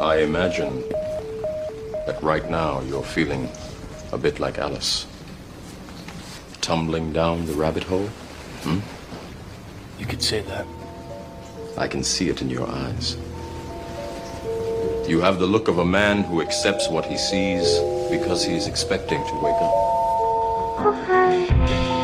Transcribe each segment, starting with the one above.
I imagine that right now you're feeling a bit like Alice. Tumbling down the rabbit hole? Hmm? You could say that. I can see it in your eyes. You have the look of a man who accepts what he sees because he's expecting to wake up. And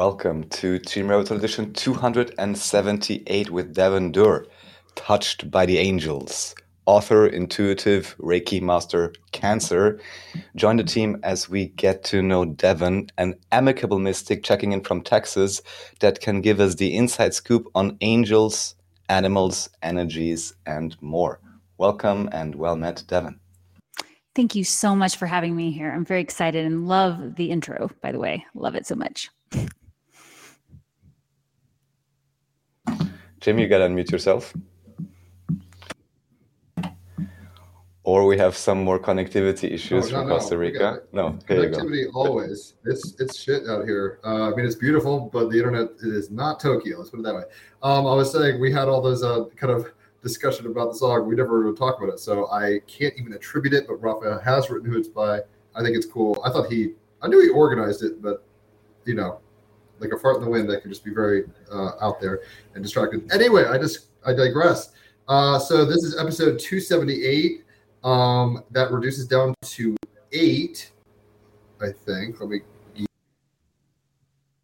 Welcome to Team Rebel Edition 278 with Devin Durr, touched by the angels. Author, intuitive, Reiki master, Cancer. Join the team as we get to know Devin, an amicable mystic checking in from Texas that can give us the inside scoop on angels, animals, energies, and more. Welcome and well met, Devin. Thank you so much for having me here. I'm very excited and love the intro, by the way. Love it so much. Jim, you gotta unmute yourself. Or we have some more connectivity issues Oh, no, from Costa Rica. No, here you go. Connectivity always. It's it's shit out here. Uh, I mean, it's beautiful, but the internet is not Tokyo. Let's put it that way. Um, I was saying we had all those uh, kind of discussion about the song. We never even talked about it, so I can't even attribute it. But Raphael has written who it's by. I think it's cool. I thought he, I knew he organized it, but you know, like a fart in the wind, that could just be very uh, out there and distracted. Anyway, I just I digress. Uh, so this is episode 278. Um, that reduces down to eight, I think. Let me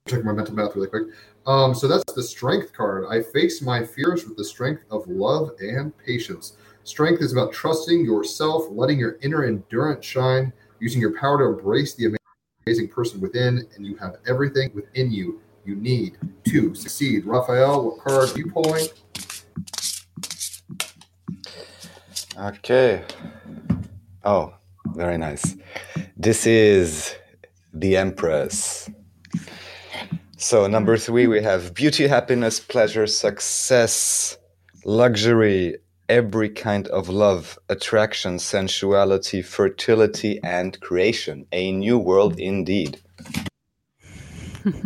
check my mental math really quick. Um, so that's the strength card. I face my fears with the strength of love and patience. Strength is about trusting yourself, letting your inner endurance shine, using your power to embrace the amazing person within, and you have everything within you you need to succeed. Raphael, what card are you pulling? Okay. Oh, very nice. This is the Empress. So, number three, we have beauty, happiness, pleasure, success, luxury, every kind of love, attraction, sensuality, fertility, and creation. A new world indeed.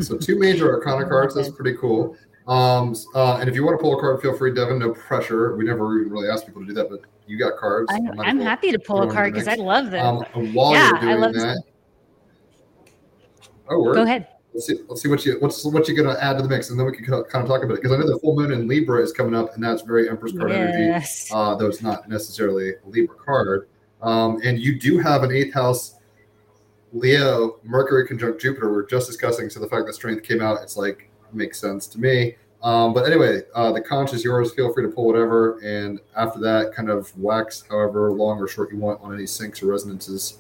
so two major arcana cards. That's pretty cool. Um, uh, and if you want to pull a card, feel free, Devin. No pressure. We never really ask people to do that, but you got cards. I'm, Might as I'm happy to pull a card because I love them. Um, and while Yeah, you're I love that, oh, word. Go ahead. Let's see. Let's see what you what's what you're gonna add to the mix, and then we can kind of talk about it because I know the full moon in Libra is coming up, and that's very Empress card energy. Yes. Uh, though it's not necessarily a Libra card. Um, and you do have an eighth house Leo Mercury conjunct Jupiter. We're just discussing, so the fact that strength came out, it's like makes sense to me. Um, but anyway, uh, the conch is yours. Feel free to pull whatever, and after that, kind of wax however long or short you want on any syncs or resonances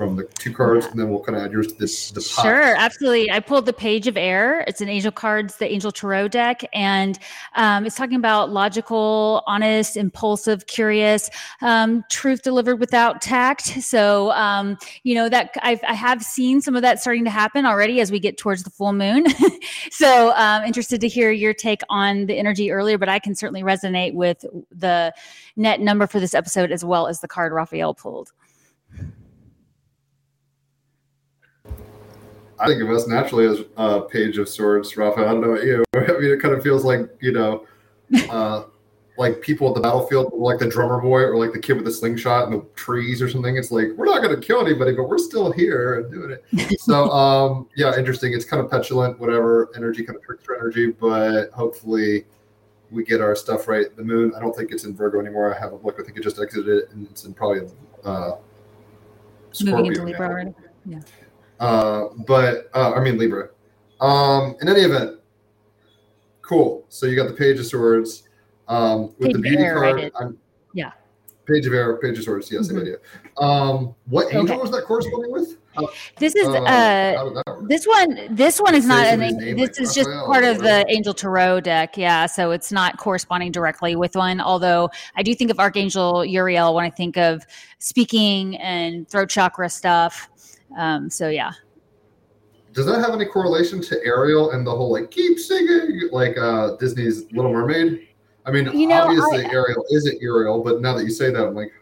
from the two cards, and then we'll kind of add yours to this. The pot. Sure, absolutely. I pulled the Page of Air. It's an Angel Cards, the Angel Tarot deck, and um, it's talking about logical, honest, impulsive, curious, um, truth delivered without tact. So, um, you know that I've, I have seen some of that starting to happen already as we get towards the full moon. so, um, interested to hear your take on the energy earlier, but I can certainly resonate with the net number for this episode as well as the card Raphael pulled. I think of us naturally as a page of swords, Rafa. I don't know about you. I mean, it kind of feels like you know, uh, like people at the battlefield, like the drummer boy or like the kid with the slingshot in the trees or something. It's like we're not going to kill anybody, but we're still here and doing it. so, um, yeah, interesting. It's kind of petulant, whatever energy, kind of trickster energy, but hopefully we get our stuff right. The moon, I don't think it's in Virgo anymore. I haven't looked. I think it just exited it, and it's in probably uh, Moving into Libra already. Yeah. Uh, but uh, I mean Libra. Um, in any event, cool. So you got the Page of Swords um, with Page the Beauty Air, card. I'm, Yeah. Page of Air, Page of Swords. Yes, Mhm. idea. Um, what angel Okay. was that corresponding with? How- This is uh, uh, how did that work? this one. This one is not. An, name, this like is just Raphael part of the. Angel Tarot deck. Yeah, so it's not corresponding directly with one. Although I do think of Archangel Uriel when I think of speaking and throat chakra stuff. Um, so yeah. Does that have any correlation to Ariel and the whole like keep singing like uh Disney's Little Mermaid? I mean, You know, obviously Ariel isn't Ariel, but now that you say that, I'm like.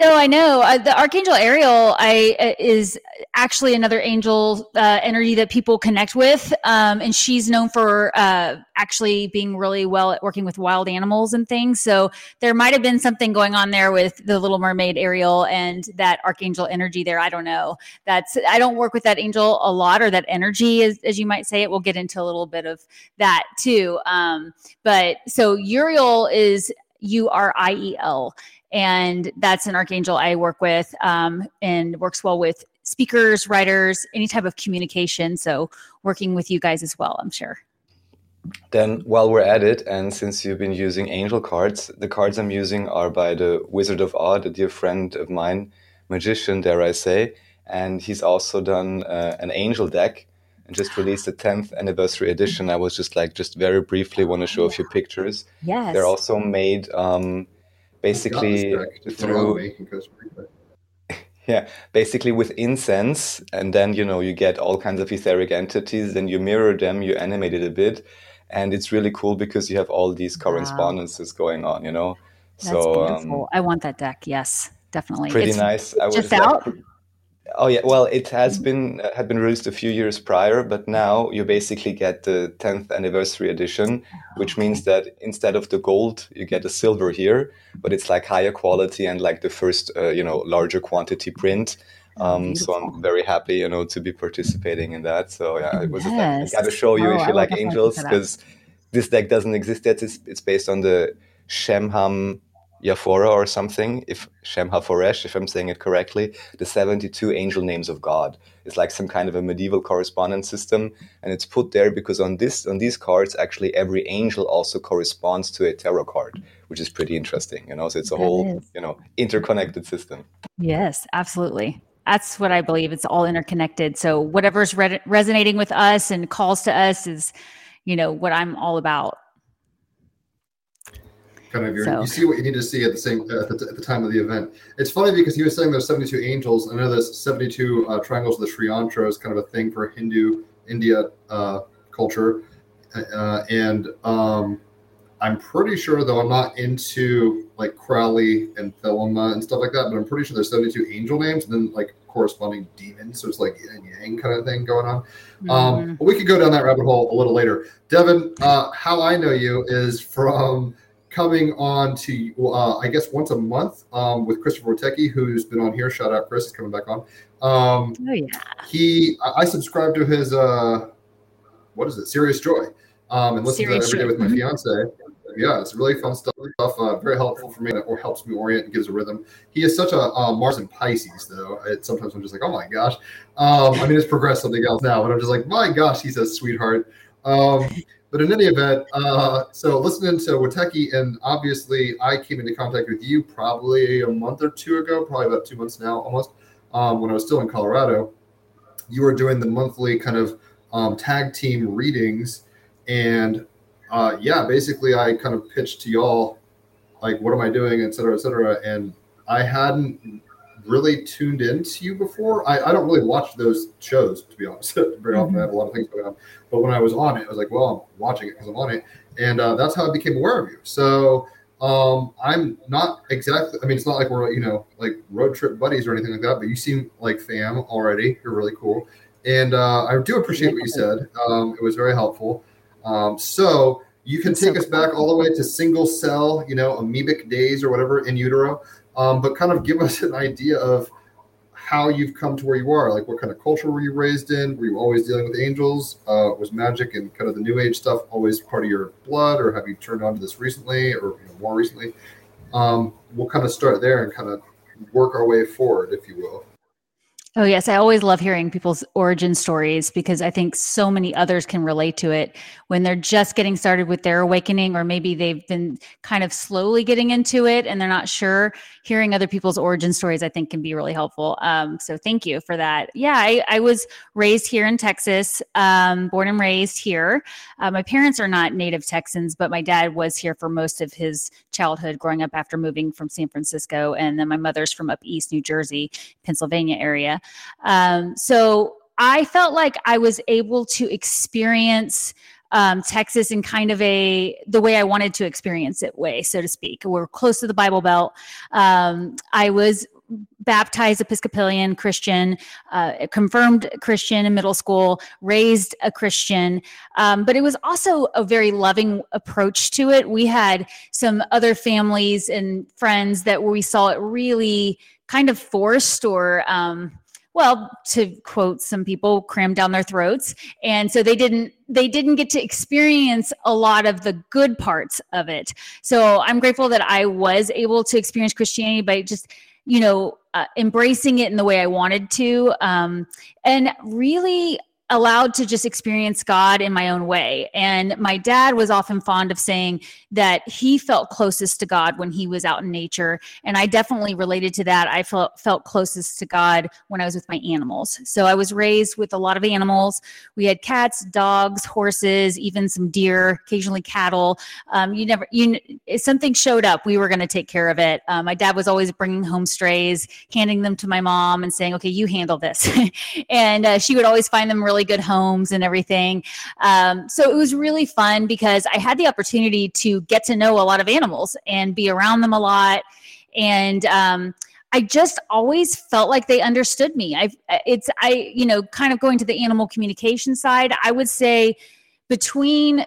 No, I know uh, the Archangel Ariel. I uh, is actually another angel uh, energy that people connect with, um, and she's known for uh, actually being really well at working with wild animals and things. So there might have been something going on there with the Little Mermaid Ariel and that Archangel energy there. I don't know. That's I don't work with that angel a lot or that energy, as, as you might say. It. We'll get into a little bit of that too. Um, but so Uriel is U R I E L and that's an archangel I work with um, and works well with speakers, writers, any type of communication. So working with you guys as well, I'm sure. Then, while we're at it, and since you've been using angel cards, the cards I'm using are by the Wizard of Oz, a dear friend of mine, magician, dare I say, and he's also done uh, an angel deck and just released the 10th anniversary edition. I was just like, just very briefly want to show a few pictures. Yes. They're also made um, basically Got this deck. Just allow through yeah, basically with incense, and then you know you get all kinds of etheric entities. Then you mirror them, you animate it a bit, and it's really cool because you have all these Wow. correspondences going on. You know, That's so beautiful. um, I want that deck. Yes, definitely. pretty It's nice. I was just like, out? Oh yeah, well it has been uh, had been released a few years prior, but now you basically get the 10th anniversary edition, which means that instead of the gold, you get a silver here, but it's like higher quality and like the first uh, you know larger quantity print. Um, so. I'm very happy, you know, to be participating in that. So yeah, it was just like, I got to show you Oh, if you will like angels, check that out. because this deck doesn't exist yet. It's, it's based on the Shemham Yafora or something. If Shem Foresh, if I'm saying it correctly, the 72 angel names of God. It's like some kind of a medieval correspondence system, and it's put there because on this on these cards, actually every angel also corresponds to a tarot card, which is pretty interesting. You know, so it's a That whole is. you know interconnected system. Yes, absolutely. That's what I believe. It's all interconnected. So whatever's re- resonating with us and calls to us is, you know, what I'm all about. Kind of your, So- you see what you need to see at the same at the, at the time of the event. It's funny because he was saying there's 72 angels. I know there's 72 uh, triangles of the Sri Yantra is kind of a thing for Hindu India uh, culture, uh, and um, I'm pretty sure though I'm not into like Crowley and Thelema and stuff like that, but I'm pretty sure there's 72 angel names and then like corresponding demons. So it's like yin and yang kind of thing going on. Mhm. Um, but we could go down that rabbit hole a little later. Devin, uh, how I know you is from coming on to, uh, I guess, once a month um, with Christopher Wotecki, who's been on here. Shout out, Chris, is coming back on. Um, oh yeah. he, I I subscribe to his, uh, what is it, Serious Joy, um, and listen Serious to that every day with my fiance. Yeah, it's really fun stuff. Uh, very helpful for me, or helps me orient and gives a rhythm. He is such a uh, Mars and Pisces, though. It, sometimes I'm just like, oh my gosh. Um, I mean, it's progressed something else now, but I'm just like, my gosh, he's a sweetheart. Um, but in any event, uh, so listening to Wateki, and obviously I came into contact with you probably a month or two ago, probably about two months now, almost, um, when I was still in Colorado. You were doing the monthly kind of um, tag team readings, and uh, yeah, basically I kind of pitched to y'all, like, what am I doing, et cetera, et cetera, and I hadn't really tuned into you before. I, I don't really watch those shows, to be honest. Very often I have a lot of things going on. But when I was on it, I was like, well, I'm watching it because I'm on it. And uh, that's how I became aware of you. So um, I'm not exactly, I mean, it's not like we're, you know, like road trip buddies or anything like that, but you seem like fam already. You're really cool. And uh, I do appreciate what you said. Um, it was very helpful. Um, so you can take us back all the way to single cell, you know, amoebic days or whatever in utero um, but kind of give us an idea of how you've come to where you are. Like, what kind of culture were you raised in? Were you always dealing with angels? Uh, was magic and kind of the new age stuff always part of your blood, or have you turned on to this recently, or you know, more recently? Um, we'll kind of start there and kind of work our way forward, if you will. Oh, yes. I always love hearing people's origin stories because I think so many others can relate to it when they're just getting started with their awakening, or maybe they've been kind of slowly getting into it and they're not sure. Hearing other people's origin stories, I think, can be really helpful. Um, so, thank you for that. Yeah, I, I was raised here in Texas, um, born and raised here. Uh, my parents are not native Texans, but my dad was here for most of his childhood growing up after moving from San Francisco. And then my mother's from up east, New Jersey, Pennsylvania area. Um, so I felt like I was able to experience um, Texas in kind of a the way I wanted to experience it way, so to speak. We're close to the Bible Belt. Um, I was baptized Episcopalian Christian, uh, confirmed Christian in middle school, raised a Christian, um, but it was also a very loving approach to it. We had some other families and friends that we saw it really kind of forced or um, well to quote some people crammed down their throats. And so they didn't they didn't get to experience a lot of the good parts of it. So i'm grateful that i was able to experience christianity by just you know uh, embracing it in the way i wanted to. Um, and really allowed to just experience God in my own way. And my dad was often fond of saying that he felt closest to God when he was out in nature. And I definitely related to that. I felt, felt closest to God when I was with my animals. So I was raised with a lot of animals. We had cats, dogs, horses, even some deer, occasionally cattle. Um, you never, you, if something showed up, we were going to take care of it. Um, my dad was always bringing home strays, handing them to my mom and saying, okay, you handle this. and uh, she would always find them really really good homes and everything. Um, so it was really fun because I had the opportunity to get to know a lot of animals and be around them a lot. And um, I just always felt like they understood me. I it's I you know kind of going to the animal communication side. I would say between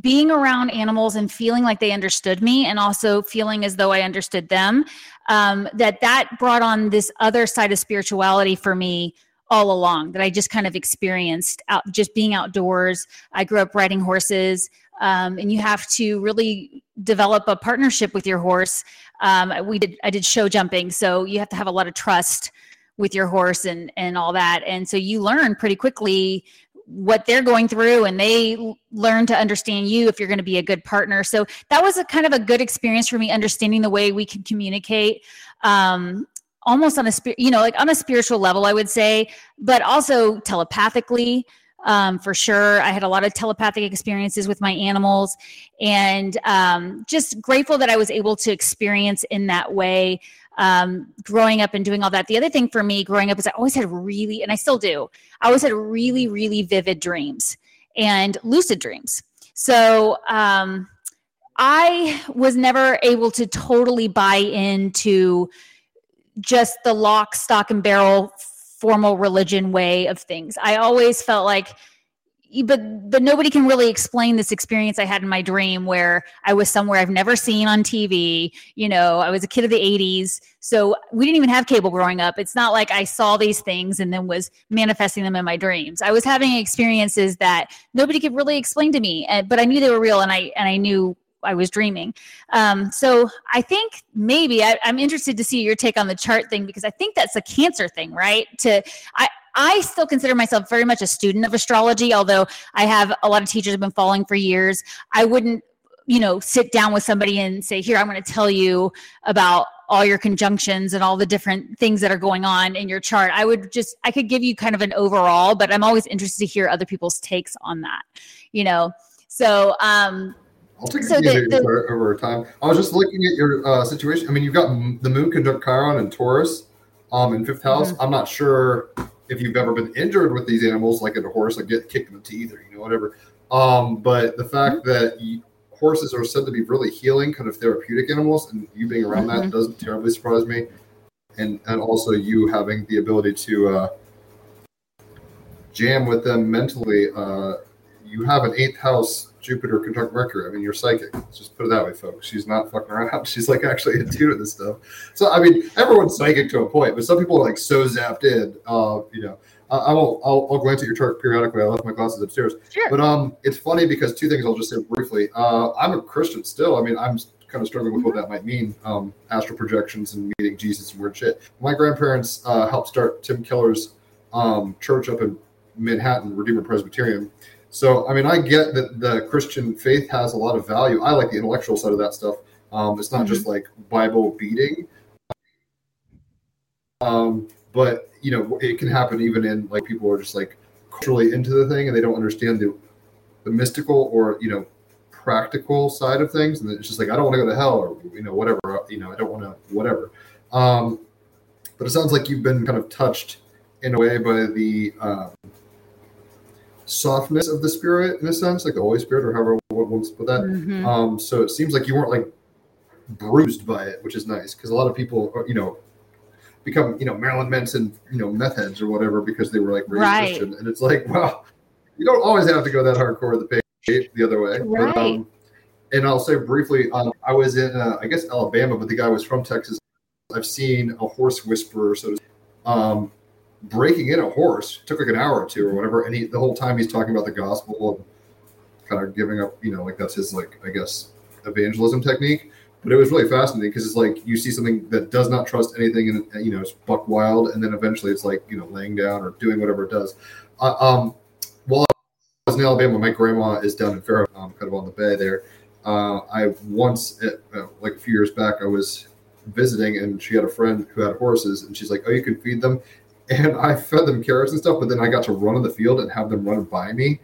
being around animals and feeling like they understood me and also feeling as though i understood them um, that that brought on this other side of spirituality for me all along that I just kind of experienced out just being outdoors. I grew up riding horses, um, and you have to really develop a partnership with your horse. Um, we did I did show jumping, so you have to have a lot of trust with your horse and and all that, and so you learn pretty quickly what they're going through and they learn to understand you if you're going to be a good partner so that was a kind of a good experience for me understanding the way we can communicate um, almost on a spirit, you know, like on a spiritual level, I would say, but also telepathically. Um, for sure. I had a lot of telepathic experiences with my animals and um, just grateful that I was able to experience in that way um, growing up and doing all that. The other thing for me growing up is I always had really, and I still do, I always had really, really vivid dreams and lucid dreams. So, um, I was never able to totally buy into just the lock, stock, and barrel formal religion way of things. I always felt like but but nobody can really explain this experience I had in my dream where I was somewhere I've never seen on TV. You know, I was a kid of the 80s, so we didn't even have cable growing up. It's not like I saw these things and then was manifesting them in my dreams. I was having experiences that nobody could really explain to me, but I knew they were real and I and I knew I was dreaming. Um, so I think maybe I, I'm interested to see your take on the chart thing because I think that's a cancer thing, right? To I I still consider myself very much a student of astrology, although I have a lot of teachers have been following for years. I wouldn't, you know, sit down with somebody and say, "Here, I'm going to tell you about all your conjunctions and all the different things that are going on in your chart." I would just I could give you kind of an overall, but I'm always interested to hear other people's takes on that. You know, so um, I'll take so the, the, over time. I was just looking at your uh, situation. I mean, you've got the moon conjunct Chiron and Taurus um, in fifth house. Mm-hmm. I'm not sure if you've ever been injured with these animals, like a horse, like get kicked in the teeth or you know whatever. Um, but the fact mm-hmm. that you, horses are said to be really healing, kind of therapeutic animals, and you being around mm-hmm. that doesn't terribly surprise me. And and also you having the ability to uh, jam with them mentally. Uh, you have an eighth house Jupiter conjunct Mercury. I mean, you're psychic. Let's just put it that way, folks. She's not fucking around. She's like actually in tune with this stuff. So I mean, everyone's psychic to a point, but some people are like so zapped in. Uh, you know, I, I will. I'll, I'll, glance at your chart periodically. I left my glasses upstairs. Sure. But um, it's funny because two things I'll just say briefly. Uh, I'm a Christian still. I mean, I'm kind of struggling with what that might mean. Um, astral projections and meeting Jesus and weird shit. My grandparents uh, helped start Tim Keller's um, church up in Manhattan, Redeemer Presbyterian. So, I mean, I get that the Christian faith has a lot of value. I like the intellectual side of that stuff. Um, it's not mm-hmm. just like Bible beating. Um, but you know, it can happen even in like people are just like culturally into the thing and they don't understand the the mystical or you know practical side of things, and it's just like I don't want to go to hell or you know whatever you know I don't want to whatever. Um, but it sounds like you've been kind of touched in a way by the um, softness of the spirit in a sense, like the Holy Spirit or however one wants to put that. Mm-hmm. Um, so it seems like you weren't like bruised by it, which is nice because a lot of people, you know, become you know Marilyn Manson, you know, meth heads or whatever because they were like raised right. Christian, and it's like, well, you don't always have to go that hardcore the page the other way. Right. But, um, and I'll say briefly, um, I was in, uh, I guess Alabama, but the guy was from Texas. I've seen a horse whisperer, so um, breaking in a horse took like an hour or two or whatever, and he the whole time he's talking about the gospel and kind of giving up, you know, like that's his like I guess evangelism technique. But it was really fascinating because it's like you see something that does not trust anything, and you know it's buck wild, and then eventually it's like you know laying down or doing whatever it does. Uh, um, while I was in Alabama, my grandma is down in Fairhope, um, kind of on the bay there. Uh, I once, at, uh, like a few years back, I was visiting, and she had a friend who had horses, and she's like, "Oh, you can feed them." And I fed them carrots and stuff, but then I got to run in the field and have them run by me.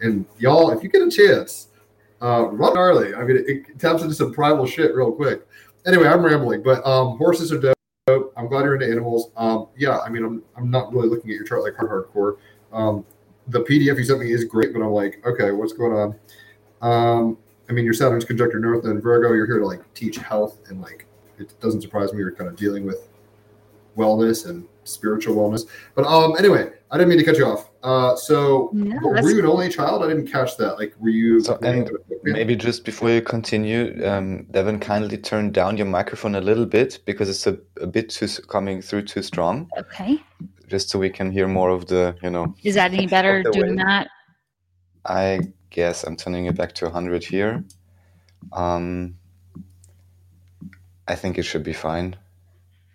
And y'all, if you get a chance, uh, run early. I mean, it, it taps into some primal shit real quick. Anyway, I'm rambling, but um, horses are dope. I'm glad you're into animals. Um, yeah, I mean, I'm, I'm not really looking at your chart like hard hardcore. Um, the PDF you sent me is great, but I'm like, okay, what's going on? Um, I mean, your Saturn's conjunct your North and Virgo. You're here to like teach health, and like it doesn't surprise me you're kind of dealing with wellness and spiritual wellness. But um, anyway, I didn't mean to cut you off. Uh, so no, were you an only child? I didn't catch that. Like, were you? So, and maybe just before you continue, um, Devin, kindly turn down your microphone a little bit because it's a, a bit too coming through too strong. Okay. Just so we can hear more of the, you know. Is that any better doing way. that? I guess I'm turning it back to 100 here. Um, I think it should be fine.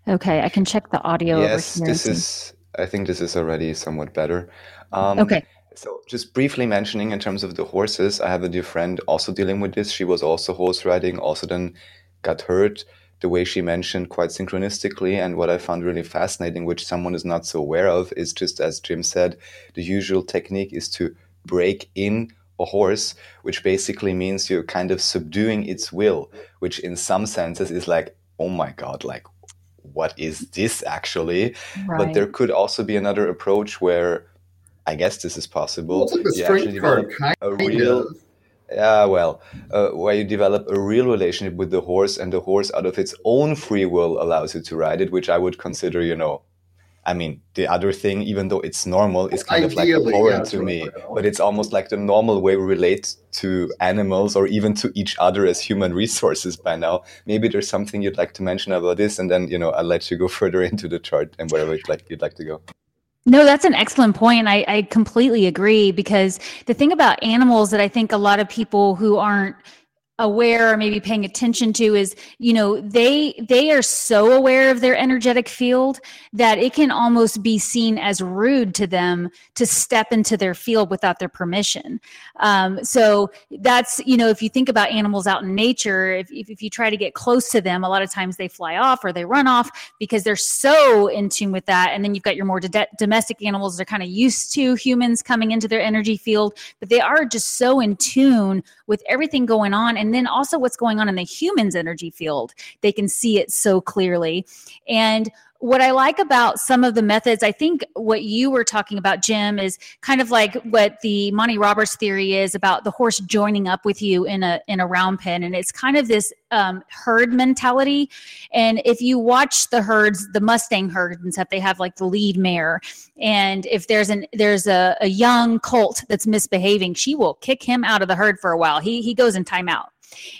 Okay, I can check the audio. Yes, this is. I think this is already somewhat better. Um, okay. So, just briefly mentioning in terms of the horses, I have a dear friend also dealing with this. She was also horse riding, also then got hurt the way she mentioned quite synchronistically. And what I found really fascinating, which someone is not so aware of, is just as Jim said, the usual technique is to break in a horse, which basically means you're kind of subduing its will, which in some senses is like, oh my God, like what is this actually? Right. But there could also be another approach where I guess this is possible. Well, it's like you card, a real, of. yeah, well, uh, where you develop a real relationship with the horse, and the horse, out of its own free will, allows you to ride it, which I would consider, you know, I mean, the other thing, even though it's normal, is kind Ideally, of like foreign yeah, to me. But it's almost like the normal way we relate to animals or even to each other as human resources by now. Maybe there's something you'd like to mention about this, and then you know I'll let you go further into the chart and wherever you'd like you'd like to go. No, that's an excellent point. I, I completely agree because the thing about animals that I think a lot of people who aren't aware or maybe paying attention to is you know they they are so aware of their energetic field that it can almost be seen as rude to them to step into their field without their permission. Um, so that's you know if you think about animals out in nature if, if, if you try to get close to them a lot of times they fly off or they run off because they're so in tune with that. And then you've got your more de- domestic animals they're kind of used to humans coming into their energy field but they are just so in tune with everything going on and and then also what's going on in the human's energy field. They can see it so clearly. And what I like about some of the methods, I think what you were talking about, Jim, is kind of like what the Monty Roberts theory is about the horse joining up with you in a in a round pen, and it's kind of this um, herd mentality. And if you watch the herds, the Mustang herds and stuff, they have like the lead mare, and if there's an there's a, a young colt that's misbehaving, she will kick him out of the herd for a while. He he goes in timeout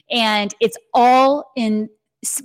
and it's all in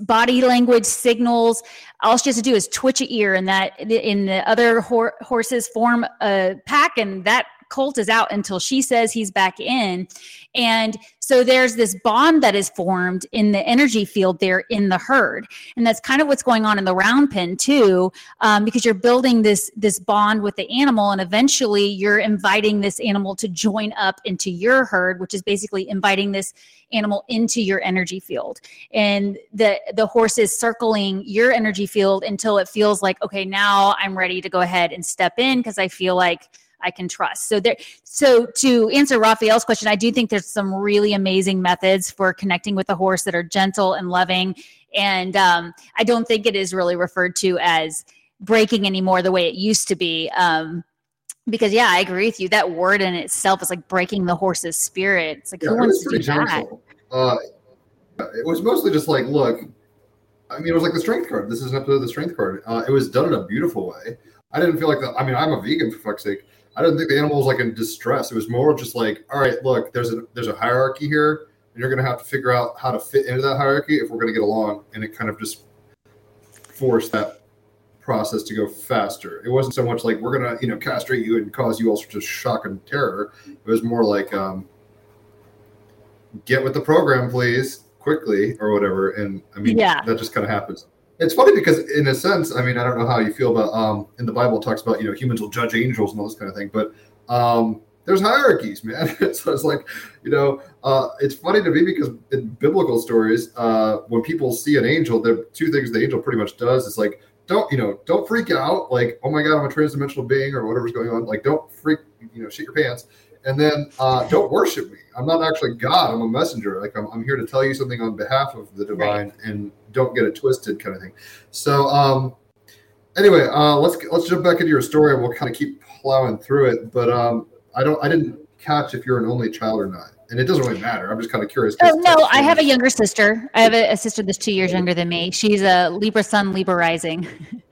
body language signals. All she has to do is twitch a ear and that in the other hor- horses form a pack and that colt is out until she says he's back in. And so there's this bond that is formed in the energy field there in the herd, and that's kind of what's going on in the round pen too, um, because you're building this this bond with the animal, and eventually you're inviting this animal to join up into your herd, which is basically inviting this animal into your energy field, and the the horse is circling your energy field until it feels like okay, now I'm ready to go ahead and step in because I feel like I can trust. So there so to answer Raphael's question, I do think there's some really amazing methods for connecting with the horse that are gentle and loving. And um, I don't think it is really referred to as breaking anymore the way it used to be. Um, because yeah, I agree with you. That word in itself is like breaking the horse's spirit. It's like Yeah, who wants to do pretty that? Uh, it was mostly just like, look, I mean, it was like the strength card. This is an episode of the strength card. Uh, it was done in a beautiful way. I didn't feel like that. I mean, I'm a vegan for fuck's sake. I didn't think the animal was like in distress. It was more just like, all right, look, there's a there's a hierarchy here, and you're gonna have to figure out how to fit into that hierarchy if we're gonna get along. And it kind of just forced that process to go faster. It wasn't so much like we're gonna, you know, castrate you and cause you all sorts of shock and terror. It was more like, um, get with the program, please, quickly or whatever. And I mean, Yeah. that just kind of happens. It's funny because, in a sense, I mean, I don't know how you feel about um, in the Bible talks about you know humans will judge angels and all this kind of thing, but um, there's hierarchies, man. so it's like, you know, uh, it's funny to me because in biblical stories, uh, when people see an angel, there are two things the angel pretty much does. It's like, don't you know, don't freak out, like, oh my god, I'm a transdimensional being or whatever's going on. Like, don't freak, you know, shit your pants, and then uh, don't worship me. I'm not actually God. I'm a messenger. Like, I'm, I'm here to tell you something on behalf of the divine, and don't get it twisted, kind of thing. So, um, anyway, uh, let's let's jump back into your story, and we'll kind of keep plowing through it. But um, I don't, I didn't catch if you're an only child or not, and it doesn't really matter. I'm just kind of curious. Oh no, I have a younger sister. I have a, a sister that's two years younger than me. She's a Libra Sun, Libra Rising.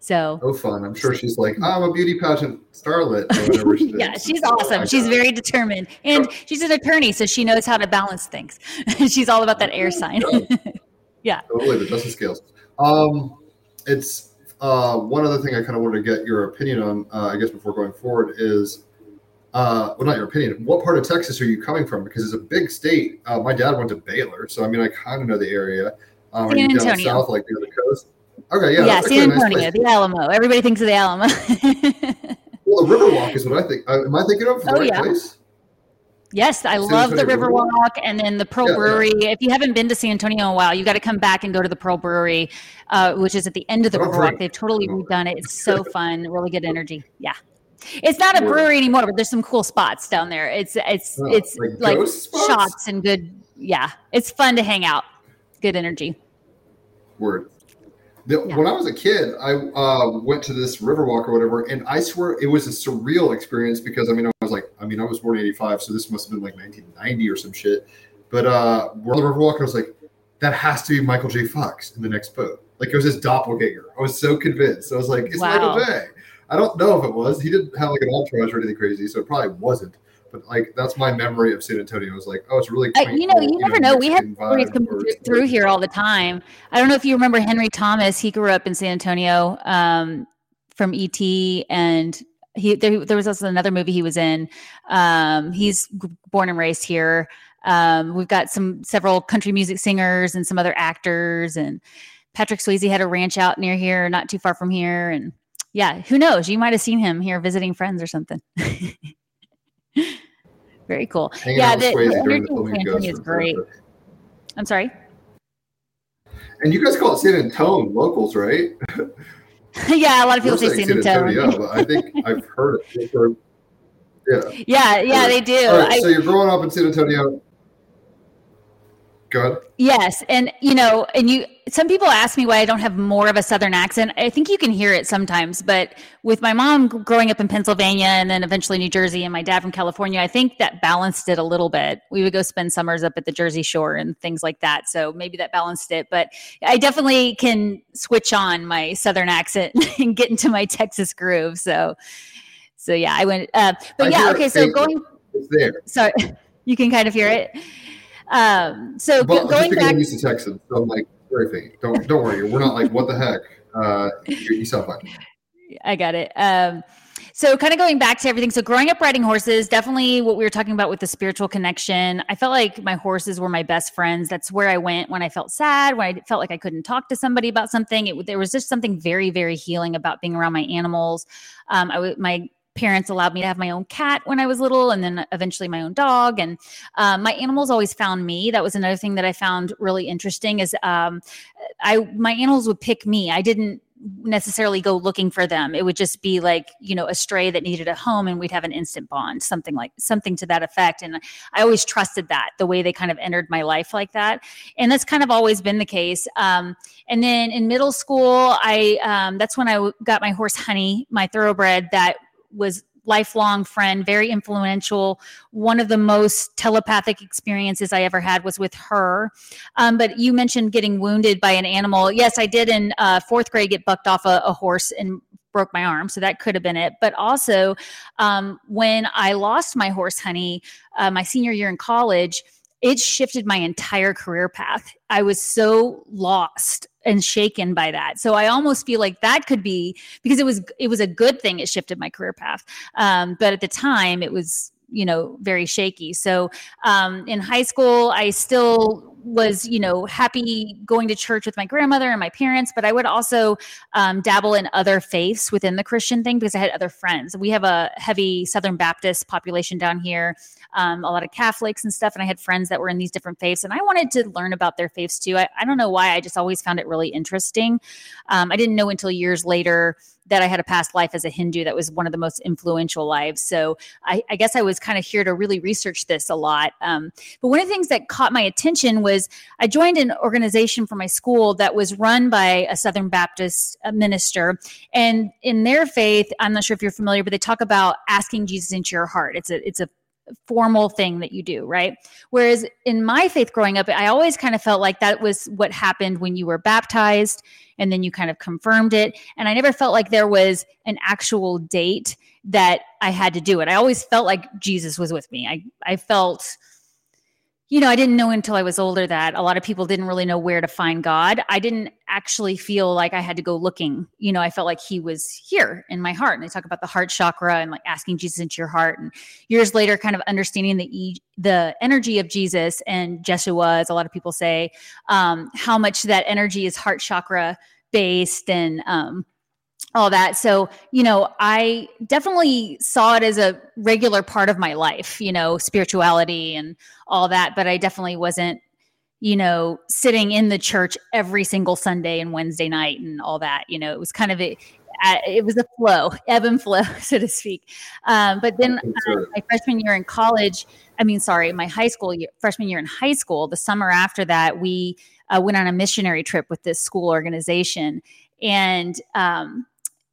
so Oh, fun! I'm sure she's like, I'm a beauty pageant starlet or whatever. She yeah, she's awesome. She's very determined, and she's an attorney, so she knows how to balance things. she's all about that air sign. Yeah. Totally scales. Um, it's uh, one other thing I kind of wanted to get your opinion on. Uh, I guess before going forward is, uh, well, not your opinion. What part of Texas are you coming from? Because it's a big state. Uh, my dad went to Baylor, so I mean, I kind of know the area. Um, San you down Antonio. south, like near the coast? Okay, yeah, Yeah, San actually a nice Antonio, the Alamo. Everybody thinks of the Alamo. Well, the Riverwalk is what I think. Uh, am I thinking of the Oh, right yeah. place? yes, I San love the Antonio Riverwalk and then the Pearl Yeah, yeah. Brewery. If you haven't been to San Antonio in a while, you got to come back and go to the Pearl Brewery, uh, which is at the end of the Riverwalk. drink. They've totally redone it. It's so fun, really good energy. Yeah. It's not a brewery anymore, but there's some cool spots down there. It's it's Oh, it's like like, and good. Yeah, it's fun to hang out. Good energy. Word. The, Yeah. When I was a kid, I uh, went to this Riverwalk or whatever, and I swear it was a surreal experience because I mean I was like, I mean I was born in '85, so this must have been like 1990 or some shit. But uh, we're on the Riverwalk, and I was like, that has to be Michael J. Fox in the next boat. Like it was his doppelganger. I was so convinced. I was like, it's Wow. Michael J. I don't know if it was. He didn't have like an entourage or anything crazy, so it probably wasn't. But like that's my memory of San Antonio. I was like, oh, it's really. Quaint you know, little, you never know. We have stories vibe coming or- through- through here all the time. I don't know if you remember Henry Thomas. He grew up in San Antonio um, from ET, and he there, there was also another movie he was in. Um, he's born and raised here. Um, we've got some several country music singers and some other actors, and Patrick Swayze had a ranch out near here, not too far from here, and yeah, who knows? You might have seen him here visiting friends or something. Very cool. hanging yeah, the, the during energy the in filming San of Antonio is great. I'm sorry. And you guys call it San Antonio locals, right? yeah, a lot of people say San Antonio. but I think I've heard it. Yeah. Yeah, yeah, they do. Right. I, so you're growing up in San Antonio. Go ahead. yes, and you know, and you. Some people ask me why I don't have more of a Southern accent. I think you can hear it sometimes, but with my mom growing up in Pennsylvania and then eventually New Jersey, and my dad from California, I think that balanced it a little bit. We would go spend summers up at the Jersey Shore and things like that, so maybe that balanced it. But I definitely can switch on my Southern accent and get into my Texas groove. So, so yeah, I went. Uh, but I yeah, it okay. So faintly. going. It's there. sorry you can kind of hear it um so going back used to Texans, so I'm like very faint. Don't don't worry. We're not like what the heck. Uh, you, you sound fine. i got it um so kind of going back to everything so growing up riding horses definitely what we were talking about with the spiritual connection i felt like my horses were my best friends that's where i went when i felt sad when i felt like i couldn't talk to somebody about something it, there was just something very very healing about being around my animals um, I my parents allowed me to have my own cat when I was little and then eventually my own dog. And um, my animals always found me. That was another thing that I found really interesting is um, I my animals would pick me. I didn't necessarily go looking for them. It would just be like, you know, a stray that needed a home and we'd have an instant bond, something like something to that effect. And I always trusted that the way they kind of entered my life like that. And that's kind of always been the case. Um, and then in middle school, I, um, that's when I got my horse Honey, my thoroughbred that was lifelong friend, very influential. One of the most telepathic experiences I ever had was with her. Um, but you mentioned getting wounded by an animal. Yes, I did in uh, fourth grade get bucked off a, a horse and broke my arm. So that could have been it. But also, um, when I lost my horse, Honey, uh, my senior year in college, it shifted my entire career path. I was so lost and shaken by that. So I almost feel like that could be because it was it was a good thing. It shifted my career path, um, but at the time it was you know very shaky. So um, in high school, I still was you know happy going to church with my grandmother and my parents but i would also um, dabble in other faiths within the christian thing because i had other friends we have a heavy southern baptist population down here um, a lot of Catholics and stuff. And I had friends that were in these different faiths, and I wanted to learn about their faiths too. I, I don't know why, I just always found it really interesting. Um, I didn't know until years later that I had a past life as a Hindu that was one of the most influential lives. So I, I guess I was kind of here to really research this a lot. Um, but one of the things that caught my attention was I joined an organization for my school that was run by a Southern Baptist uh, minister. And in their faith, I'm not sure if you're familiar, but they talk about asking Jesus into your heart. It's a it's a formal thing that you do, right? Whereas in my faith growing up, I always kind of felt like that was what happened when you were baptized and then you kind of confirmed it. And I never felt like there was an actual date that I had to do it. I always felt like Jesus was with me. I, I felt you know, I didn't know until I was older that a lot of people didn't really know where to find God. I didn't actually feel like I had to go looking. You know, I felt like He was here in my heart. And they talk about the heart chakra and like asking Jesus into your heart. And years later, kind of understanding the the energy of Jesus and Jeshua, as a lot of people say, um, how much that energy is heart chakra based and um, all that. So, you know, I definitely saw it as a regular part of my life, you know, spirituality and all that, but I definitely wasn't, you know, sitting in the church every single Sunday and Wednesday night and all that. You know, it was kind of a, it was a flow, ebb and flow, so to speak. Um, but then uh, my freshman year in college, I mean, sorry, my high school year, freshman year in high school, the summer after that, we uh, went on a missionary trip with this school organization. And um,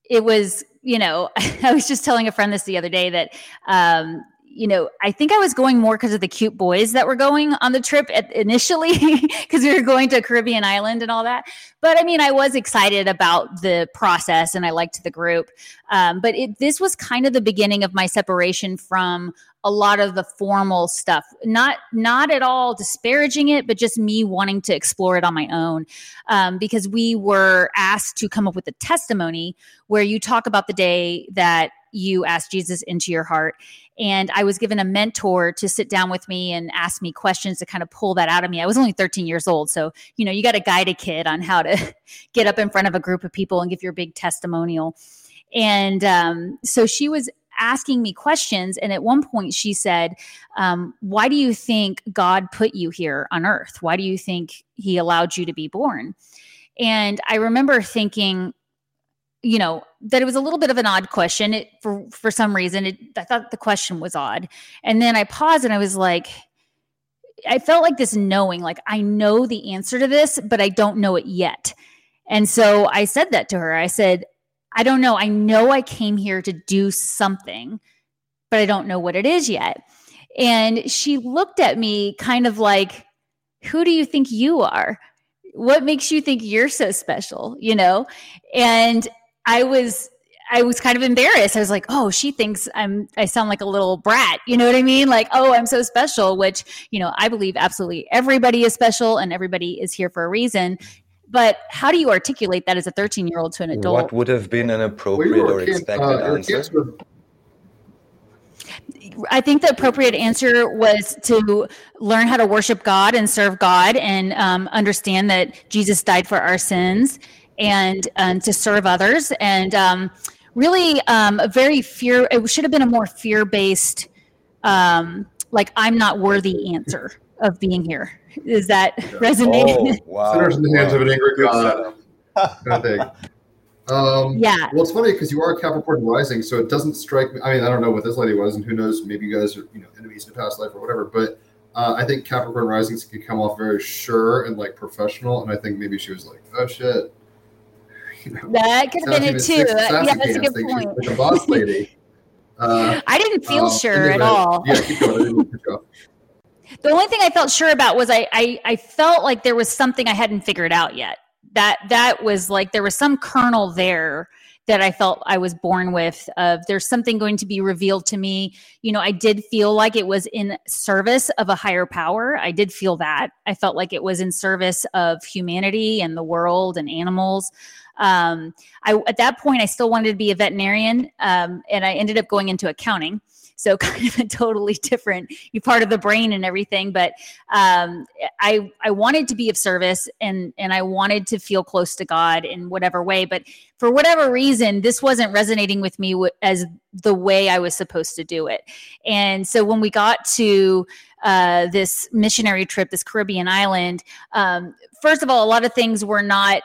it was, you know, I was just telling a friend this the other day that, um, you know, I think I was going more because of the cute boys that were going on the trip at, initially, because we were going to a Caribbean island and all that. But I mean, I was excited about the process and I liked the group. Um, but it, this was kind of the beginning of my separation from a lot of the formal stuff. Not not at all disparaging it but just me wanting to explore it on my own. Um, because we were asked to come up with a testimony where you talk about the day that you asked jesus into your heart. And i was given a mentor to sit down with me and ask me questions to kind of pull that out of me. I was only 13 years old so you know you got to guide a kid on how to get up in front of a group of people and give your big testimonial. And um, so she was asking me questions. And at one point, she said, um, Why do you think God put you here on earth? Why do you think He allowed you to be born? And I remember thinking, you know that it was a little bit of an odd question it, for for some reason it, i thought the question was odd and then i paused and i was like i felt like this knowing like i know the answer to this but i don't know it yet and so i said that to her i said I don't know. I know I came here to do something, but I don't know what it is yet. And she looked at me kind of like, Who do you think you are? What makes you think you're so special? You know? And I was I was kind of embarrassed. I was like, "Oh, she thinks I'm I sound like a little brat." You know what I mean? Like, "Oh, I'm so special," which, you know, I believe absolutely everybody is special and everybody is here for a reason but how do you articulate that as a 13 year old to an adult What would have been an appropriate or expected uh, answer? I think the appropriate answer was to learn how to worship God and serve God and um, understand that Jesus died for our sins and um, to serve others. And um, really, um, a very fear, it should have been a more fear based, um, like, I'm not worthy answer of being here. Is that resonating? Oh, wow. Sinners in the hands wow. of an angry God. kind of thing. Um, Yeah. Well, it's funny because you are a Capricorn rising, so it doesn't strike me. I mean, I don't know what this lady was, and who knows? Maybe you guys are, you know, enemies in the past life or whatever. But uh, I think Capricorn risings can come off very sure and like professional, and I think maybe she was like, "Oh shit." You know, That could have been it sassy too. Uh, yeah, that's a Pants good thinks she's point. Like a boss lady. Uh, I didn't feel um, sure at all. Yeah, keep going. The only thing I felt sure about was I, I I felt like there was something I hadn't figured out yet. That that was like there was some kernel there that I felt I was born with of there's something going to be revealed to me. You know, I did feel like it was in service of a higher power. I did feel that. I felt like it was in service of humanity and the world and animals. Um, I at that point I still wanted to be a veterinarian, um, and I ended up going into accounting. So kind of a totally different part of the brain and everything. But um, I I wanted to be of service and and I wanted to feel close to God in whatever way. But for whatever reason, this wasn't resonating with me as the way I was supposed to do it. And so when we got to uh, this missionary trip, this Caribbean island, um, first of all, a lot of things were not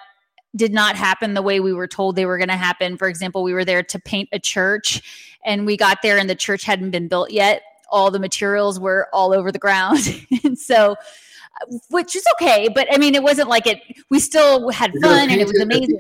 did not happen the way we were told they were going to happen. For example, we were there to paint a church and we got there and the church hadn't been built yet. All the materials were all over the ground. and so, uh, which is okay, but I mean, it wasn't like it, we still had fun and it was amazing.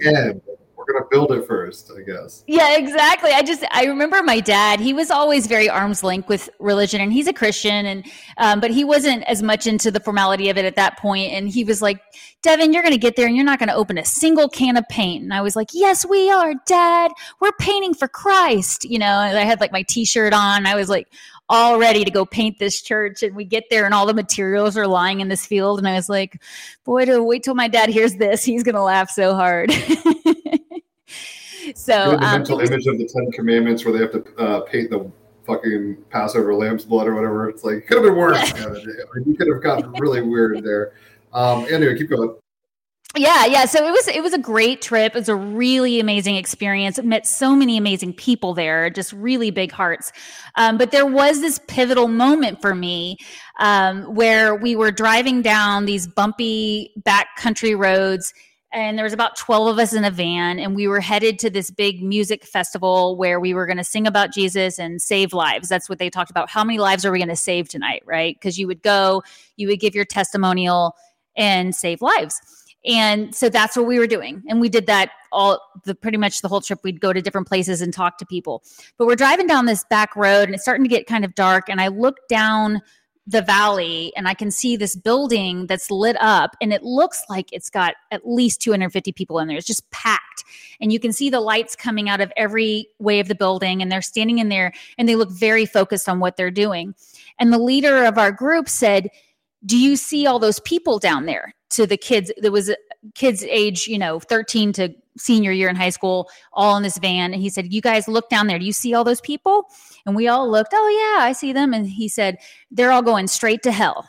We're gonna build it first, I guess. Yeah, exactly. I just I remember my dad. He was always very arm's length with religion, and he's a Christian, and um, but he wasn't as much into the formality of it at that point. And he was like, "Devin, you're to get there, and you're not to open a single can of paint." And I was like, "Yes, we are, Dad. We're painting for Christ." You know, and I had like my T-shirt on. I was like all ready to go paint this church, and we get there, and all the materials are lying in this field, and I was like, "Boy, to wait till my dad hears this, he's to laugh so hard." so the um, mental image of the Ten Commandments where they have to uh, paint the fucking Passover lamb's blood or whatever. It's like could have been worse. Yeah, you could have gotten really weird there. Um, anyway, keep going. yeah yeah so it was it was a great trip it was a really amazing experience met so many amazing people there just really big hearts um, but there was this pivotal moment for me um, where we were driving down these bumpy backcountry roads and there was about 12 of us in a van and we were headed to this big music festival where we were going to sing about jesus and save lives. That's what they talked about. How many lives are we going to save tonight right? Because you would go you would give your testimonial and save lives. And so that's what we were doing. And we did that all the pretty much the whole trip. We'd go to different places and talk to people. But we're driving down this back road and it's starting to get kind of dark and i look down the valley and i can see this building that's lit up and it looks like it's got at least 250 people in there. It's just packed. And you can see the lights coming out of every way of the building and they're standing in there and they look very focused on what they're doing. And the leader of our group said do you see all those people down there? To the kids there was kids age you know 13 to senior year in high school all in this van. And he said you guys look down there. Do you see all those people? And we all looked oh yeah i see them. And he said they're all going straight to hell.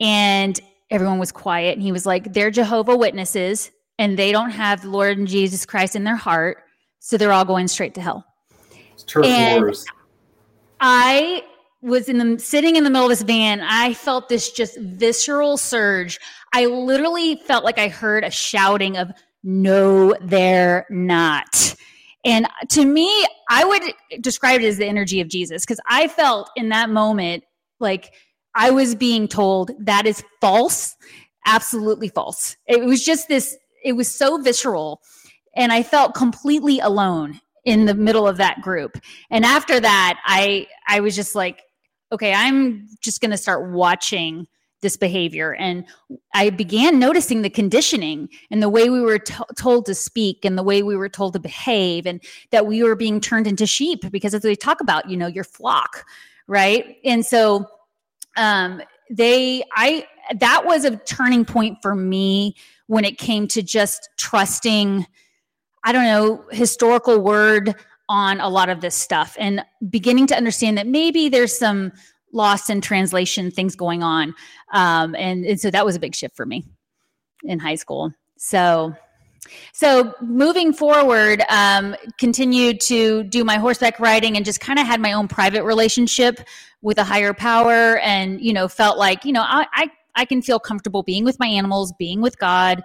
And everyone was quiet. And he was like they're jehovah witnesses and they don't have the lord and jesus christ in their heart so they're all going straight to hell. It's turf And- wars. I was in the sitting in the middle of this van. I felt this just visceral surge. I literally felt like I heard a shouting of "No, they're not." And to me, I would describe it as the energy of Jesus because I felt in that moment like I was being told that is false, absolutely false. It was just this. It was so visceral, and I felt completely alone in the middle of that group. And after that, I I was just like, okay, I'm just going to start watching this behavior and I began noticing the conditioning and the way we were to- told to speak and the way we were told to behave and that we were being turned into sheep because as we talk about, you know, your flock, right? And so um they I that was a turning point for me when it came to just trusting I don't know historical word on a lot of this stuff and beginning to understand that maybe there's some lost in translation things going on. Um, and, and so that was a big shift for me in high school. So so moving forward, um, continued to do my horseback riding and just kind of had my own private relationship with a higher power, and you know felt like you know I, I I can feel comfortable being with my animals, being with God,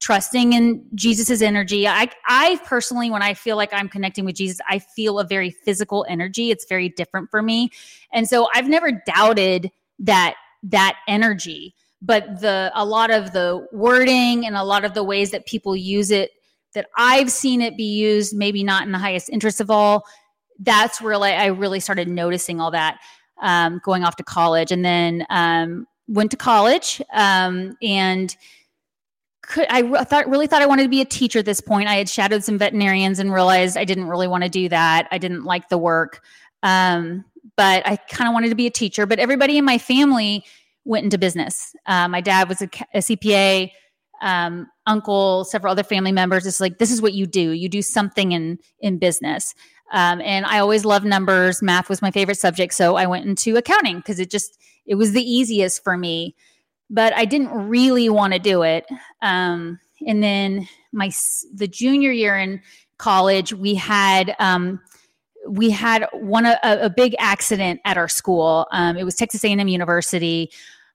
trusting in Jesus's energy. I I personally, when I feel like I'm connecting with Jesus, I feel a very physical energy. It's very different for me, and so I've never doubted that that energy but the a lot of the wording and a lot of the ways that people use it that I've seen it be used, maybe not in the highest interest of all. That's where I really started noticing all that um, going off to college, and then um, went to college um, and. Could, I thought really thought I wanted to be a teacher at this point. I had shadowed some veterinarians and realized I didn't really want to do that. I didn't like the work, um, but I kind of wanted to be a teacher. But everybody in my family went into business. Uh, my dad was a, a CPA, um, uncle, several other family members. It's like this is what you do. You do something in in business. Um, and I always loved numbers. Math was my favorite subject, so I went into accounting because it just it was the easiest for me. But I didn't really want to do it. Um, and then my the junior year in college, we had um, we had one a, a, big accident at our school. Um, it was Texas A&M University.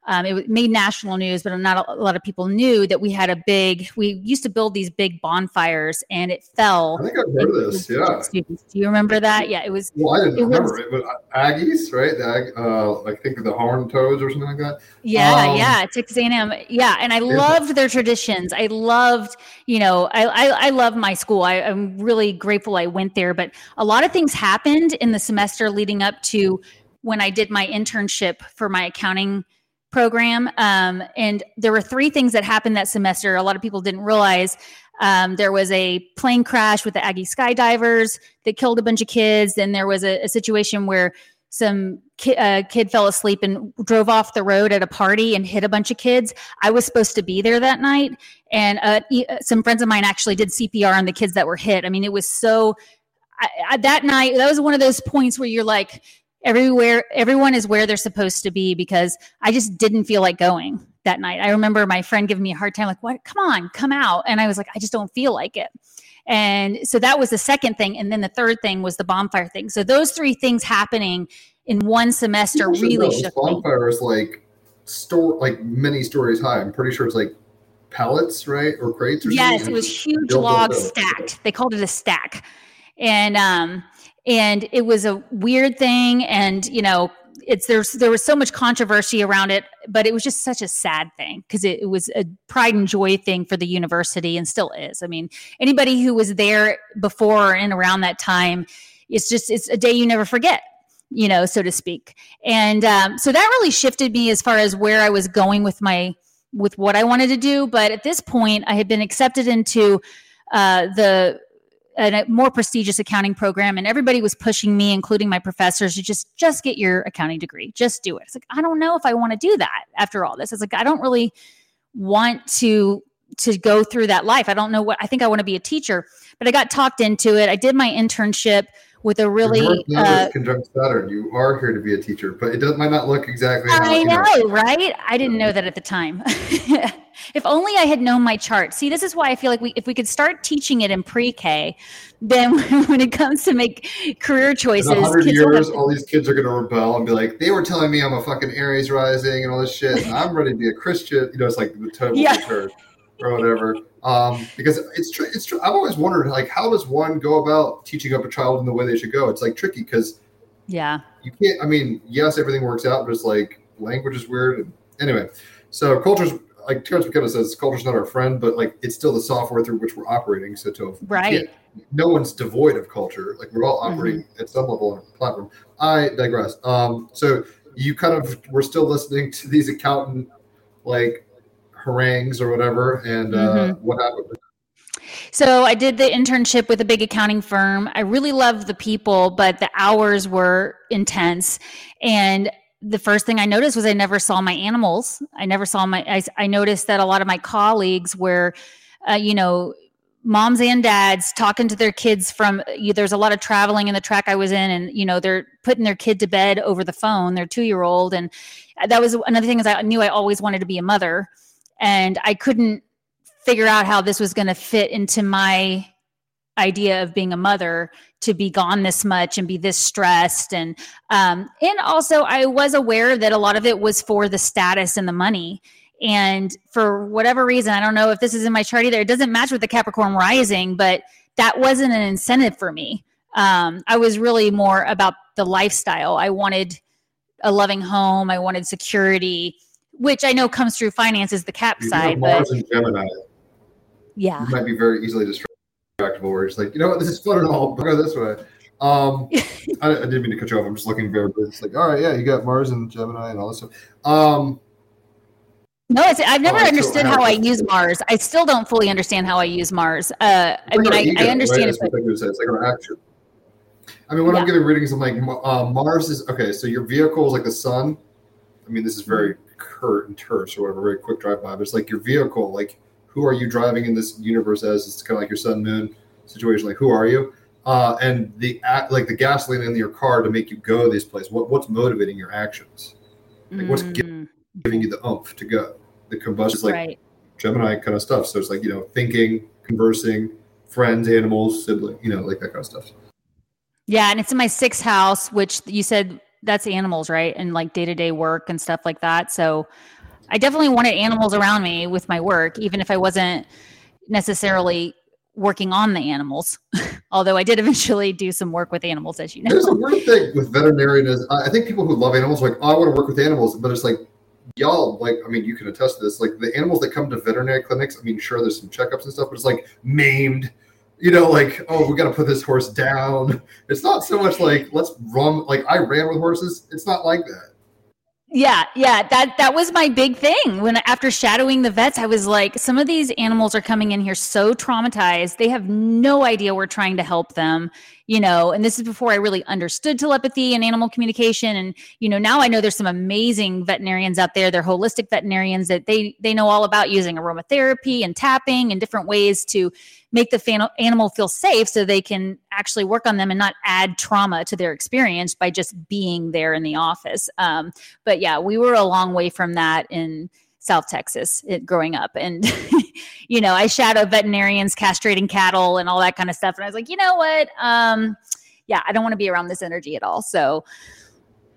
Um, it made national news, but not a, lot of people knew that we had a big. We used to build these big bonfires, and it fell. I think heard of this. Yeah. Students. Do you remember that? Yeah, it was. Well, I didn't it remember was, it, but Aggies, right? The Ag, uh, I think the Horned Toads or something like that. Yeah, um, yeah, Texas A&M. Yeah, and I loved their traditions. I loved, you know, I I, I love my school. I, I'm really grateful I went there, but a lot of things happened in the semester leading up to when I did my internship for my accounting program. Um, and there were three things that happened that semester. A lot of people didn't realize. Um, there was a plane crash with the Aggie skydivers that killed a bunch of kids. Then there was a, a situation where some ki- uh, kid fell asleep and drove off the road at a party and hit a bunch of kids. I was supposed to be there that night, and uh, uh, some friends of mine actually did CPR on the kids that were hit. I mean, it was so. I, I, that night, that was one of those points where you're like, everywhere everyone is where they're supposed to be because I just didn't feel like going that night. I remember my friend giving me a hard time like what come on, come out and I was like I just don't feel like it. And so that was the second thing and then the third thing was the bonfire thing. So those three things happening in one semester really shook bonfire is like store like many stories high. I'm pretty sure it's like pallets, right? Or crates or something. yes, something. it was huge logs stacked. They called it a stack. And um and it was a weird thing and you know it's there's there was so much controversy around it but it was just such a sad thing because it, it, was a pride and joy thing for the university and still is. I mean anybody who was there before and around that time it's just it's a day you never forget you know so to speak. And um, so that really shifted me as far as where i was going with my with what i wanted to do. But at this point i had been accepted into uh, the a more prestigious accounting program and everybody was pushing me including my professors to just just get your accounting degree. Just do it. It's like i don't know if i want to do that after all this. It's like i don't really want to to go through that life. I don't know what i think i want to be a teacher but i got talked into it. I did my internship with a really uh, conjunct Saturn. You are here to be a teacher, but it does, might not look exactly. I know, know, right? I didn't know that at the time. if only I had known my chart. See, this is why I feel like we, if we could start teaching it in pre-K, then when it comes to make career choices, in hundred years, all these kids are going to rebel and be like, "They were telling me I'm a fucking Aries rising and all this shit, and I'm ready to be a Christian." You know, it's like the total yeah. church or whatever. Um, because it's true. It's true. I've always wondered, like, how does one go about teaching up a child in the way they should go? It's like tricky because, yeah, you can't. I mean, yes, everything works out, but it's like language is weird. And anyway, so culture's like Terence McKenna says, culture's not our friend, but like it's still the software through which we're operating. So to right, no one's devoid of culture. Like we're all operating mm-hmm. at some level on a platform. I digress. Um, so you kind of we're still listening to these accountant like harangues or whatever, and uh, mm-hmm. what happened? So I did the internship with a big accounting firm. I really loved the people, but the hours were intense. And the first thing I noticed was I never saw my animals. I never saw my. I, I noticed that a lot of my colleagues were, uh, you know, moms and dads talking to their kids from you, there's a lot of traveling in the track i was in and you know they're putting their kid to bed over the phone their two year old and that was another thing is i knew i always wanted to be a mother and i couldn't figure out how this was going to fit into my idea of being a mother to be gone this much and be this stressed and um and also i was aware that a lot of it was for the status and the money and for whatever reason, I don't know if this is in my chart either, it doesn't match with the Capricorn rising, but that wasn't an incentive for me. Um, I was really more about the lifestyle. I wanted a loving home, I wanted security, which I know comes through finances, the cap You side. Mars But and Gemini yeah. you might be very easily distractible where it's like, you know what, this is fun and all, but go this way. Um, I, I didn't mean to cut you off. I'm just looking very, it's like, all right, yeah, you got Mars and Gemini and all this stuff. Um, No, it's, I've never Oh, understood how- I use Mars. I still don't fully understand how I use Mars. Uh, I mean, I, ego, I understand right? it, but. It's like our action. I mean, when I'm Yeah. giving readings, I'm like, uh, Mars is okay. So your vehicle is like the sun. I mean, this is very curt and terse or whatever, very quick drive by. But it's like your vehicle. Like, who are you driving in this universe as? It's kind of like your sun moon situation. Like, who are you? Uh, and the act, like the gasoline in your car to make you go these places. What what's motivating your actions? Like, what's Mm, giving you the oomph to go? The combustion is like right. Gemini kind of stuff. So it's like, you know, thinking, conversing, friends, animals, sibling, you know, like that kind of stuff. Yeah, and it's in my sixth house, which you said that's animals, right? And like day to day work and stuff like that. So I definitely wanted animals around me with my work, even if I wasn't necessarily working on the animals. Although I did eventually do some work with animals, as you know. There's a weird thing with veterinarian is I think people who love animals like, oh, I want to work with animals, but it's like y'all like I mean you can attest to this. Like the animals that come to veterinary clinics, I mean, sure there's some checkups and stuff, but it's like maimed, you know, like, oh, we gotta put this horse down. It's not so much like let's run like I ran with horses. It's not like that. Yeah, yeah, that that was my big thing. When after shadowing the vets, I was like, some of these animals are coming in here so traumatized. They have no idea we're trying to help them, you know. And this is before I really understood telepathy and animal communication. And you know, now I know there's some amazing veterinarians out there. They're holistic veterinarians that they they know all about using aromatherapy and tapping and different ways to make the fan- animal feel safe so they can actually work on them and not add trauma to their experience by just being there in the office. Um, but yeah, we were a long way from that in South Texas it, growing up. And, you know, I shadowed veterinarians castrating cattle and all that kind of stuff. And I was like, you know what? Um, yeah, I don't want to be around this energy at all. So,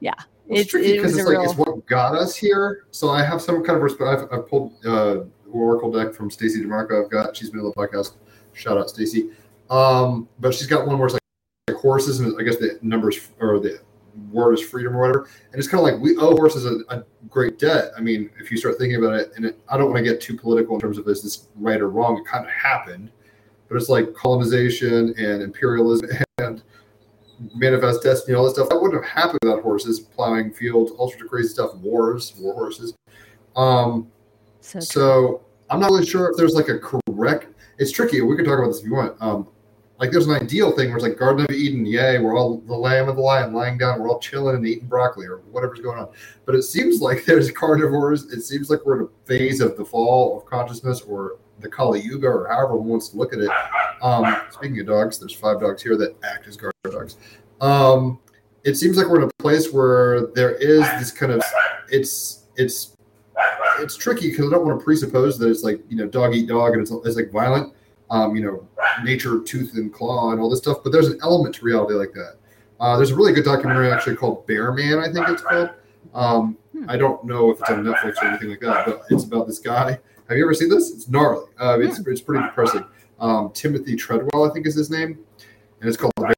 yeah, Well, it's tricky because a it's like real. it's what got us here. So I have some kind of respect. I've, I've pulled uh, Oracle deck from Stacey Demarco. I've got she's been on the podcast. Shout out Stacy. Um, but she's got one where it's like, like horses, and I guess the numbers or the word is freedom or whatever. And it's kind of like we owe horses a, a great debt. I mean, if you start thinking about it, and it, I don't want to get too political in terms of is this right or wrong. It kind of happened, but it's like colonization and imperialism and manifest destiny, all this stuff. That wouldn't have happened without horses plowing fields, all sorts of crazy stuff, wars, war horses. Um, So, so I'm not really sure if there's like a correct. It's tricky. We can talk about this if you want. Um, like there's an ideal thing where it's like Garden of Eden, yay, we're all the lamb and the lion lying down, we're all chilling and eating broccoli or whatever's going on. But it seems like there's carnivores. It seems like we're in a phase of the fall of consciousness or the Kali Yuga or however one wants to look at it. Um, speaking of dogs, there's five dogs here that act as guard dogs. Um, it seems like we're in a place where there is this kind of it's it's it's tricky because I don't want to presuppose that it's like you know dog eat dog and it's, it's like violent, um, you know, nature tooth and claw and all this stuff. But there's an element to reality like that. Uh, there's a really good documentary actually called Bear Man, I think it's called. Um, Hmm. I don't know if it's on Netflix or anything like that, but it's about this guy. Have you ever seen this? It's gnarly. Uh, it's it's pretty depressing. Um, Timothy Treadwell, I think is his name, and it's called Bear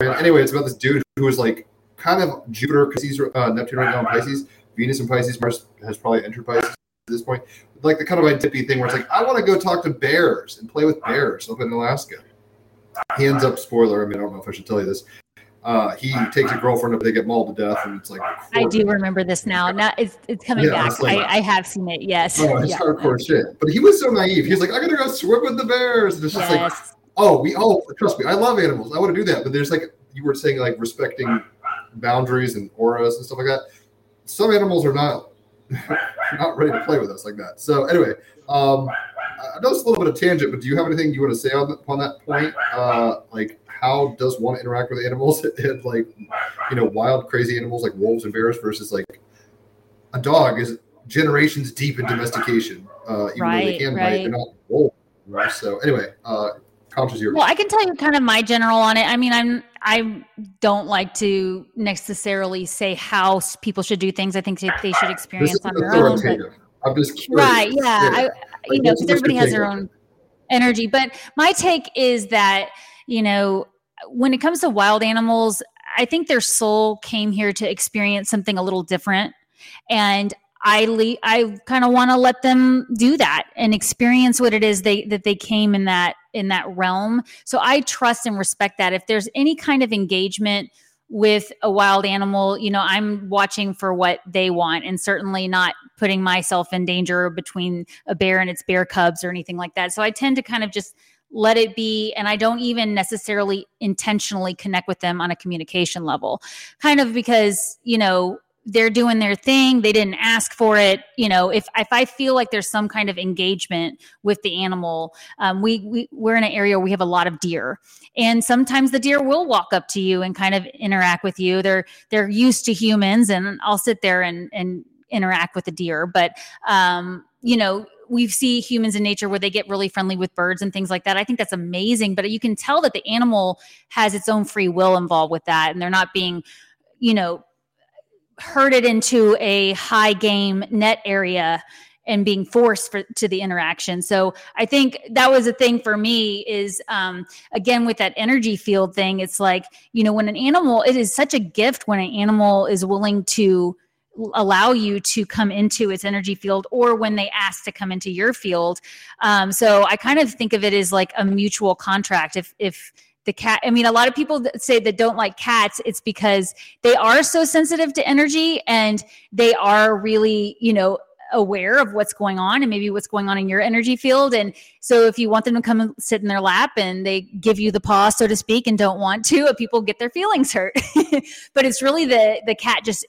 Man. Anyway, it's about this dude who is like kind of Jupiter because he's uh, Neptune right now in Pisces. Venus in Pisces, Mars has probably entered Pisces this point. Like the kind of identity thing where it's like, I want to go talk to bears and play with bears up in Alaska. Hands up, spoiler, I mean, I don't know if I should tell you this. Uh, he takes a girlfriend up, they get mauled to death, and it's like, I do remember this now. Now it's it's coming Yeah, back. it's like- I, I have seen it. Yes. Oh, it's Yeah. hardcore shit. But he was so naive. He's like, I gotta go swim with the bears. And it's just like, oh, we all trust me. I love animals. I want to do that. But there's like you were saying, like respecting boundaries and auras and stuff like that. some animals are not not ready to play with us like that. So anyway, um, I know it's a little bit of tangent, but do you have anything you want to say on, upon that point? Uh, like, how does one interact with animals? and like, you know, wild, crazy animals like wolves and bears versus like a dog is generations deep in domestication. Uh, even Right, though they can right. bite, they're not wolves. So anyway, uh. Well, I can tell you kind of my general on it. I mean, I'm I don't like to necessarily say how people should do things. I think they should experience on their own. But. I'm just curious. right? Yeah, I, you know, because everybody has their own energy. But my take is that you know, when it comes to wild animals, I think their soul came here to experience something a little different, and I le- I kind of want to let them do that and experience what it is they that they came in that in that realm. So I trust and respect that. If there's any kind of engagement with a wild animal, you know, I'm watching for what they want and certainly not putting myself in danger between a bear and its bear cubs or anything like that. So I tend to kind of just let it be and I don't even necessarily intentionally connect with them on a communication level. Kind of because, you know, they're doing their thing, they didn't ask for it, you know, if if I feel like there's some kind of engagement with the animal, um, we, we we're in an area where we have a lot of deer. And sometimes the deer will walk up to you and kind of interact with you. They're they're used to humans and i'll sit there and and interact with the deer. But um you know we see humans in nature where they get really friendly with birds and things like that. I think that's amazing but you can tell that the animal has its own free will involved with that and they're not being you know herded into a high game net area and being forced for, to the interaction. So i think that was a thing for me is um, again with that energy field thing it's like you know when an animal it is such a gift when an animal is willing to allow you to come into its energy field or when they ask to come into your field. Um, so i kind of think of it as like a mutual contract. If if the cat i mean a lot of people that say that don't like cats it's because they are so sensitive to energy and they are really you know aware of what's going on and maybe what's going on in your energy field and so if you want them to come and sit in their lap and they give you the paw, so to speak, and don't want to, uh, people get their feelings hurt. but it's really the the cat just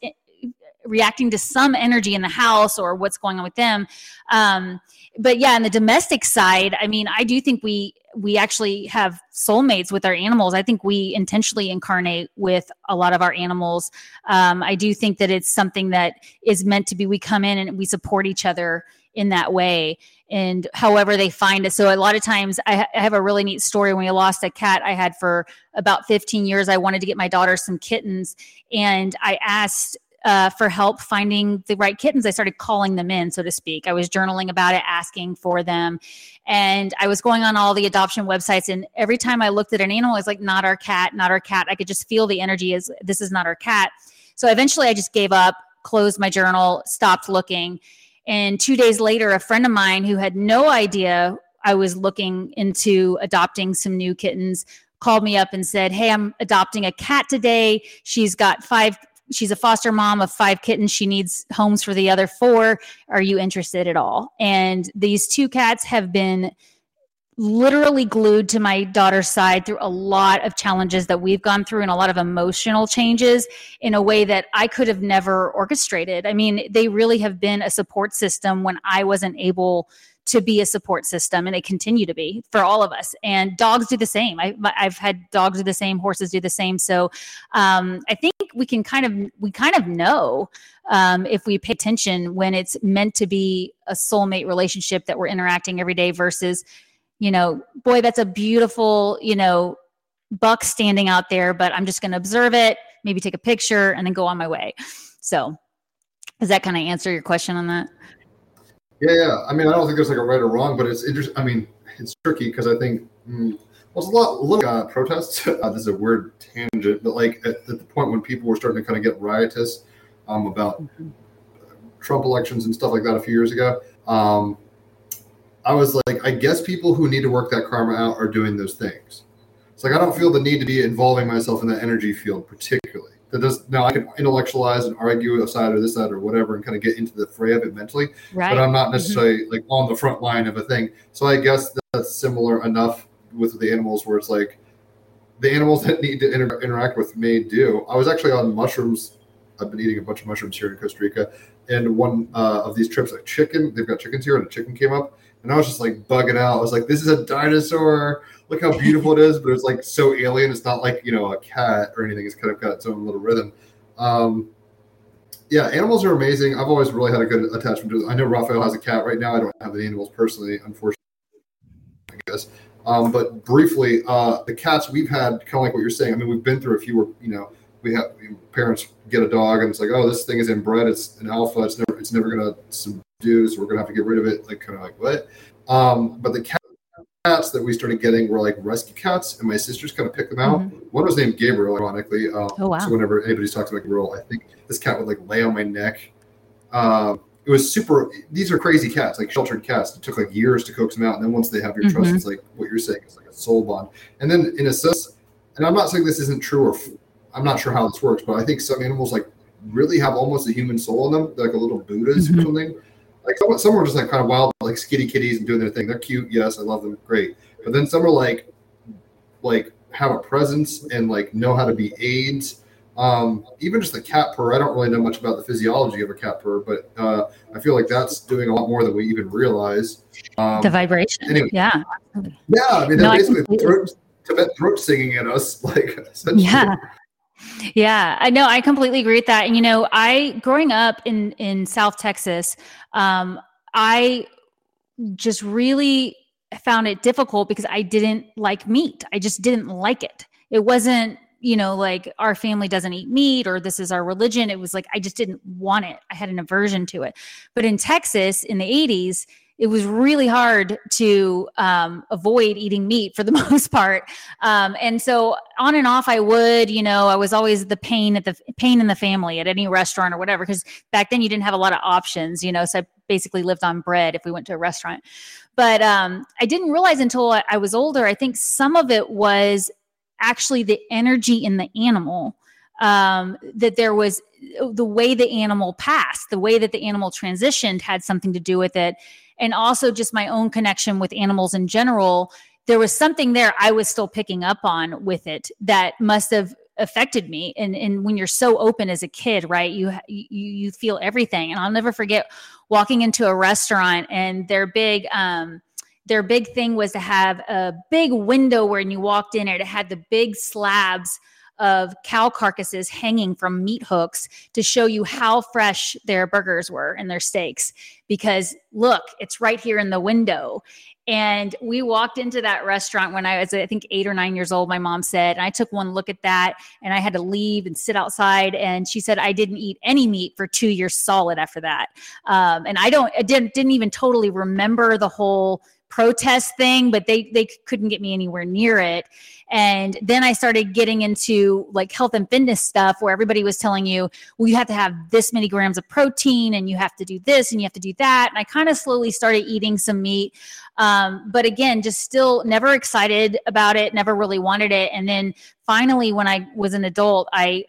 reacting to some energy in the house or what's going on with them. Um, but yeah, on the domestic side, I mean, I do think we we actually have soulmates with our animals. I think we intentionally incarnate with a lot of our animals. Um, I do think that it's something that is meant to be. We come in and we support each other in that way and however they find it. So a lot of times I, I have a really neat story when we lost a cat I had for about 15 years. I wanted to get my daughter some kittens and I asked uh, for help finding the right kittens. I started calling them in, so to speak. I was journaling about it, asking for them. And I was going on all the adoption websites. And every time I looked at an animal, I was like, not our cat, not our cat. I could just feel the energy is this is not our cat. So eventually I just gave up, closed my journal, stopped looking. And two days later, a friend of mine who had no idea I was looking into adopting some new kittens called me up and said, Hey, I'm adopting a cat today. She's got five, she's a foster mom of five kittens. She needs homes for the other four. Are you interested at all? And these two cats have been literally glued to my daughter's side through a lot of challenges that we've gone through and a lot of emotional changes in a way that I could have never orchestrated. I mean, they really have been a support system when I wasn't able to be a support system and they continue to be for all of us. And dogs do the same. I, i've had dogs do the same horses do the same. So um, i think we can kind of we kind of know um, if we pay attention when it's meant to be a soulmate relationship that we're interacting every day versus you know boy that's a beautiful you know buck standing out there but i'm just going to observe it maybe take a picture and then go on my way. So does that kind of answer your question on that Yeah, yeah. I mean, I don't think there's like a right or wrong, but it's interesting. I mean, it's tricky because I think mm, well, it's a lot, little uh, protests. Uh, this is a weird tangent, but like at, at the point when people were starting to kind of get riotous um, about Trump elections and stuff like that a few years ago, um, I was like, I guess people who need to work that karma out are doing those things. It's like I don't feel the need to be involving myself in that energy field particularly. That does now I can intellectualize and argue a side or this side or whatever and kind of get into the fray of it mentally right but I'm not necessarily like on the front line of a thing. So I guess that's similar enough with the animals where it's like the animals that need to inter- interact with me do. I was actually on mushrooms I've been eating a bunch of mushrooms here in Costa Rica, and one uh, of these trips, like chicken, they've got chickens here, and a chicken came up, and I was just like bugging out. I was like, "This is a dinosaur! Look how beautiful it is!" But it's like so alien. It's not like you know a cat or anything. It's kind of got its own little rhythm. Um, yeah, animals are amazing. I've always really had a good attachment to. Them. I know Raphael has a cat right now. I don't have any animals personally, unfortunately. I guess. Um, but briefly, uh, the cats we've had, kind of like what you're saying. I mean, we've been through a few where you know we have parents get a dog and it's like, oh, this thing is inbred. It's an alpha. It's never it's never gonna subdue. So we're gonna have to get rid of it. Like kind of like what? Um, but the cats that we started getting were like rescue cats, and my sisters kind of picked them out. Mm-hmm. One was named Gabriel, ironically. Um, oh wow! So whenever anybody's talking about Gabriel, I think this cat would like lay on my neck. Uh, it was super. These are crazy cats, like sheltered cats. It took like years to coax them out, and then once they have your mm-hmm. trust, it's like what you're saying. It's like a soul bond. And then in a sense, and I'm not saying this isn't true, or I'm not sure how this works, but I think some animals like really have almost a human soul in them, like a little Buddhas mm-hmm. or something. Like some, some are just like kind of wild, like skitty kitties and doing their thing. They're cute, yes, I love them, great. But then some are like, like have a presence and like know how to be aids um, even just the cat purr, I don't really know much about the physiology of a cat purr, but uh, I feel like that's doing a lot more than we even realize. Um, the vibration. Anyway, yeah. Yeah. I mean, they're no, basically throat, Tibet throat singing at us. Like, yeah. Yeah, I know. I completely agree with that. And you know, I growing up in in South Texas, um, I just really found it difficult because I didn't like meat. I just didn't like it. It wasn't you know, like our family doesn't eat meat or this is our religion. It was like I just didn't want it. I had an aversion to it. But in Texas in the 80s, it was really hard to um, avoid eating meat for the most part. Um, and so on and off, I would, you know, I was always the pain at the pain in the family at any restaurant or whatever. Because back then you didn't have a lot of options, you know. So I basically lived on bread if we went to a restaurant. But um, I didn't realize until I was older. I think some of it was actually the energy in the animal um, that there was the way the animal passed the way that the animal transitioned had something to do with it and also just my own connection with animals in general there was something there i was still picking up on with it that must have affected me. And and when you're so open as a kid right you you you feel everything. And i'll never forget walking into a restaurant and their big um their big thing was to have a big window where you walked in it, it had the big slabs of cow carcasses hanging from meat hooks to show you how fresh their burgers were and their steaks. Because look, it's right here in the window. And we walked into that restaurant when I was, I think, eight or nine years old, my mom said. And I took one look at that and I had to leave and sit outside. And she said, I didn't eat any meat for two years solid after that. Um, and I don't, I didn't, didn't even totally remember the whole protest thing, but they they couldn't get me anywhere near it. And then I started getting into like health and fitness stuff where everybody was telling you, well, you have to have this many grams of protein and you have to do this and you have to do that. And I kind of slowly started eating some meat. Um, but again, just still never excited about it, never really wanted it. And then finally, when I was an adult, I, I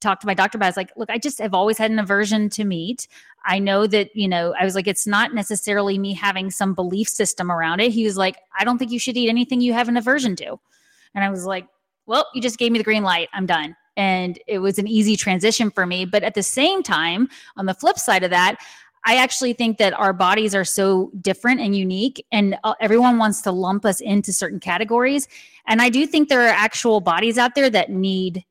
talked to my doctor about. I was like, look, I just have always had an aversion to meat. I know that, you know, I was like, it's not necessarily me having some belief system around it. He was like, I don't think you should eat anything you have an aversion to. And I was like, well, you just gave me the green light. I'm done. And it was an easy transition for me. But at the same time, on the flip side of that, I actually think that our bodies are so different and unique, and uh, everyone wants to lump us into certain categories. And I do think there are actual bodies out there that need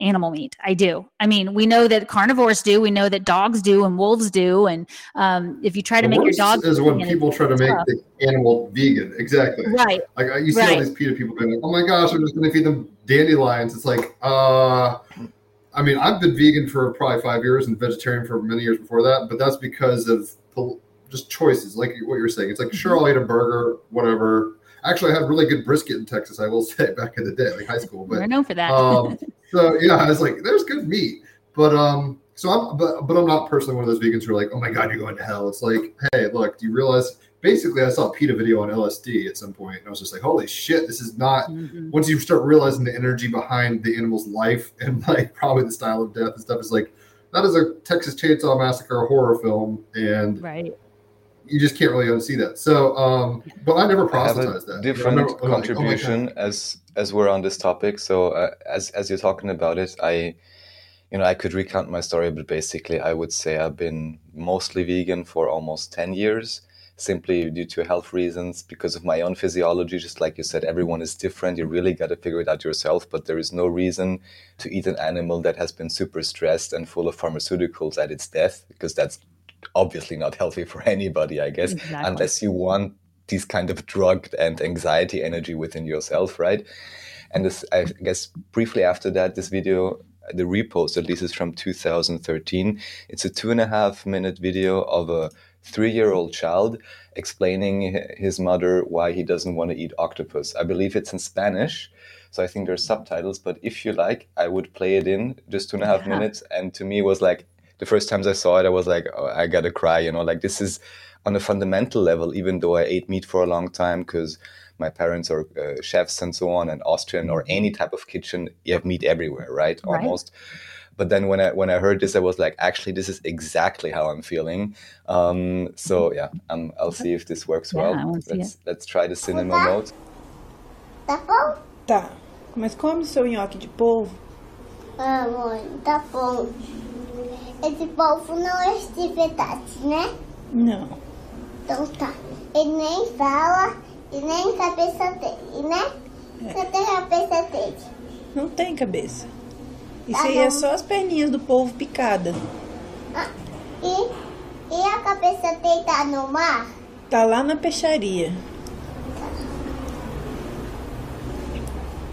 animal meat. I do. I mean, we know that carnivores do. We know that dogs do, and wolves do. And um, if you try to the make your dog is when people try to make tough. the animal vegan. Exactly. Right. Like you see right. all these PETA people being like, "Oh my gosh, I'm just going to feed them dandelions." It's like, uh, I mean, I've been vegan for probably five years and vegetarian for many years before that, but that's because of just choices, like what you're saying. It's like, sure, mm-hmm. I'll eat a burger, whatever Actually, I had really good brisket in Texas. I will say back in the day, like high school. But I know for that. um, so yeah, I was like, there's good meat, but um, so I'm but but I'm not personally one of those vegans who are like, oh my god, you're going to hell. It's like, hey, look, do you realize? Basically, I saw a PETA video on LSD at some point, and I was just like, holy shit, this is not. Mm-hmm. Once you start realizing the energy behind the animal's life and like probably the style of death and stuff, is like that is a Texas Chainsaw Massacre horror film, and right you just can't really unsee that. So, um, but I never proselytized that. Different never, contribution like, oh as as we're on this topic. So, uh, as as you're talking about it, I you know, I could recount my story, but basically, I would say I've been mostly vegan for almost 10 years, simply due to health reasons, because of my own physiology. Just like you said, everyone is different. You really got to figure it out yourself, but there is no reason to eat an animal that has been super stressed and full of pharmaceuticals at its death, because that's obviously not healthy for anybody, I guess, Exactly. unless you want this kind of drugged and anxiety energy within yourself, right? And this, I guess, briefly after that, this video, the repost at least is from 2013. It's a two and a half minute video of a three year old child explaining his mother why he doesn't want to eat octopus. I believe it's in Spanish, so I think there's subtitles. But if you like, I would play it in just two and a half Yeah. minutes. And to me, it was like the first times I saw it, I was like, oh, I gotta cry. You know, like this is on a fundamental level. Even though I ate meat for a long time, because my parents are uh, chefs and so on, and Austrian or any type of kitchen, you have meat everywhere, right? Right. Almost. But then when I when I heard this, I was like, actually, this is exactly how I'm feeling. Um, so yeah, um, I'll see if this works Yeah, well. Let's let's try the cinema mode. Tá bom? Tá. Mas come o seu nhoque de polvo. Ah, mãe, tá bom. Esse povo não é de verdade, né? Não. Então tá. Ele nem fala e nem cabeça dele, né? Cadê a cabeça dele? Não tem cabeça. Isso Tá aí é bom. só as perninhas do polvo picada. Ah, e, e a cabeça dele tá no mar? Tá lá na peixaria.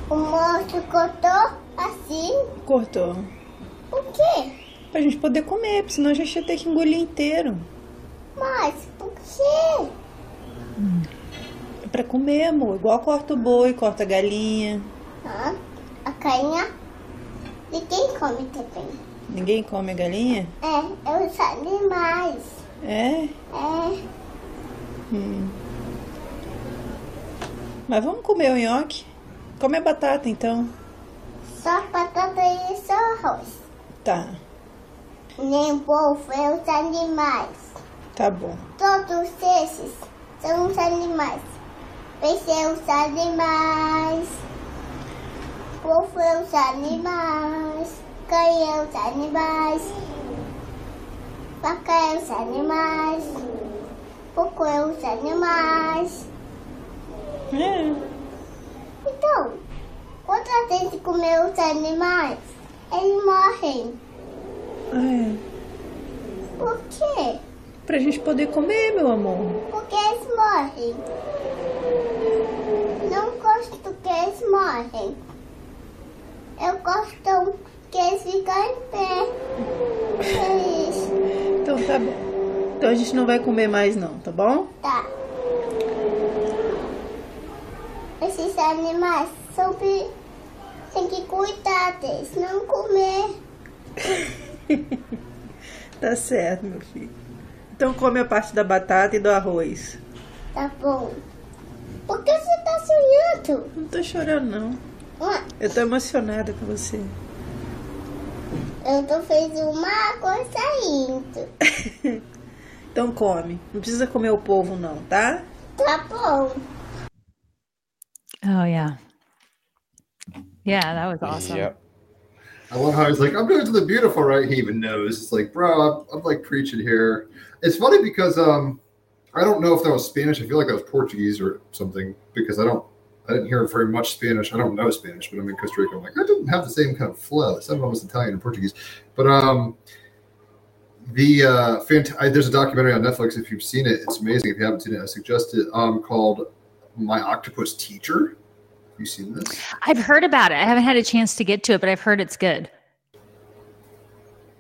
O monstro cortou assim? Cortou. O quê? Pra gente poder comer, porque senão a gente ia ter que engolir inteiro. Mas por quê? É pra comer, amor. Igual corta o boi, corta a galinha. Ah, a carinha de quem come também? Ninguém come a galinha? É, é os animais. É. É. Mas vamos comer o nhoque. Come a batata então. Só batata e só arroz. Tá. Nem é os animais. Tá bom. Todos esses são os animais. É os animais. É os animais. É os animais. Vaca é os animais. É os animais. É. Então, quando a gente comer os animais, eles morrem. É. Por quê? Pra gente poder comer, meu amor. Porque eles morrem. Não gosto que eles morrem. Eu gosto que eles ficam em pé. Então tá bom. Então a gente não vai comer mais não, tá bom? Tá. Esses animais são tem que cuidar deles, não comer. Tá certo, meu filho. Então come a parte da batata e do arroz. Tá bom. Por que você tá sonhando? Não tô chorando, não. Ah, Eu tô emocionada com você. Eu tô fazendo uma coisa saindo. Então come. Não precisa comer o polvo, não, tá? Tá bom. Oh yeah. Yeah, that was awesome. Yeah. I love how he's like, I'm doing something beautiful, right? He even knows. It's like, bro, I'm, I'm like preaching here. It's funny because um, I don't know if that was Spanish. I feel like that was Portuguese or something because I don't, I didn't hear very much Spanish. I don't know Spanish, but I'm in Costa Rica. I'm like, I didn't have the same kind of flow. It sounded almost Italian and Portuguese. But um, the uh, fant- I, there's a documentary on Netflix. If you've seen it, it's amazing. If you haven't seen it, I suggest it. Um, called My Octopus Teacher. Have you seen this? I've heard about it. I haven't had a chance to get to it, but I've heard it's good.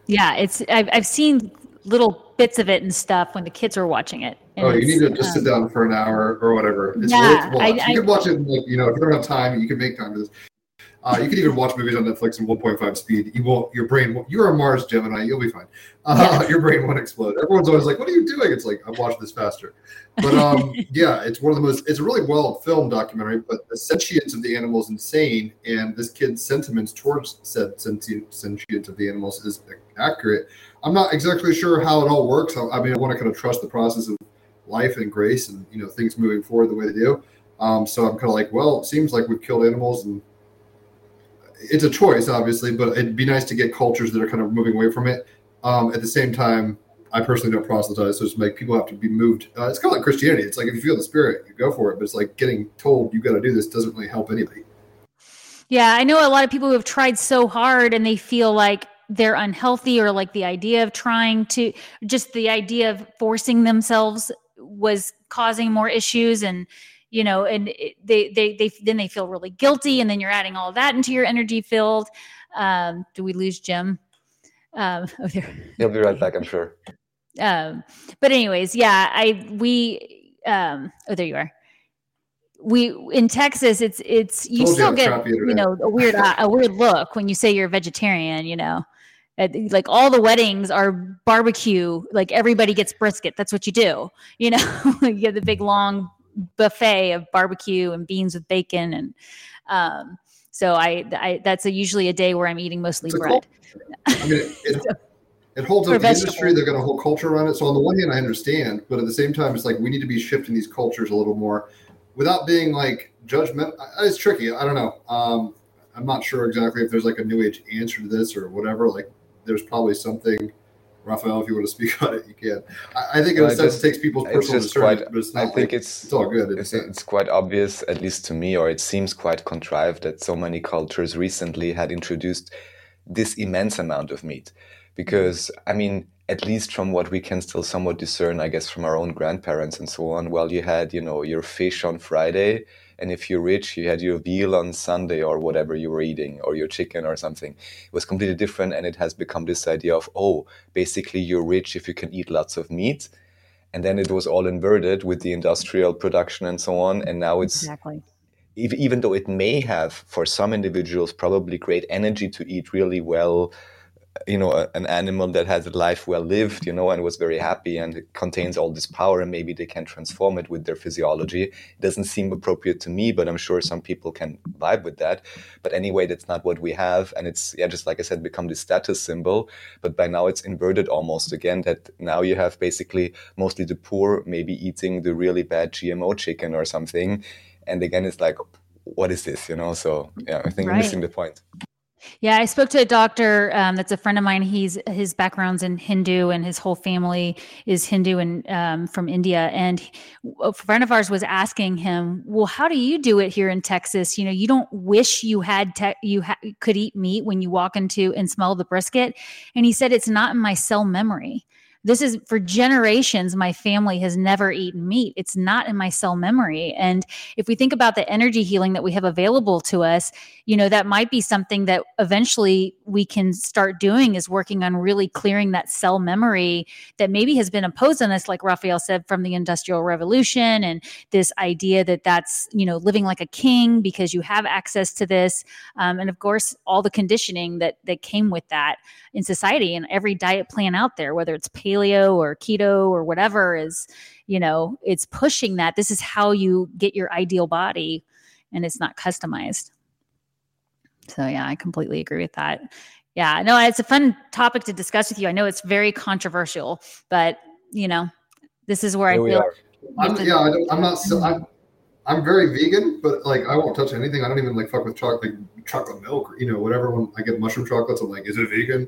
Yeah, it's I've I've seen little bits of it and stuff when the kids are watching it. Oh, you need to just sit um, down for an hour or whatever. It's Yeah, worth watch. I- you I- can watch it, like, you know, if you don't have time, you can make time for this. Uh, you can even watch movies on Netflix in 1.5 speed. You won't. Your brain. won't- You're a Mars Gemini. You'll be fine. Uh, Your brain won't explode. Everyone's always like, "What are you doing?" It's like I'm watching this faster. But um, yeah, it's one of the most. It's a really well filmed documentary. But the sentience of the animal is insane, and this kid's sentiments towards said sentient sentience of the animals is accurate. I'm not exactly sure how it all works. I, I mean, I want to kind of trust the process of life and grace, and you know things moving forward the way they do. Um, so I'm kind of like, well, it seems like we've killed animals, and it's a choice, obviously, but it'd be nice to get cultures that are kind of moving away from it. Um, at the same time, I personally don't proselytize, so it's like people have to be moved. Uh, it's kind of like Christianity. It's like if you feel the spirit, you go for it. But it's like getting told you got to do this doesn't really help anybody. Yeah, I know a lot of people who have tried so hard and they feel like they're unhealthy or like the idea of trying to just the idea of forcing themselves was causing more issues and you know and they, they they then they feel really guilty and then you're adding all that into your energy field. Um do we lose jim? Um oh, there. He'll be right back, I'm sure. um but anyways yeah i we um oh there you are. We in texas it's it's you Told still I'm get you know a weird a weird look when you say you're a vegetarian you know. At- like all the weddings are barbecue like everybody gets brisket that's what you do you know? You get the big long buffet of barbecue and beans with bacon and um so i, I that's a, usually a day where i'm eating mostly bread I mean, it, it, it holds up the industry. They're got a whole culture around it. So on the one hand, I understand, but at the same time, it's like we need to be shifting these cultures a little more without being like judgment. It's tricky. I don't know. Um, I'm not sure exactly if there's like a new age answer to this or whatever. Like, there's probably something. Raphael, if you want to speak on it, you can. I, I think in a I sense just- it takes people's personal discernment, quite- but it's I think like, it's it's all good. It's, it's quite obvious, at least to me, or it seems quite contrived that so many cultures recently had introduced this immense amount of meat. Because, I mean, at least from what we can still somewhat discern, I guess, from our own grandparents and so on, well, you had, you know, your fish on Friday, and if you're rich, you had your veal on Sunday or whatever you were eating, or your chicken or something. It was completely different, and it has become this idea of, oh, basically, you're rich if you can eat lots of meat. And then it was all inverted with the industrial production and so on. And now it's exactly even though it may have for some individuals probably great energy to eat really well you know a- an animal that has a life well lived you know and was very happy and it contains all this power and maybe they can transform it with their physiology. It doesn't seem appropriate to me but i'm sure some people can vibe with that. But anyway that's not what we have. And it's yeah just like i said become this status symbol. But by now it's inverted almost again that now you have basically mostly the poor maybe eating the really bad gmo chicken or something. And again it's like what is this you know? So yeah i think we're Right. missing the point Yeah, I spoke to a doctor um, that's a friend of mine. He's his background's in Hindu, and his whole family is Hindu and um, from India. And a friend of ours was asking him, "Well, how do you do it here in Texas? You know, you don't wish you had te- you ha- could eat meat when you walk into and smell the brisket." And he said, "It's not in my cell memory." This is for generations. My family has never eaten meat. It's not in my cell memory. And if we think about the energy healing that we have available to us, you know that might be something that eventually we can start doing is working on really clearing that cell memory that maybe has been imposed on us like raphael said from the industrial revolution and this idea that that's you know living like a king because you have access to this um, and of course all the conditioning that that came with that in society and every diet plan out there whether it's paleo or keto or whatever is you know it's pushing that this is how you get your ideal body and it's not customized so yeah, I completely agree with that. Yeah, no, it's a fun topic to discuss with you. I know it's very controversial, but you know, this is where Here I feel. I'm, yeah, I don't, I'm not. so- I'm, I'm very vegan, but like I won't touch anything. I don't even like fuck with chocolate, like chocolate milk, or, you know, whatever. When I get mushroom chocolates, I'm like, is it vegan?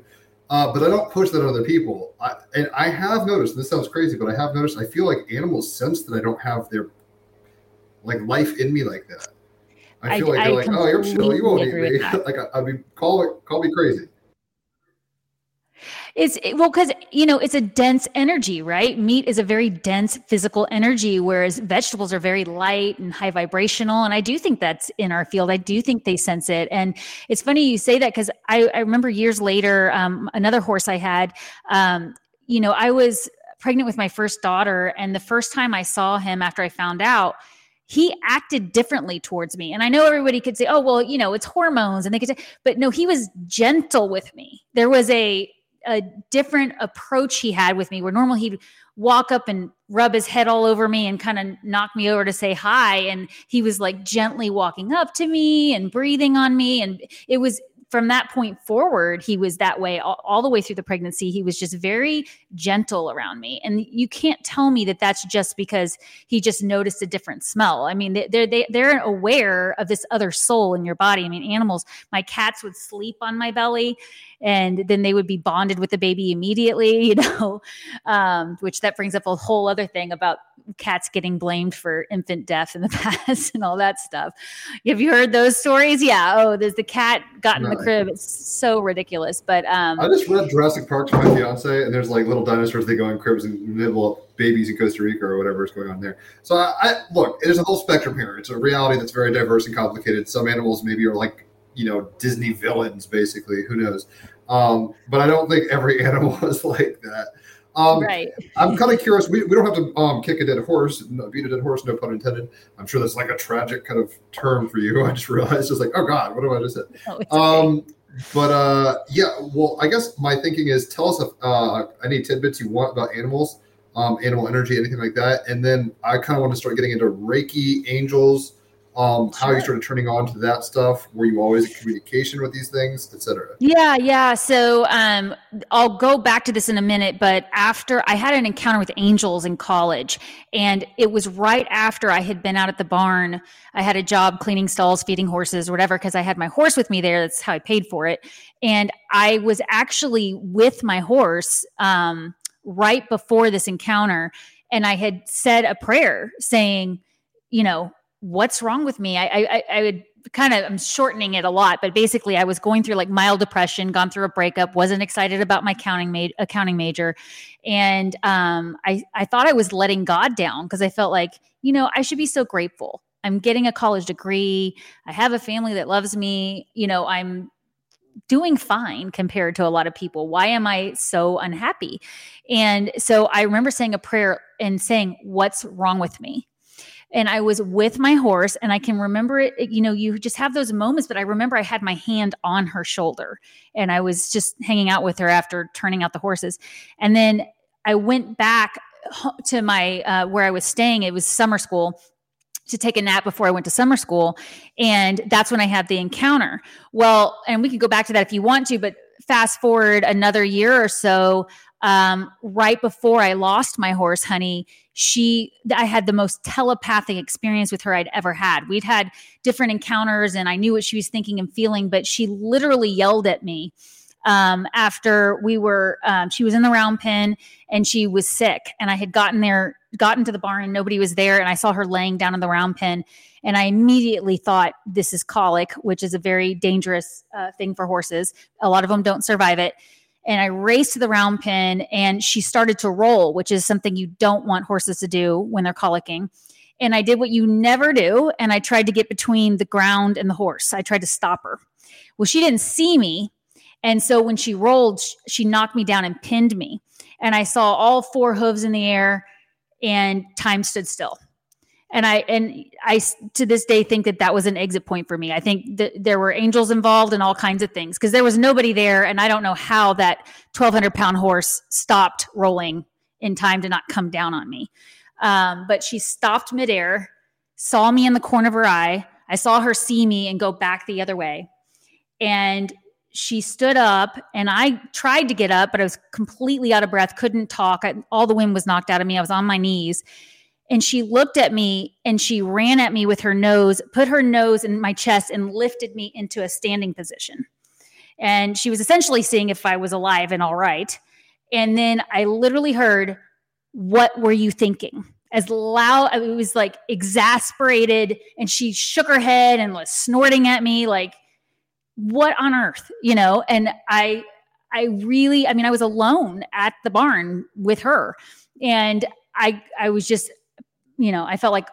Uh, but I don't push that on other people. I, and I have noticed. And this sounds crazy, but I have noticed. I feel like animals sense that I don't have their like life in me like that. I I- feel like they're like, oh, you're chill. You won't eat me. like I, I mean, call it, call me crazy. It's it- well, because you know it's a dense energy, right? Meat is a very dense physical energy, whereas vegetables are very light and high vibrational. And I do think that's in our field. I do think they sense it. And it's funny you say that because I, I remember years later, um, another horse I had, um, you know, I was pregnant with my first daughter, and the first time I saw him after I found out. He acted differently towards me. And I know everybody could say, oh, well, you know, it's hormones. And they could say, but no, he was gentle with me. There was a a different approach he had with me where normally he'd walk up and rub his head all over me and kind of knock me over to say hi. And he was like gently walking up to me and breathing on me. And it was from that point forward, he was that way all, all, the way through the pregnancy. He was just very gentle around me. And you can't tell me that that's just because he just noticed a different smell. I mean, they're, they, they're aware of this other soul in your body. I mean, animals, my cats would sleep on my belly and then they would be bonded with the baby immediately, you know, um, which that brings up a whole other thing about cats getting blamed for infant death in the past and all that stuff. Have you heard those stories? Yeah. Oh, there's the cat got in the crib. It's so ridiculous. But um, I just read Jurassic Park to my fiance, and there's like little dinosaurs. They go in cribs and nibble up babies in Costa Rica or whatever is going on there. So I, I look, there's a whole spectrum here. It's a reality that's very diverse and complicated. Some animals maybe are like you know Disney villains, basically. Who knows? Um, but I don't think every animal is like that. Um, right. I'm kind of curious. We, we don't have to um, kick a dead horse, beat a dead horse, no pun intended. I'm sure that's like a tragic kind of term for you. I just realized, just like, oh God, what do I just said? Oh, um, but uh, yeah, well, I guess my thinking is tell us if, uh, any tidbits you want about animals, um, animal energy, anything like that. And then I kind of want to start getting into Reiki, angels, um, how you started turning on to that stuff. Were you always in communication with these things etc yeah yeah. So um, i'll go back to this in a minute but after i had an encounter with angels in college and it was right after i had been out at the barn. I had a job cleaning stalls feeding horses whatever because i had my horse with me there. That's how i paid for it. And i was actually with my horse um, right before this encounter and i had said a prayer saying you know what's wrong with me? I, I, I would kind of, I'm shortening it a lot, but basically I was going through like mild depression, gone through a breakup, wasn't excited about my accounting, ma- accounting major. And um, I, I thought I was letting God down because I felt like, you know, I should be so grateful. I'm getting a college degree. I have a family that loves me. You know, I'm doing fine compared to a lot of people. Why am I so unhappy? And so I remember saying a prayer and saying, What's wrong with me? And I was with my horse and I can remember it you know you just have those moments but I remember I had my hand on her shoulder and I was just hanging out with her after turning out the horses. And then I went back to my uh, where I was staying it was summer school to take a nap before I went to summer school and that's when I had the encounter. Well and we can go back to that if you want to but fast forward another year or so um, right before I lost my horse, honey, she, I had the most telepathic experience with her I'd ever had. We'd had different encounters and I knew what she was thinking and feeling, but she literally yelled at me um, after we were, um, she was in the round pen and she was sick. And I had gotten there, gotten to the barn and nobody was there. And I saw her laying down in the round pen. And I immediately thought, this is colic, which is a very dangerous uh, thing for horses. A lot of them don't survive it and I raced to the round pen and she started to roll, which is something you don't want horses to do when they're colicking. And I did what you never do. And I tried to get between the ground and the horse. I tried to stop her. Well, she didn't see me. And so when she rolled, she knocked me down and pinned me. And I saw all four hooves in the air and time stood still and i and i to this day think that that was an exit point for me. I think that there were angels involved and all kinds of things because there was nobody there and i don't know how that 1200 pound horse stopped rolling in time to not come down on me. Um, but she stopped midair saw me in the corner of her eye. I saw her see me and go back the other way. And she stood up and i tried to get up but i was completely out of breath couldn't talk. I, all the wind was knocked out of me. I was on my knees and she looked at me and she ran at me with her nose, put her nose in my chest, and lifted me into a standing position. And she was essentially seeing if I was alive and all right. And then I literally heard, What were you thinking? As loud, it was like exasperated. And she shook her head and was snorting at me, like, What on earth? You know? And I, I really, I mean, I was alone at the barn with her. And I, I was just you know, I felt like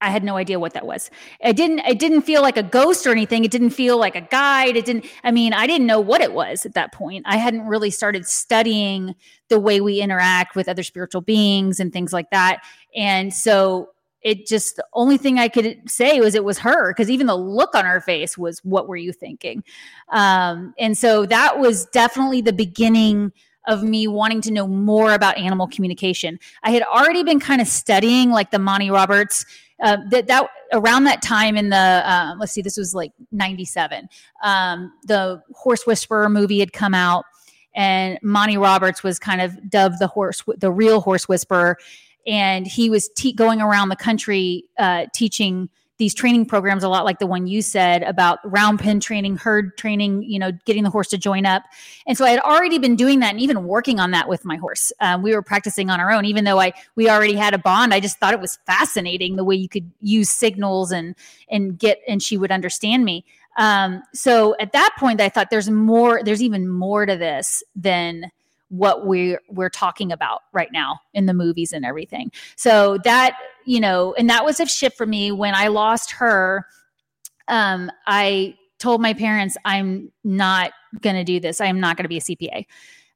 I had no idea what that was. It didn't it didn't feel like a ghost or anything. It didn't feel like a guide. It didn't I mean, I didn't know what it was at that point. I hadn't really started studying the way we interact with other spiritual beings and things like that. And so it just the only thing I could say was it was her because even the look on her face was what were you thinking? Um, and so that was definitely the beginning of me wanting to know more about animal communication. I had already been kind of studying like the Monty Roberts uh, that that around that time in the uh, let's see, this was like '97. Um, the Horse Whisperer movie had come out, and Monty Roberts was kind of dubbed the horse, the real Horse Whisperer, and he was te- going around the country uh, teaching these training programs a lot like the one you said about round pen training, herd training, you know, getting the horse to join up. And so I had already been doing that and even working on that with my horse. Um, we were practicing on our own, even though I we already had a bond. I just thought it was fascinating the way you could use signals and and get and she would understand me. Um, so at that point, I thought there's more. There's even more to this than what we're we're talking about right now in the movies and everything. So that you know, and that was a shift for me when I lost her. Um, I told my parents I'm not going to do this. I am not going to be a CPA.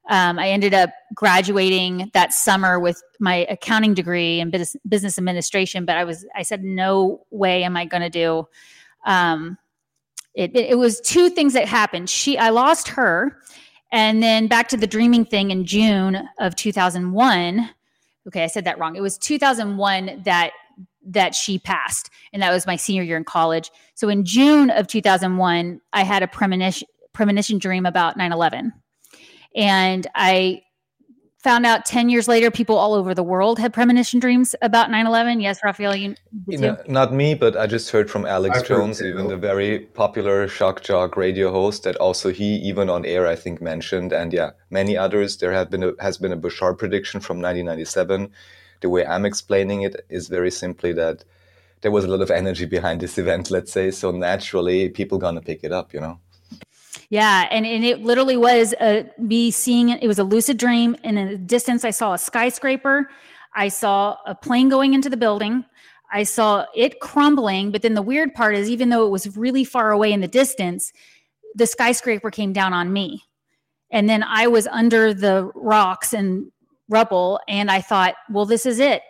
Um, I ended up graduating that summer with my accounting degree in business, business administration, but I was I said no way am I going to do. Um, it, it was two things that happened. She I lost her and then back to the dreaming thing in June of 2001. Okay, I said that wrong. It was 2001 that that she passed, and that was my senior year in college. So in June of 2001, I had a premonition premonition dream about 9/11, and I found out 10 years later people all over the world had premonition dreams about 9-11 yes raphael you, you know, not me but i just heard from alex I've jones even the very popular shock jock radio host that also he even on air i think mentioned and yeah many others. There have been a, has been a Bashar prediction from 1997 the way i'm explaining it is very simply that there was a lot of energy behind this event let's say so naturally people gonna pick it up you know yeah, and, and it literally was a, me seeing it. It was a lucid dream, and in the distance, I saw a skyscraper. I saw a plane going into the building. I saw it crumbling. But then the weird part is, even though it was really far away in the distance, the skyscraper came down on me. And then I was under the rocks and rubble, and I thought, well, this is it.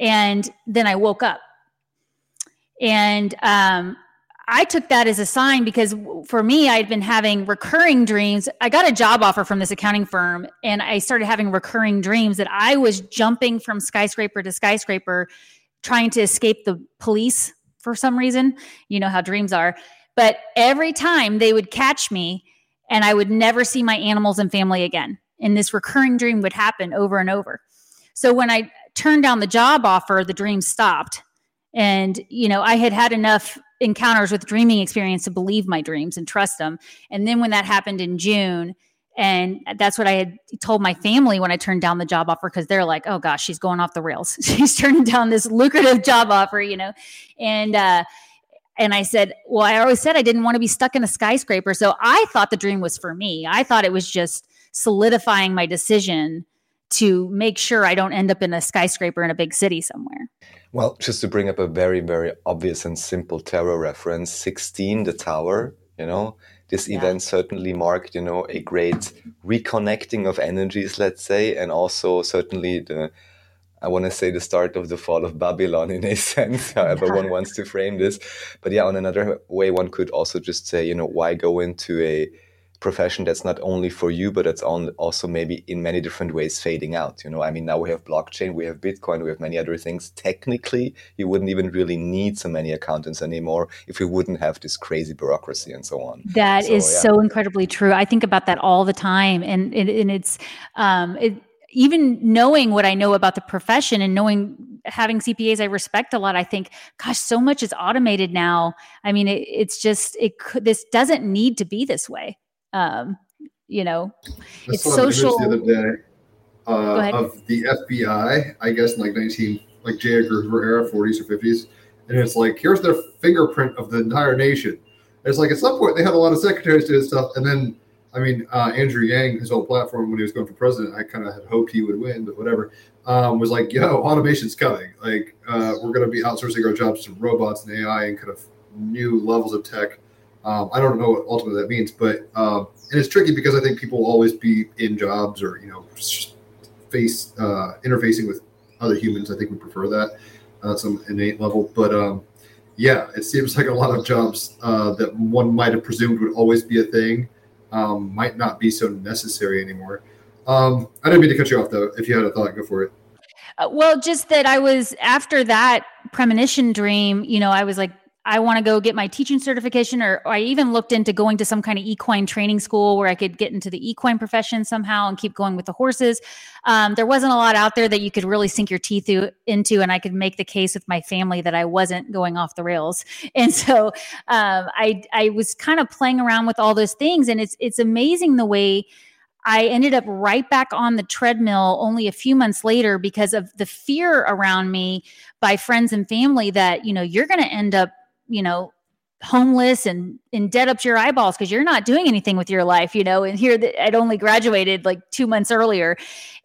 And then I woke up. And um, I took that as a sign because for me, I'd been having recurring dreams. I got a job offer from this accounting firm and I started having recurring dreams that I was jumping from skyscraper to skyscraper trying to escape the police for some reason. You know how dreams are. But every time they would catch me and I would never see my animals and family again. And this recurring dream would happen over and over. So when I turned down the job offer, the dream stopped. And, you know, I had had enough encounters with dreaming experience to believe my dreams and trust them. And then when that happened in June, and that's what I had told my family when I turned down the job offer because they're like, "Oh gosh, she's going off the rails. she's turning down this lucrative job offer," you know. And uh, and I said, "Well, I always said I didn't want to be stuck in a skyscraper, so I thought the dream was for me. I thought it was just solidifying my decision to make sure I don't end up in a skyscraper in a big city somewhere." Well, just to bring up a very, very obvious and simple tarot reference, 16, the tower, you know, this yeah. event certainly marked, you know, a great reconnecting of energies, let's say, and also certainly the, I want to say the start of the fall of Babylon in a sense, however yeah. one wants to frame this. But yeah, on another way, one could also just say, you know, why go into a profession that's not only for you, but it's also maybe in many different ways fading out. You know, I mean, now we have blockchain, we have Bitcoin, we have many other things. Technically, you wouldn't even really need so many accountants anymore if we wouldn't have this crazy bureaucracy and so on. That so, is yeah. so incredibly true. I think about that all the time, and and, and it's um, it, even knowing what I know about the profession and knowing having CPAs I respect a lot, I think, gosh, so much is automated now. I mean, it, it's just it could this doesn't need to be this way um, you know, it's social. The other day uh, of the FBI, I guess in like 19, like J. Edgar Hoover era, 40s or 50s, and it's like here's their fingerprint of the entire nation. it's like at some point they had a lot of secretaries do this stuff, and then I mean uh, Andrew Yang, his whole platform when he was going for president, I kind of had hoped he would win, but whatever. Um, was like, yo, automation's coming. Like uh, we're going to be outsourcing our jobs to robots and AI and kind of new levels of tech um, I don't know what ultimately that means, but um, and it's tricky because I think people will always be in jobs or you know face uh, interfacing with other humans. I think we prefer that uh, some innate level, but um, yeah, it seems like a lot of jobs uh, that one might have presumed would always be a thing um, might not be so necessary anymore. Um, I didn't mean to cut you off though. If you had a thought, go for it. Uh, well, just that I was after that premonition dream, you know, I was like, I want to go get my teaching certification, or, or, I even looked into going to some kind of equine training school where I could get into the equine profession somehow and keep going with the horses. Um, there wasn't a lot out there that you could really sink your teeth into, and I could make the case with my family that I wasn't going off the rails. And so um, I I was kind of playing around with all those things, and it's it's amazing the way I ended up right back on the treadmill only a few months later because of the fear around me by friends and family that, you know, you're going to end up, you know, homeless and in debt up to your eyeballs because you're not doing anything with your life, you know. And here I'd only graduated like two months earlier.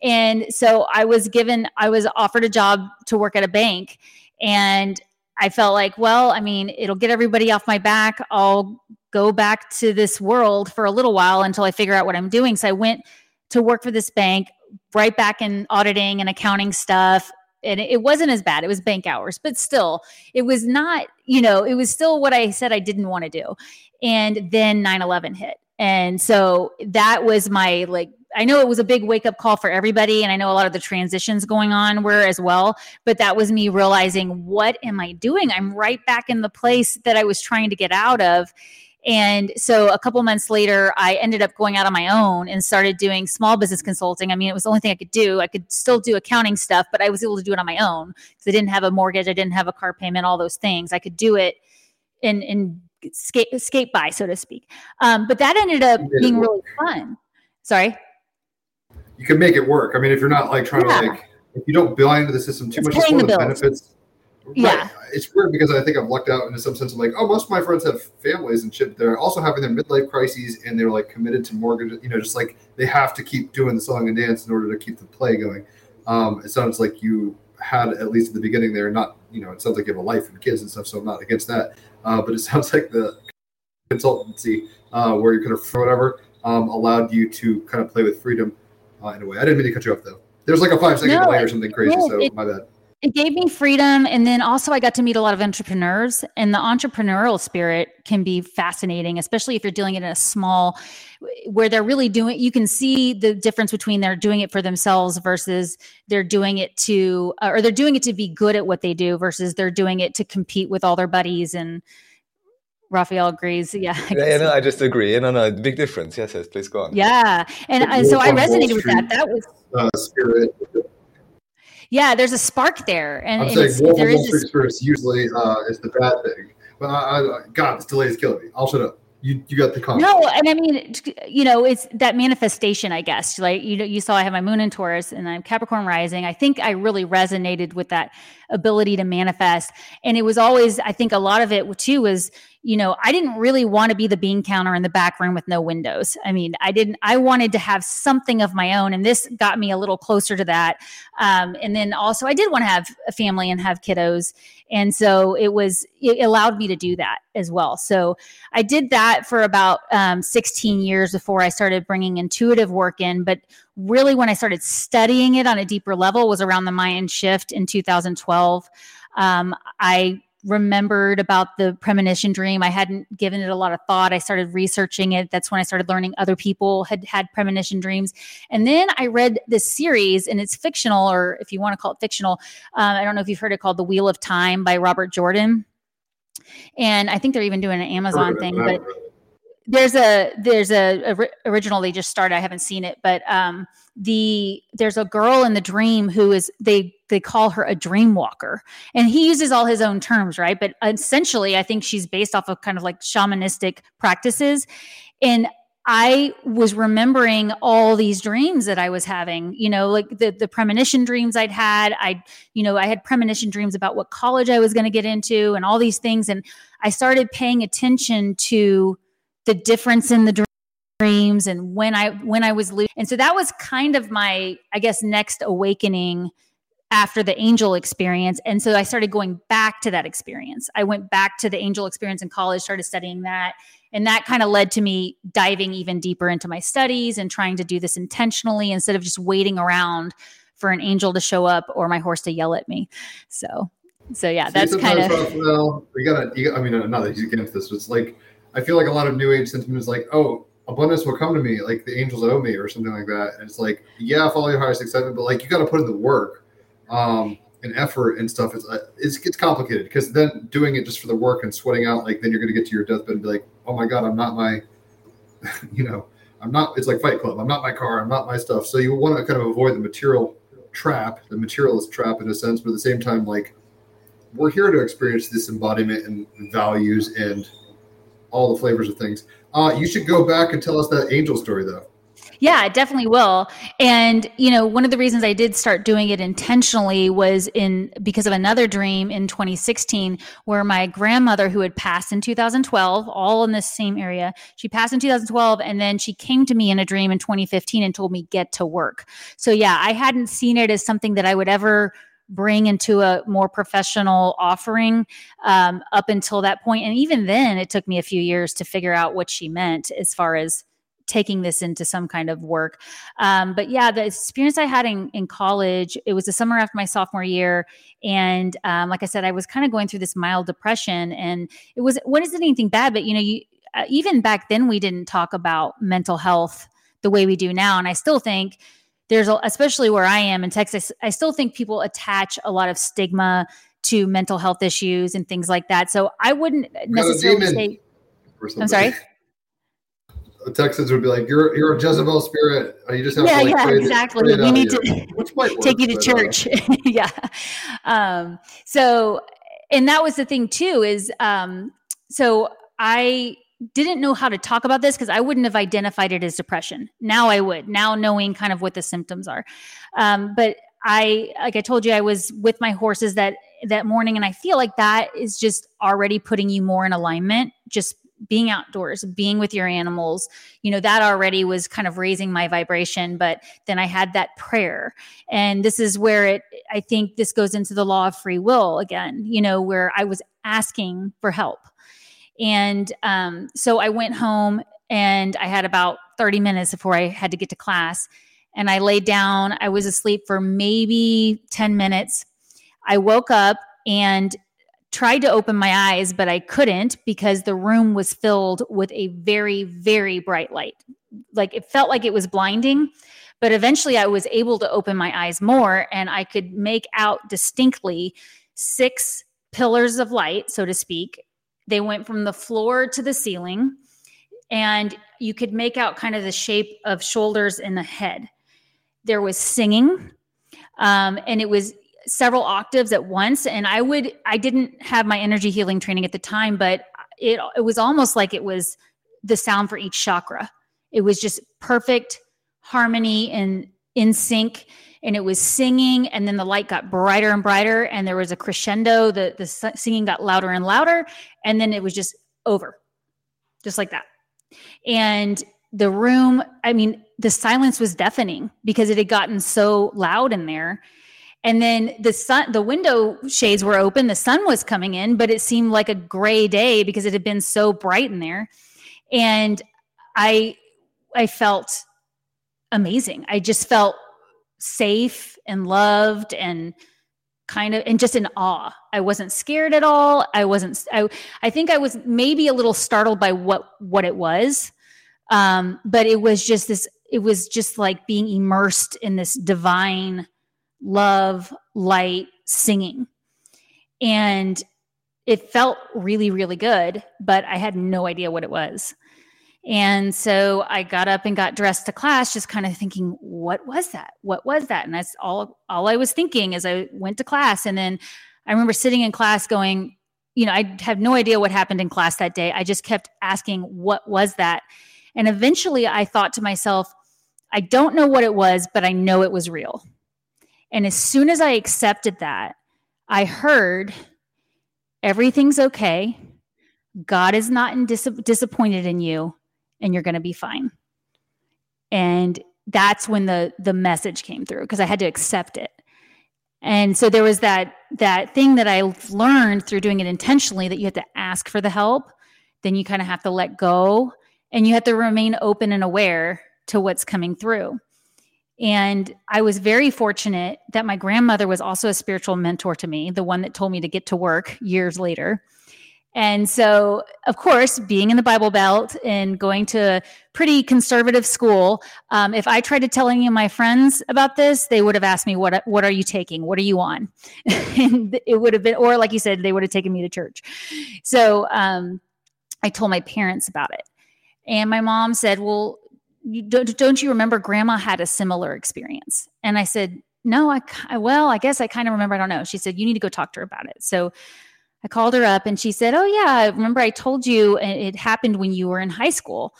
And so I was given, I was offered a job to work at a bank. And I felt like, well, I mean, it'll get everybody off my back. I'll go back to this world for a little while until I figure out what I'm doing. So I went to work for this bank, right back in auditing and accounting stuff. And it wasn't as bad. It was bank hours, but still, it was not, you know, it was still what I said I didn't want to do. And then 9 11 hit. And so that was my like I know it was a big wake up call for everybody. And I know a lot of the transitions going on were as well. But that was me realizing, what am I doing? I'm right back in the place that I was trying to get out of. And so a couple months later, I ended up going out on my own and started doing small business consulting. I mean, it was the only thing I could do. I could still do accounting stuff, but I was able to do it on my own because I didn't have a mortgage, I didn't have a car payment, all those things. I could do it in in skate skate by, so to speak. Um, but that ended up being really fun. Sorry. You can make it work. I mean, if you're not like trying yeah. to like, if you don't buy into the system too it's much, it's one of the benefits yeah. Right. It's weird because I think I've lucked out in some sense. of like, oh, most of my friends have families and shit. They're also having their midlife crises and they're like committed to mortgage. You know, just like they have to keep doing the song and dance in order to keep the play going. Um, it sounds like you had at least at the beginning there. Not, you know, it sounds like you have a life and kids and stuff. So I'm not against that. Uh, but it sounds like the consultancy uh, where you could have whatever um, allowed you to kind of play with freedom uh, in a way. I didn't mean to cut you off though. There's like a five second no, delay or something crazy. So it, my bad it gave me freedom and then also i got to meet a lot of entrepreneurs and the entrepreneurial spirit can be fascinating especially if you're doing it in a small where they're really doing you can see the difference between they're doing it for themselves versus they're doing it to or they're doing it to be good at what they do versus they're doing it to compete with all their buddies and Raphael agrees. Yeah. I yeah, no, I just agree. No, no, big difference. Yes, yes, please go on. Yeah. And, and so I resonated with that. That was uh, spirit yeah, there's a spark there, and, I'm and saying there is experience usually uh, is the bad thing. But I, I, God, this delay is killing me. I'll shut up. You, you got the comment. No, and I mean, you know, it's that manifestation, I guess. Like you know, you saw I have my moon in Taurus and I'm Capricorn rising. I think I really resonated with that ability to manifest, and it was always, I think, a lot of it too was you know, I didn't really want to be the bean counter in the back room with no windows. I mean, I didn't, I wanted to have something of my own. And this got me a little closer to that. Um, and then also, I did want to have a family and have kiddos. And so it was, it allowed me to do that as well. So I did that for about um, 16 years before I started bringing intuitive work in. But really, when I started studying it on a deeper level was around the Mayan shift in 2012. Um, I remembered about the premonition dream. I hadn't given it a lot of thought. I started researching it. That's when I started learning other people had had premonition dreams. And then I read this series, and it's fictional, or if you want to call it fictional, um, I don't know if you've heard it called The Wheel of Time by Robert Jordan. And I think they're even doing an Amazon thing, but there's a there's a, a, original they just started i haven't seen it but um the there's a girl in the dream who is they they call her a dream walker and he uses all his own terms right but essentially i think she's based off of kind of like shamanistic practices and I was remembering all these dreams that I was having, you know, like the the premonition dreams I'd had. I, you know, I had premonition dreams about what college I was going to get into and all these things. And I started paying attention to the difference in the dreams and when I when I was losing. And so that was kind of my, I guess, next awakening after the angel experience. And so I started going back to that experience. I went back to the angel experience in college, started studying that. And that kind of led to me diving even deeper into my studies and trying to do this intentionally instead of just waiting around for an angel to show up or my horse to yell at me. So, so yeah, that's kind of. Well, we gotta. You, I mean, not that he's against this, but it's like I feel like a lot of new age sentiment is like, oh, abundance will come to me, like the angels owe me, or something like that. And it's like, yeah, follow your highest excitement, but like you got to put in the work. um, and effort and stuff, it's, uh, it's, it's complicated because then doing it just for the work and sweating out, like then you're to get to your deathbed and be like, oh my God, I'm not my, you know, I'm not, it's like Fight Club. I'm not my car. I'm not my stuff. So you want to kind of avoid the material trap, the materialist trap in a sense, but at the same time, like we're here to experience this embodiment and values and all the flavors of things. Uh, you should go back and tell us that angel story though. Yeah, it definitely will. And you know, one of the reasons I did start doing it intentionally was in because of another dream in 2016 where my grandmother who had passed in 2012, all in the same area, she passed in 2012 and then she came to me in a dream in 2015 and told me get to work. So yeah, I hadn't seen it as something that I would ever bring into a more professional offering um, up until that point and even then it took me a few years to figure out what she meant as far as taking this into some kind of work. Um, but yeah, the experience I had in, in college, it was the summer after my sophomore year. And um, like I said, I was kind of going through this mild depression and it was, what isn't anything bad, but you know, you, uh, even back then we didn't talk about mental health the way we do now. And I still think there's, a, especially where I am in Texas, I still think people attach a lot of stigma to mental health issues and things like that. So I wouldn't necessarily say, I'm sorry. Texans would be like, "You're you're a Jezebel spirit. You just have yeah, to like, yeah, exactly. It, we need to take you to uh, church. Yeah. Um, so, and that was the thing too. Is um, so I didn't know how to talk about this because I wouldn't have identified it as depression. Now I would. Now knowing kind of what the symptoms are, um, but I like I told you I was with my horses that that morning and I feel like that is just already putting you more in alignment just being outdoors, being with your animals, you know, that already was kind of raising my vibration. But then I had that prayer. And this is where it, I think this goes into the law of free will again, you know, where I was asking for help. And um, so I went home and I had about 30 minutes before I had to get to class. And I laid down. I was asleep for maybe 10 minutes. I woke up and tried to open my eyes, but I couldn't because the room was filled with a very, very bright light. Like it felt like it was blinding. But eventually I was able to open my eyes more and I could make out distinctly six pillars of light, so to speak. They went from the floor to the ceiling, and you could make out kind of the shape of shoulders and the head. There was singing, um, and it was several octaves at once and i would i didn't have my energy healing training at the time but it it was almost like it was the sound for each chakra it was just perfect harmony and in sync and it was singing and then the light got brighter and brighter and there was a crescendo. The the singing got louder and louder and then it was just over just like that. And the room i mean the silence was deafening because it had gotten so loud in there. And then the sun the window shades were open the sun was coming in but it seemed like a gray day because it had been so bright in there. And i i felt amazing. I just felt safe and loved and kind of and just in awe i wasn't scared at all i wasn't i, I think i was maybe a little startled by what what it was um but it was just this it was just like being immersed in this divine love, light, singing. And it felt really, really good, but I had no idea what it was. And so I got up and got dressed to class, just kind of thinking, what was that? What was that? And that's all all I was thinking as I went to class. And then I remember sitting in class going, you know, I have no idea what happened in class that day. I just kept asking, what was that? And eventually I thought to myself, I don't know what it was, but I know it was real. And as soon as I accepted that, I heard everything's okay. God is not in dis- disappointed in you and you're going to be fine. And that's when the the message came through because I had to accept it. And so there was that that thing that I learned through doing it intentionally that you have to ask for the help, then you kind of have to let go and you have to remain open and aware to what's coming through. And I was very fortunate that my grandmother was also a spiritual mentor to me, the one that told me to get to work years later. And so, of course, being in the Bible Belt and going to a pretty conservative school, um, if I tried to tell any of my friends about this, they would have asked me, "What What are you taking? What are you on?" and it would have been, or like you said, they would have taken me to church. So um, I told my parents about it, and my mom said, "Well, you, don't, don't you remember Grandma had a similar experience?" And I said, "No, I, I well, I guess I kind of remember. I don't know." She said, "You need to go talk to her about it." So I called her up and she said, Oh, yeah, I remember I told you it happened when you were in high school.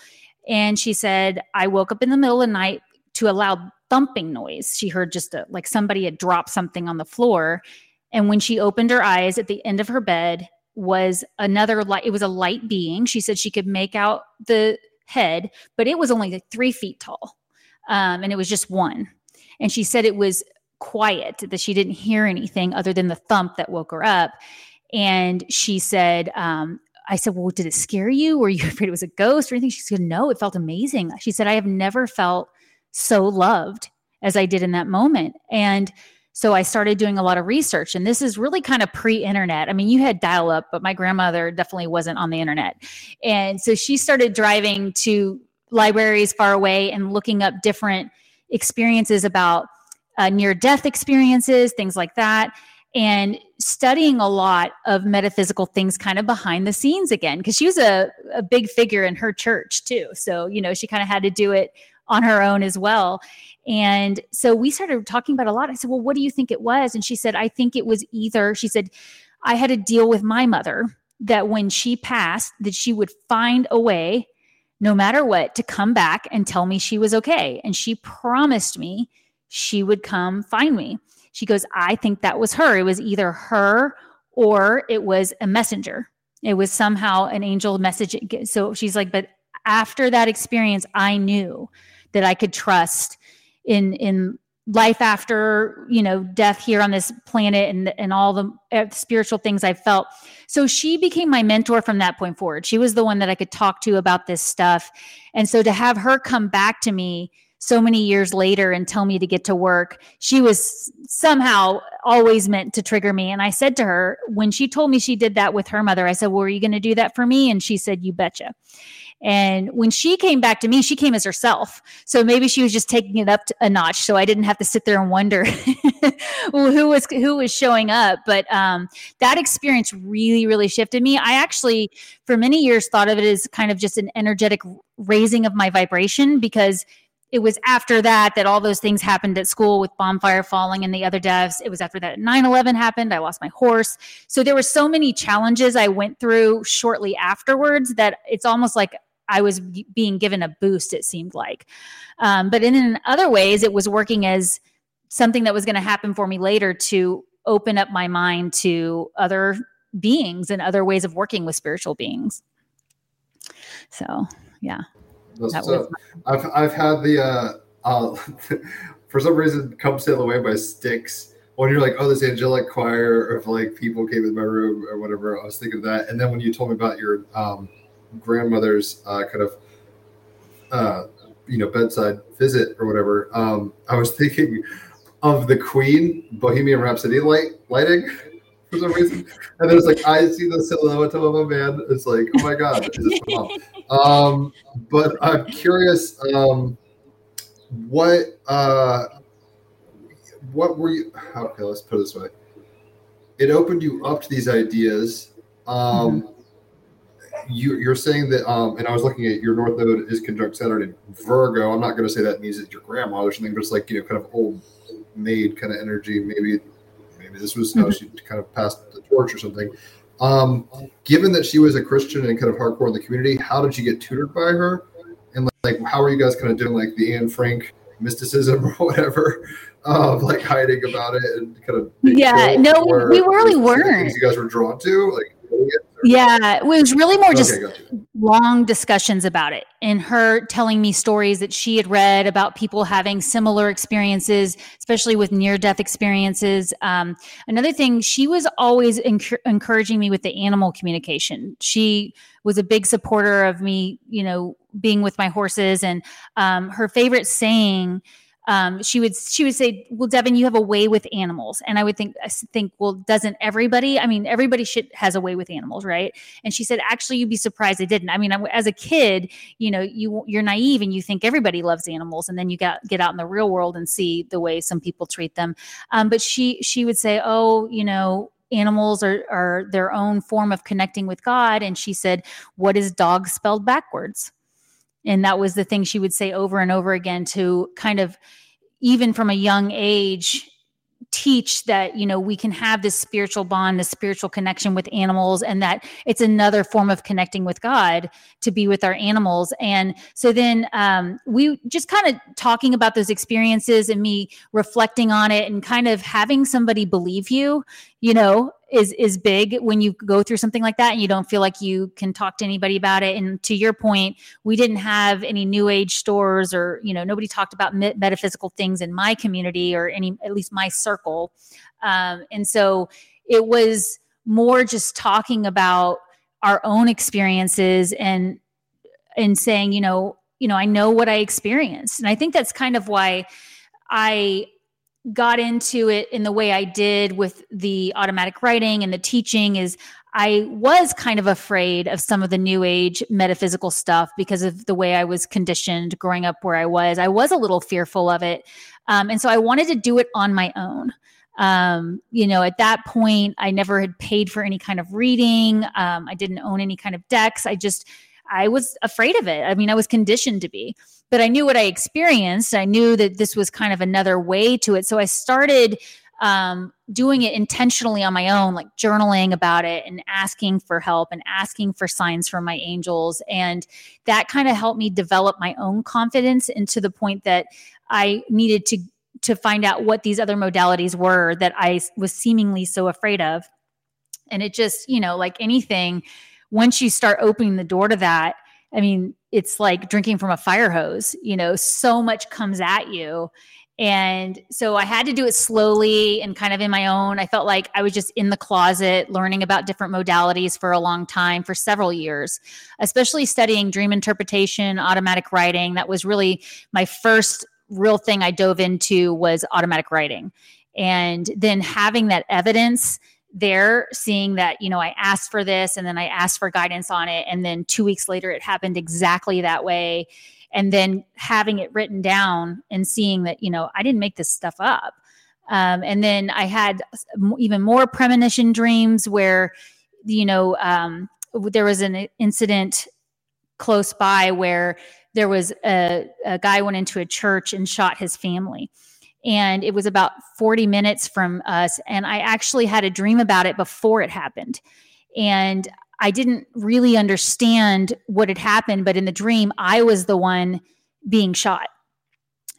And she said, I woke up in the middle of the night to a loud thumping noise. She heard just a, like somebody had dropped something on the floor. And when she opened her eyes at the end of her bed was another light, it was a light being. She said she could make out the head, but it was only like three feet tall. Um, and it was just one. And she said it was quiet, that she didn't hear anything other than the thump that woke her up. And she said, um, I said, Well, did it scare you? Were you afraid it was a ghost or anything? She said, No, it felt amazing. She said, I have never felt so loved as I did in that moment. And so I started doing a lot of research, and this is really kind of pre internet. I mean, you had dial up, but my grandmother definitely wasn't on the internet. And so she started driving to libraries far away and looking up different experiences about uh, near death experiences, things like that and studying a lot of metaphysical things kind of behind the scenes again because she was a, a big figure in her church too. So you know she kind of had to do it on her own as well. And so we started talking about a lot. I said well what do you think it was? And she said i think it was either she said i had to deal with my mother that when she passed that she would find a way no matter what to come back and tell me she was okay. And she promised me she would come find me she goes, I think that was her. It was either her or it was a messenger. It was somehow an angel message. So she's like, but after that experience, I knew that I could trust in in life after you know death here on this planet and and all the uh, spiritual things I felt. So she became my mentor from that point forward. She was the one that I could talk to about this stuff, and so to have her come back to me so many years later and tell me to get to work. She was somehow always meant to trigger me. And I said to her, when she told me she did that with her mother, I said, Well, are you going to do that for me? And she said, You betcha. And when she came back to me, she came as herself. So maybe she was just taking it up a notch. So I didn't have to sit there and wonder who was who was showing up. But um, that experience really, really shifted me. I actually, for many years, thought of it as kind of just an energetic raising of my vibration because it was after that that all those things happened at school with bonfire falling and the other deaths. It was after that 9 11 happened. I lost my horse. So there were so many challenges I went through shortly afterwards that it's almost like I was being given a boost, it seemed like. Um, but in, in other ways, it was working as something that was going to happen for me later to open up my mind to other beings and other ways of working with spiritual beings. So, yeah. That was I've I've had the uh, uh for some reason "Come Sail Away" by Styx. When you're like, oh, this angelic choir of like people came in my room or whatever, I was thinking of that. And then when you told me about your um, grandmother's uh, kind of uh, you know bedside visit or whatever, um, I was thinking of the Queen Bohemian Rhapsody light lighting for some reason. And there's like I see the silhouette of a man. It's like, oh my god? Um, but I'm curious, um, what uh, what were you? Okay, let's put it this way. It opened you up to these ideas. Um, mm-hmm. you, you're saying that, um, and I was looking at your North Node is conjunct Saturn in Virgo. I'm not going to say that means it's your grandma or something, but it's like you know, kind of old maid kind of energy. Maybe maybe this was how she kind of passed the torch or something. Um, given that she was a Christian and kind of hardcore in the community, how did you get tutored by her? And like, how are you guys kind of doing like the Anne Frank mysticism or whatever, of like hiding about it and kind of yeah, no, we really weren't. You guys were drawn to like yeah, it was really more just okay, long discussions about it and her telling me stories that she had read about people having similar experiences, especially with near death experiences. Um, another thing, she was always enc- encouraging me with the animal communication. She was a big supporter of me, you know, being with my horses. And um, her favorite saying um, she would she would say, "Well, Devin, you have a way with animals," and I would think I think, "Well, doesn't everybody? I mean, everybody should has a way with animals, right?" And she said, "Actually, you'd be surprised I didn't. I mean, as a kid, you know, you you're naive and you think everybody loves animals, and then you get get out in the real world and see the way some people treat them." Um, but she she would say, "Oh, you know." Animals are, are their own form of connecting with God. And she said, What is dog spelled backwards? And that was the thing she would say over and over again to kind of, even from a young age, teach that you know we can have this spiritual bond this spiritual connection with animals and that it's another form of connecting with god to be with our animals. And so then um, we just kind of talking about those experiences and me reflecting on it and kind of having somebody believe you you know is is big when you go through something like that and you don't feel like you can talk to anybody about it. And to your point we didn't have any new age stores or you know nobody talked about metaphysical things in my community or any at least my circle. Um, and so it was more just talking about our own experiences and and saying you know you know i know what i experienced. And i think that's kind of why i got into it in the way I did with the automatic writing and the teaching is I was kind of afraid of some of the new age metaphysical stuff because of the way I was conditioned growing up where I was. I was a little fearful of it. Um, and so I wanted to do it on my own. Um, you know, at that point, I never had paid for any kind of reading. Um, I didn't own any kind of decks. I just, I was afraid of it. I mean, I was conditioned to be but I knew what I experienced. I knew that this was kind of another way to it. So I started um, doing it intentionally on my own, like journaling about it and asking for help and asking for signs from my angels. And that kind of helped me develop my own confidence into the point that I needed to to find out what these other modalities were that I was seemingly so afraid of. And it just, you know, like anything, once you start opening the door to that, I mean, it's like drinking from a fire hose, you know, so much comes at you. And so I had to do it slowly and kind of in my own. I felt like I was just in the closet learning about different modalities for a long time, for several years, especially studying dream interpretation, automatic writing. That was really my first real thing I dove into was automatic writing. And then having that evidence there seeing that you know i asked for this and then i asked for guidance on it. And then two weeks later it happened exactly that way. And then having it written down and seeing that you know i didn't make this stuff up. Um, and then i had even more premonition dreams where you know um, there was an incident close by where there was a, a guy went into a church and shot his family and it was about 40 minutes from us and i actually had a dream about it before it happened. And i didn't really understand what had happened but in the dream i was the one being shot.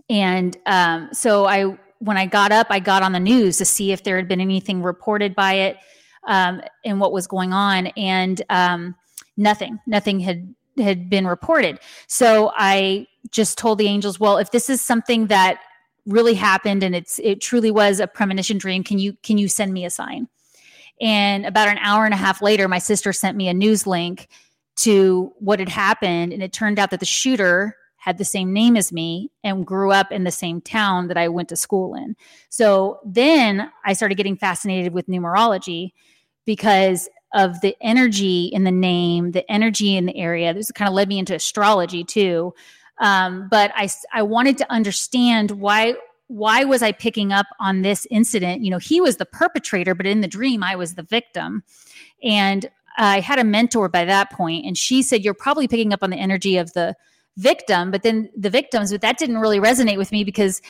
And um, so i when i got up i got on the news to see if there had been anything reported by it um, and what was going on and um, nothing nothing had had been reported. So i just told the angels well if this is something that really happened and it's it truly was a premonition dream can you can you send me a sign and about an hour and a half later my sister sent me a news link to what had happened and it turned out that the shooter had the same name as me and grew up in the same town that I went to school in. So then I started getting fascinated with numerology because of the energy in the name, the energy in the area. This kind of led me into astrology too. Um, but I, I wanted to understand why why was I picking up on this incident? You know, he was the perpetrator, but in the dream, I was the victim. And I had a mentor by that point, and she said, You're probably picking up on the energy of the victim, but then the victims, but that didn't really resonate with me because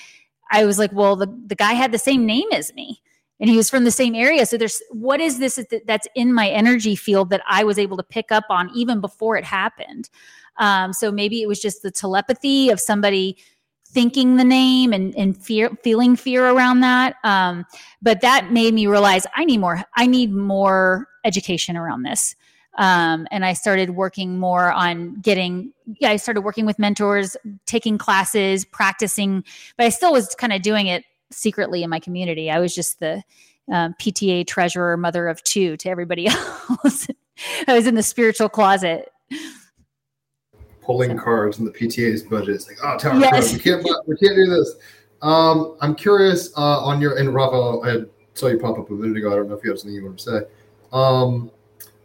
I was like, Well, the, the guy had the same name as me and he was from the same area. So there's what is this that's in my energy field that I was able to pick up on even before it happened? Um, so maybe it was just the telepathy of somebody thinking the name and, and fear feeling fear around that. Um, but that made me realize i need more i need more education around this. Um, and i started working more on getting yeah i started working with mentors taking classes practicing but i still was kind of doing it secretly in my community. I was just the um, pta treasurer mother of two to everybody else. I was in the spiritual closet pulling cards in the PTA's budget. It's like, oh, tower yes. We can't, we can't do this. Um, I'm curious uh, on your and Rafa, I saw you pop up a minute ago. I don't know if you have something you want to say. Um,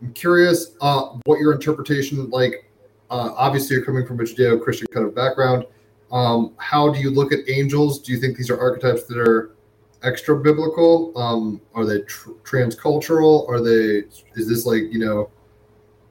I'm curious uh, what your interpretation like. Uh, obviously, you're coming from a Judeo-Christian kind of background. Um, how do you look at angels? Do you think these are archetypes that are extra biblical? Um, are they tr- transcultural? Are they? Is this like you know,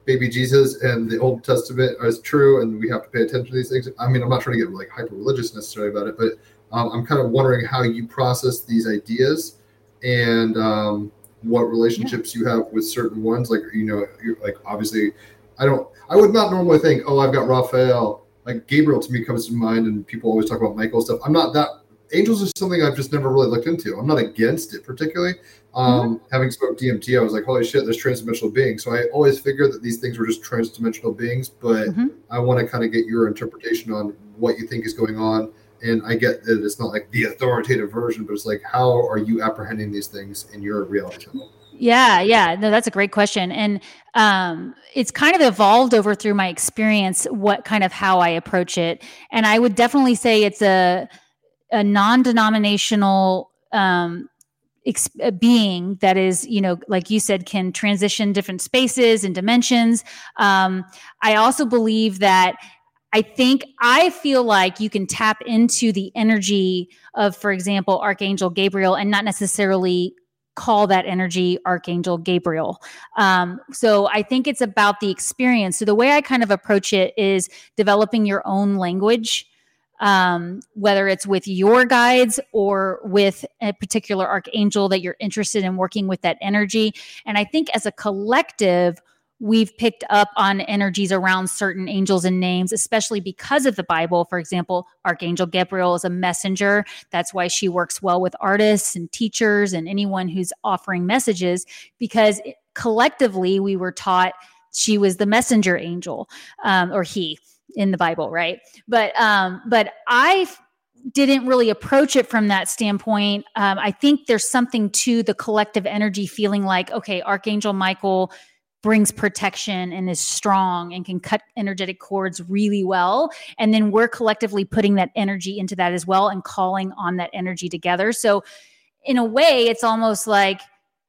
baby Jesus and the Old Testament is true, and we have to pay attention to these things? I mean, I'm not trying to get like hyper religious necessarily about it, but um, I'm kind of wondering how you process these ideas and um, what relationships you have with certain ones. Like you know, you're, like obviously, I don't. I would not normally think, oh, I've got Raphael. Like Gabriel to me comes to mind, and people always talk about Michael stuff. I'm not that. Angels is something I've just never really looked into. I'm not against it particularly. Um, mm-hmm. Having spoke DMT, I was like, holy shit, there's transdimensional beings. So I always figured that these things were just transdimensional beings, but mm-hmm. I want to kind of get your interpretation on what you think is going on and I get that it's not like the authoritative version, but it's like how are you apprehending these things in your reality? Yeah, yeah, no, that's a great question, and um, it's kind of evolved over through my experience. What kind of how I approach it, and I would definitely say it's a a non-denominational um, ex- being that is, you know, like you said, can transition different spaces and dimensions. Um, I also believe that I think I feel like you can tap into the energy of, for example, Archangel Gabriel and not necessarily call that energy Archangel Gabriel. Um, so I think it's about the experience. So the way I kind of approach it is developing your own language. Um, whether it's with your guides or with a particular archangel that you're interested in working with that energy. And I think as a collective, we've picked up on energies around certain angels and names, especially because of the Bible. For example, Archangel Gabriel is a messenger. That's why she works well with artists and teachers and anyone who's offering messages, because collectively we were taught she was the messenger angel, um, or he in the Bible, right? But um, but I didn't really approach it from that standpoint. Um, I think there's something to the collective energy feeling like, okay, Archangel Michael brings protection and is strong and can cut energetic cords really well. And then we're collectively putting that energy into that as well and calling on that energy together. So, in a way, it's almost like,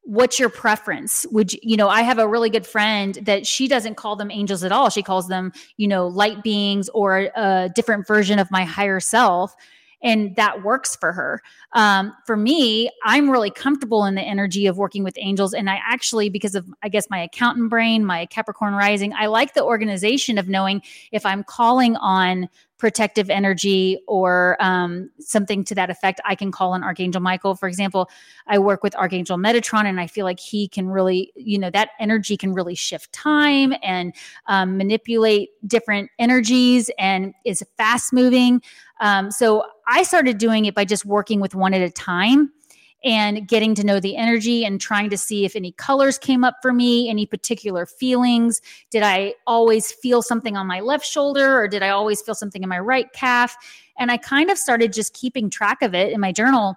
what's your preference would you, you know i have a really good friend that she doesn't call them angels at all she calls them you know light beings or a different version of my higher self and that works for her. Um, for me, I'm really comfortable in the energy of working with angels. And I actually, because of, I guess, my accountant brain, my Capricorn rising, I like the organization of knowing if I'm calling on protective energy or um, something to that effect, I can call on Archangel Michael. For example, I work with Archangel Metatron, and I feel like he can really, you know, that energy can really shift time and um, manipulate different energies and is fast moving. Um, so I started doing it by just working with one at a time and getting to know the energy and trying to see if any colors came up for me, any particular feelings. Did I always feel something on my left shoulder or did I always feel something in my right calf? And I kind of started just keeping track of it in my journal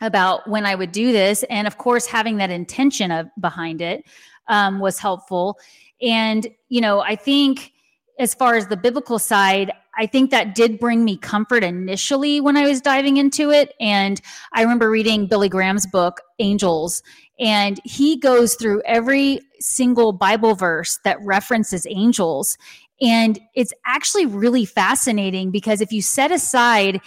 about when I would do this. And of course, having that intention of behind it um, was helpful. And, you know, I think as far as the biblical side, I think that did bring me comfort initially when I was diving into it. And I remember reading Billy Graham's book, Angels, and he goes through every single Bible verse that references angels. And it's actually really fascinating because if you set aside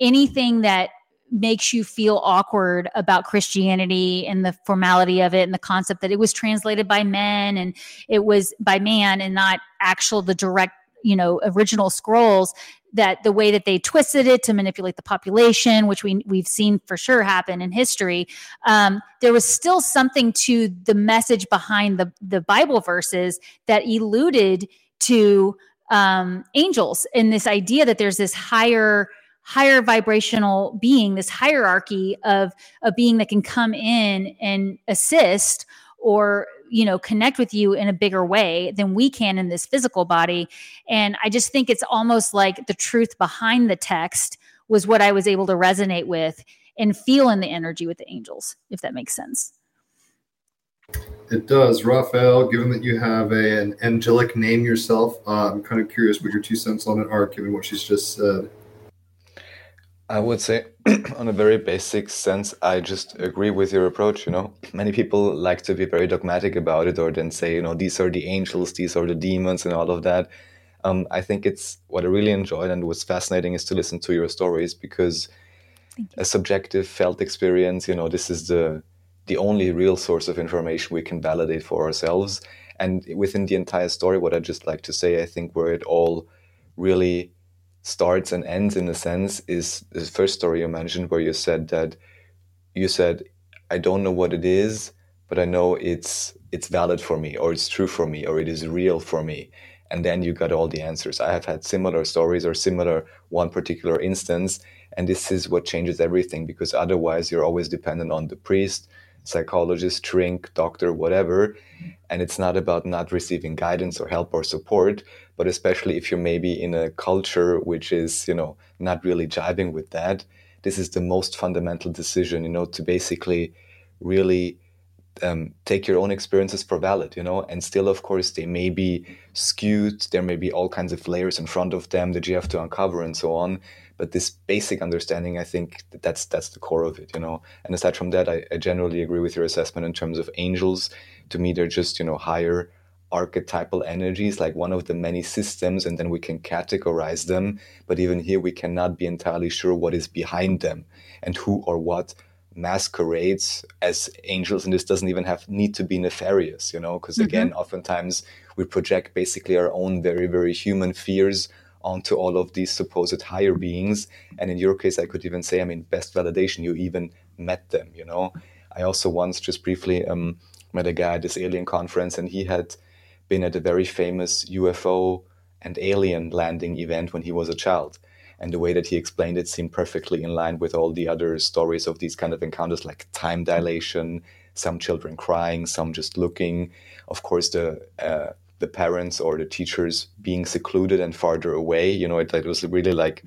anything that makes you feel awkward about Christianity and the formality of it and the concept that it was translated by men and it was by man and not actual the direct you know original scrolls that the way that they twisted it to manipulate the population, which we we've seen for sure happen in history, um, there was still something to the message behind the the Bible verses that eluded to um, angels and this idea that there's this higher higher vibrational being, this hierarchy of a being that can come in and assist or you know connect with you in a bigger way than we can in this physical body. And i just think it's almost like the truth behind the text was what i was able to resonate with and feel in the energy with the angels if that makes sense. It does. Raphael given that you have a, an angelic name yourself uh, i'm kind of curious what your two cents on it are given what she's just said I would say, on a very basic sense, I just agree with your approach. You know, many people like to be very dogmatic about it, or then say, you know, these are the angels, these are the demons, and all of that. Um, I think it's what I really enjoyed and was fascinating is to listen to your stories because a subjective felt experience, you know, this is the the only real source of information we can validate for ourselves. And within the entire story, what I just like to say, I think where it all really starts and ends in a sense is the first story you mentioned where you said that you said i don't know what it is but i know it's it's valid for me or it's true for me or it is real for me and then you got all the answers i have had similar stories or similar one particular instance and this is what changes everything because otherwise you're always dependent on the priest psychologist, shrink, doctor, whatever. And it's not about not receiving guidance or help or support, but especially if you're maybe in a culture which is, you know, not really jiving with that, this is the most fundamental decision, you know, to basically really um, take your own experiences for valid, you know, and still, of course, they may be skewed. There may be all kinds of layers in front of them that you have to uncover and so on but this basic understanding i think that that's that's the core of it you know and aside from that I, I generally agree with your assessment in terms of angels to me they're just you know higher archetypal energies like one of the many systems and then we can categorize them but even here we cannot be entirely sure what is behind them and who or what masquerades as angels and this doesn't even have need to be nefarious you know because again mm-hmm. oftentimes we project basically our own very very human fears onto all of these supposed higher beings. And in your case, I could even say, I mean, best validation, you even met them, you know? I also once just briefly um, met a guy at this alien conference, and he had been at a very famous UFO and alien landing event when he was a child. And the way that he explained it seemed perfectly in line with all the other stories of these kind of encounters, like time dilation, some children crying, some just looking. Of course, the uh, the parents or the teachers being secluded and farther away. You know, it, it was really like,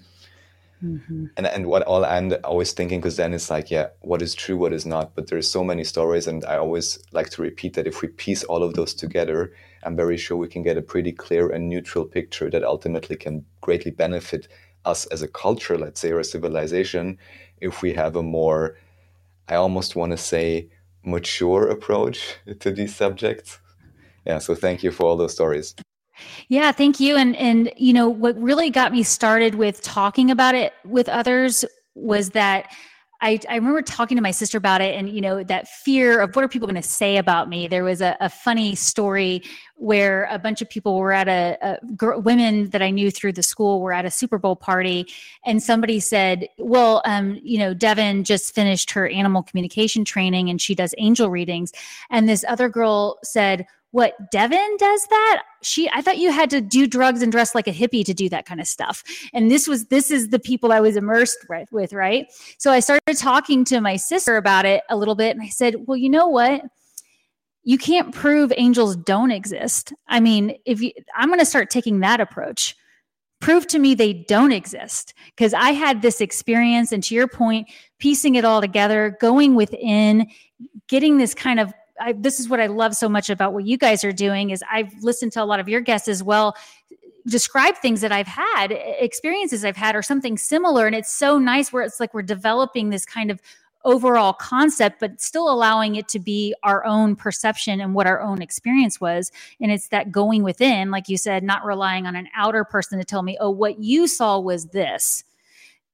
mm-hmm. and and what all and always thinking because then it's like, yeah, what is true, what is not. But there's so many stories, and I always like to repeat that if we piece all of those together, I'm very sure we can get a pretty clear and neutral picture that ultimately can greatly benefit us as a culture, let's say, or a civilization, if we have a more, I almost want to say, mature approach to these subjects. Yeah so thank you for all those stories. Yeah thank you. And and you know what really got me started with talking about it with others was that I, I remember talking to my sister about it and you know that fear of what are people going to say about me? There was a, a, funny story where a bunch of people were at a, a gr- women that i knew through the school were at a super bowl party and somebody said well um, you know devin just finished her animal communication training and she does angel readings. And this other girl said what Devin does that she i thought you had to do drugs and dress like a hippie to do that kind of stuff. And this was this is the people i was immersed with, with right? So i started talking to my sister about it a little bit and i said well you know what? You can't prove angels don't exist. I mean if you i'm going to start taking that approach. Prove to me they don't exist because i had this experience and to your point piecing it all together going within getting this kind of I, this is what I love so much about what you guys are doing is I've listened to a lot of your guests as well describe things that I've had, experiences I've had, or something similar. And it's so nice where it's like we're developing this kind of overall concept, but still allowing it to be our own perception and what our own experience was. And it's that going within, like you said, not relying on an outer person to tell me, oh, what you saw was this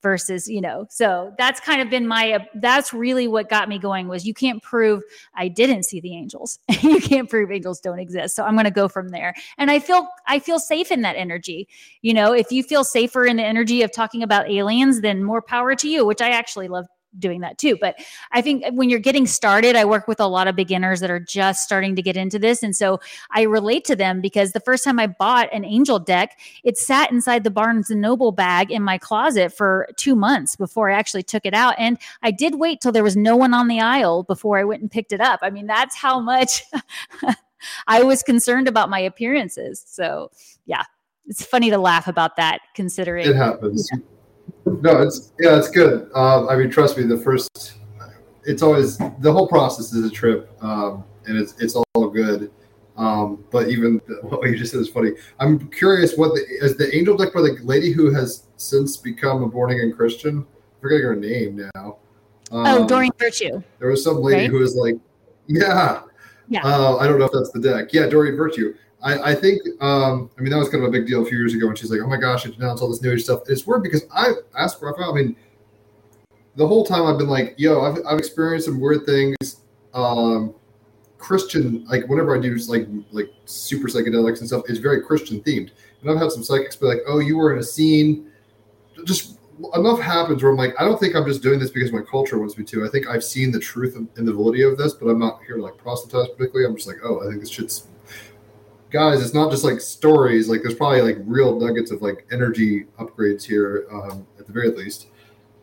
versus you know so that's kind of been my uh, that's really what got me going was you can't prove i didn't see the angels. You can't prove angels don't exist. So i'm going to go from there. And i feel i feel safe in that energy. You know if you feel safer in the energy of talking about aliens then more power to you which i actually love doing that too. But I think when you're getting started, I work with a lot of beginners that are just starting to get into this. And so I relate to them because the first time I bought an angel deck, it sat inside the Barnes and Noble bag in my closet for two months before I actually took it out. And I did wait till there was no one on the aisle before I went and picked it up. I mean, that's how much I was concerned about my appearances. So yeah, it's funny to laugh about that considering it happens. Yeah no, it's yeah, it's good. Uh, I mean, trust me, the first, it's always the whole process is a trip, um, and it's it's all good. Um, but even what you just said is funny. I'm curious what the is the angel deck for the lady who has since become a born again Christian forgetting her name now. oh, Um, Doreen Virtue. There was some lady Right? who was like, yeah. Yeah. Uh, I don't know if that's the deck. Yeah, Doreen Virtue. I, I think, um, I mean, that was kind of a big deal a few years ago when she's like, oh my gosh, I denounced all this new age stuff. It's weird because I asked Raphael, I mean, the whole time I've been like, yo, I've, I've experienced some weird things. Um, Christian, like whenever I do is like like super psychedelics and stuff, it's very Christian themed. And I've had some psychics be like, oh, you were in a scene. Just enough happens where I'm like, I don't think I'm just doing this because my culture wants me to. I think I've seen the truth and the validity of this, but I'm not here to like proselytize particularly. I'm just like, oh, I think this shit's guys. It's not just like stories. Like there's probably like real nuggets of like energy upgrades here um, at the very least.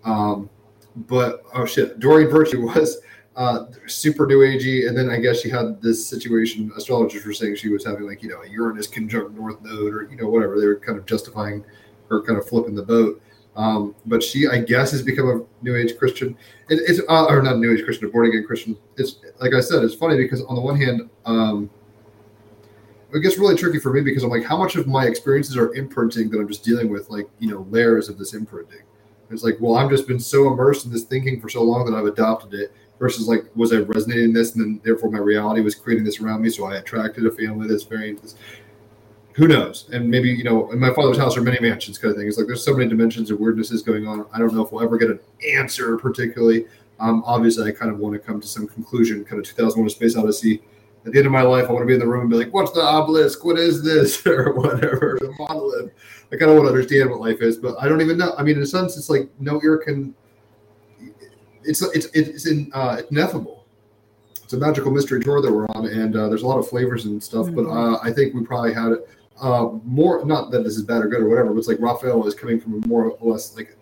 Um, but oh shit, Doreen Virtue was uh, super new agey, and then I guess she had this situation. Astrologers were saying she was having like you know a Uranus conjunct North Node, or you know whatever. They were kind of justifying her kind of flipping the boat. Um, but she, I guess, has become a New Age Christian. It, it's uh, or not a New Age Christian, a born again Christian. It's like I said, it's funny because on the one hand, um, it gets really tricky for me because I'm like, how much of my experiences are imprinting that I'm just dealing with, like you know, layers of this imprinting. It's like, well, I've just been so immersed in this thinking for so long that I've adopted it. Versus, like, was I resonating in this, and then therefore my reality was creating this around me, so I attracted a family that's very this. Who knows? And maybe you know, in my father's house are many mansions, kind of thing. It's like there's so many dimensions of weirdnesses going on. I don't know if we'll ever get an answer, particularly. Um, obviously, I kind of want to come to some conclusion. Kind of 2001: A Space Odyssey. At the end of my life, I want to be in the room and be like, "What's the obelisk? What is this?" or whatever. The monolith. I kind of want to understand what life is, but I don't even know. I mean, in a sense, it's like no ear can. It's it's it's in uh, ineffable. It's a magical mystery tour that we're on, and uh, there's a lot of flavors and stuff. But uh, I think we probably had it uh, more. Not that this is bad or good or whatever, but it's like Raphael is coming from a more or less like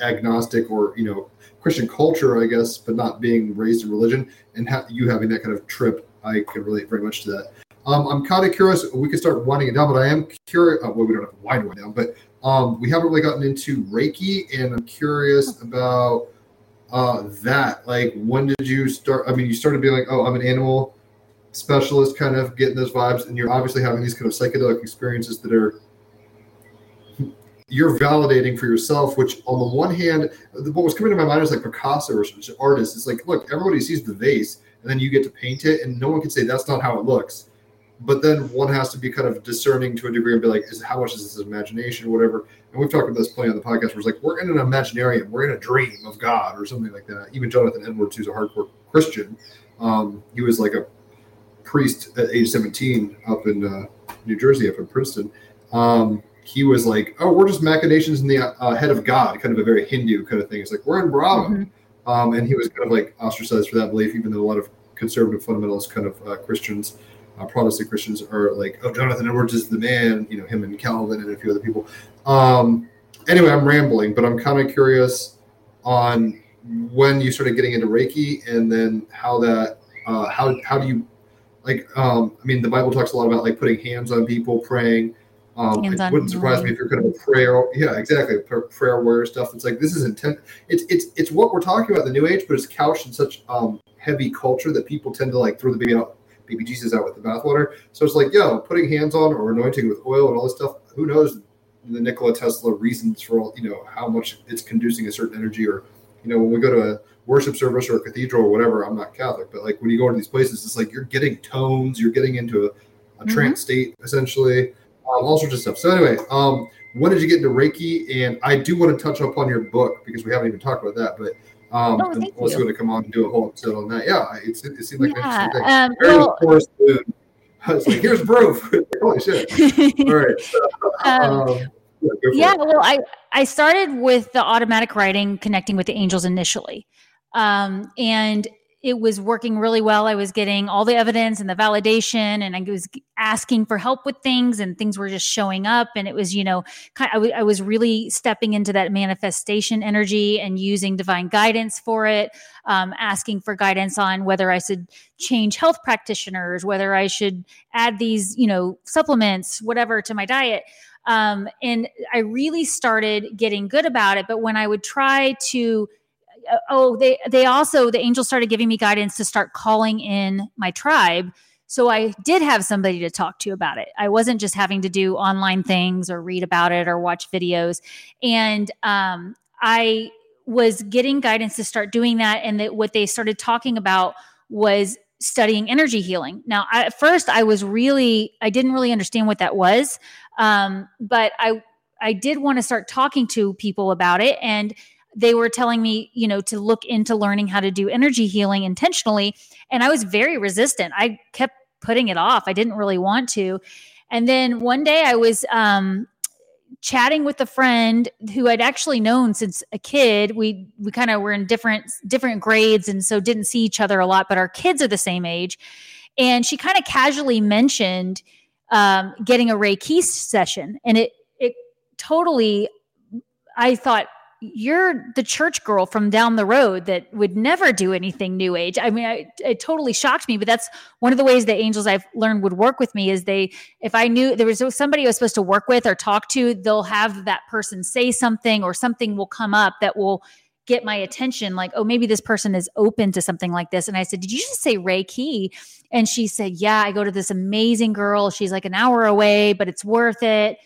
agnostic or you know Christian culture, I guess, but not being raised in religion, and ha- you having that kind of trip, I can relate very much to that. Um, I'm kind of curious. We could start winding it down, but I am curious. Uh, well, we don't have to wind it down, but um, we haven't really gotten into Reiki, and I'm curious about uh, that. Like, when did you start? I mean, you started being like, "Oh, I'm an animal specialist," kind of getting those vibes, and you're obviously having these kind of psychedelic experiences that are you're validating for yourself. Which, on the one hand, what was coming to my mind is like Picasso or some artist. It's like, look, everybody sees the vase, and then you get to paint it, and no one can say that's not how it looks but then one has to be kind of discerning to a degree and be like, is how much is this imagination or whatever? And we've talked about this plenty on the podcast where it's like, we're in an imaginarium, we're in a dream of God or something like that. Even Jonathan Edwards, who's a hardcore Christian, um, he was like a priest at age 17 up in uh, New Jersey, up in Princeton. Um, he was like, oh, we're just machinations in the uh, head of God, kind of a very Hindu kind of thing. It's like, we're in Brahma. Um, and he was kind of like ostracized for that belief, even though a lot of conservative fundamentalist kind of uh, Christians uh, Protestant Christians are like, oh, Jonathan Edwards is the man, you know, him and Calvin and a few other people. Um, anyway, I'm rambling, but I'm kind of curious on when you started getting into Reiki and then how that, uh, how, how do you, like, um, I mean, the Bible talks a lot about like putting hands on people, praying. Um, it wouldn't surprise me if you're kind of a prayer. Yeah, exactly. Prayer warrior stuff. It's like this is intent. It's it's it's what we're talking about in the New Age, but it's couched in such um, heavy culture that people tend to like throw the baby out baby Jesus out with the bathwater. So it's like, yo, putting hands on or anointing with oil and all this stuff. Who knows the Nikola Tesla reasons for all, you know, how much it's conducing a certain energy or, you know, when we go to a worship service or a cathedral or whatever, I'm not Catholic, but like when you go to these places, it's like you're getting tones, you're getting into a, a trance state essentially, um, all sorts of stuff. So anyway, um, when did you get into Reiki? And I do want to touch upon your book because we haven't even talked about that, but um, Oh, thank unless you. you want to come on and do a whole episode on that. Yeah, it's, it seemed like an Yeah, interesting thing. um, well- poor. I was like, here's proof. Holy shit. All right. So, Um, um, yeah, yeah well i i started with the automatic writing connecting with the angels initially um, and it was working really well. I was getting all the evidence and the validation and i was asking for help with things and things were just showing up. And it was you know kind I wa- I was really stepping into that manifestation energy and using divine guidance for it um, asking for guidance on whether i should change health practitioners whether i should add these you know supplements whatever to my diet. Um, and I really started getting good about it. But when I would try to, oh, they they also the angels started giving me guidance to start calling in my tribe. So I did have somebody to talk to about it. I wasn't just having to do online things or read about it or watch videos. And um, I was getting guidance to start doing that and that what they started talking about was studying energy healing now I, at first i was really i didn't really understand what that was um, but i i did want to start talking to people about it and they were telling me you know to look into learning how to do energy healing intentionally and i was very resistant i kept putting it off i didn't really want to and then one day i was um, chatting with a friend who I'd actually known since a kid. We we kind of were in different different grades and so didn't see each other a lot, but our kids are the same age. And she kind of casually mentioned um, getting a Reiki session, and it it totally. I thought you're the church girl from down the road that would never do anything new age. I mean, I, it totally shocked me, but that's one of the ways the angels I've learned would work with me is they, if I knew there was somebody I was supposed to work with or talk to, they'll have that person say something or something will come up that will get my attention like, oh, maybe this person is open to something like this. And I said, did you just say Reiki? And she said, yeah, I go to this amazing girl. She's like an hour away, but it's worth it.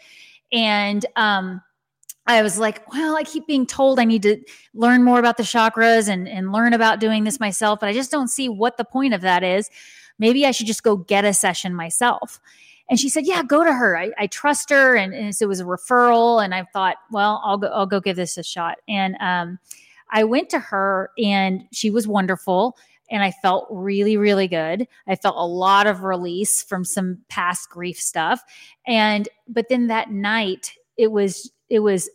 And, um, I was like, well, I keep being told I need to learn more about the chakras and, and learn about doing this myself, but I just don't see what the point of that is. Maybe I should just go get a session myself. And she said, yeah, go to her. I, I trust her. And, and so it was a referral. And I thought, well, I'll go, I'll go give this a shot. And um, I went to her and she was wonderful. And I felt really, really good. I felt a lot of release from some past grief stuff. And, but then that night, it was it was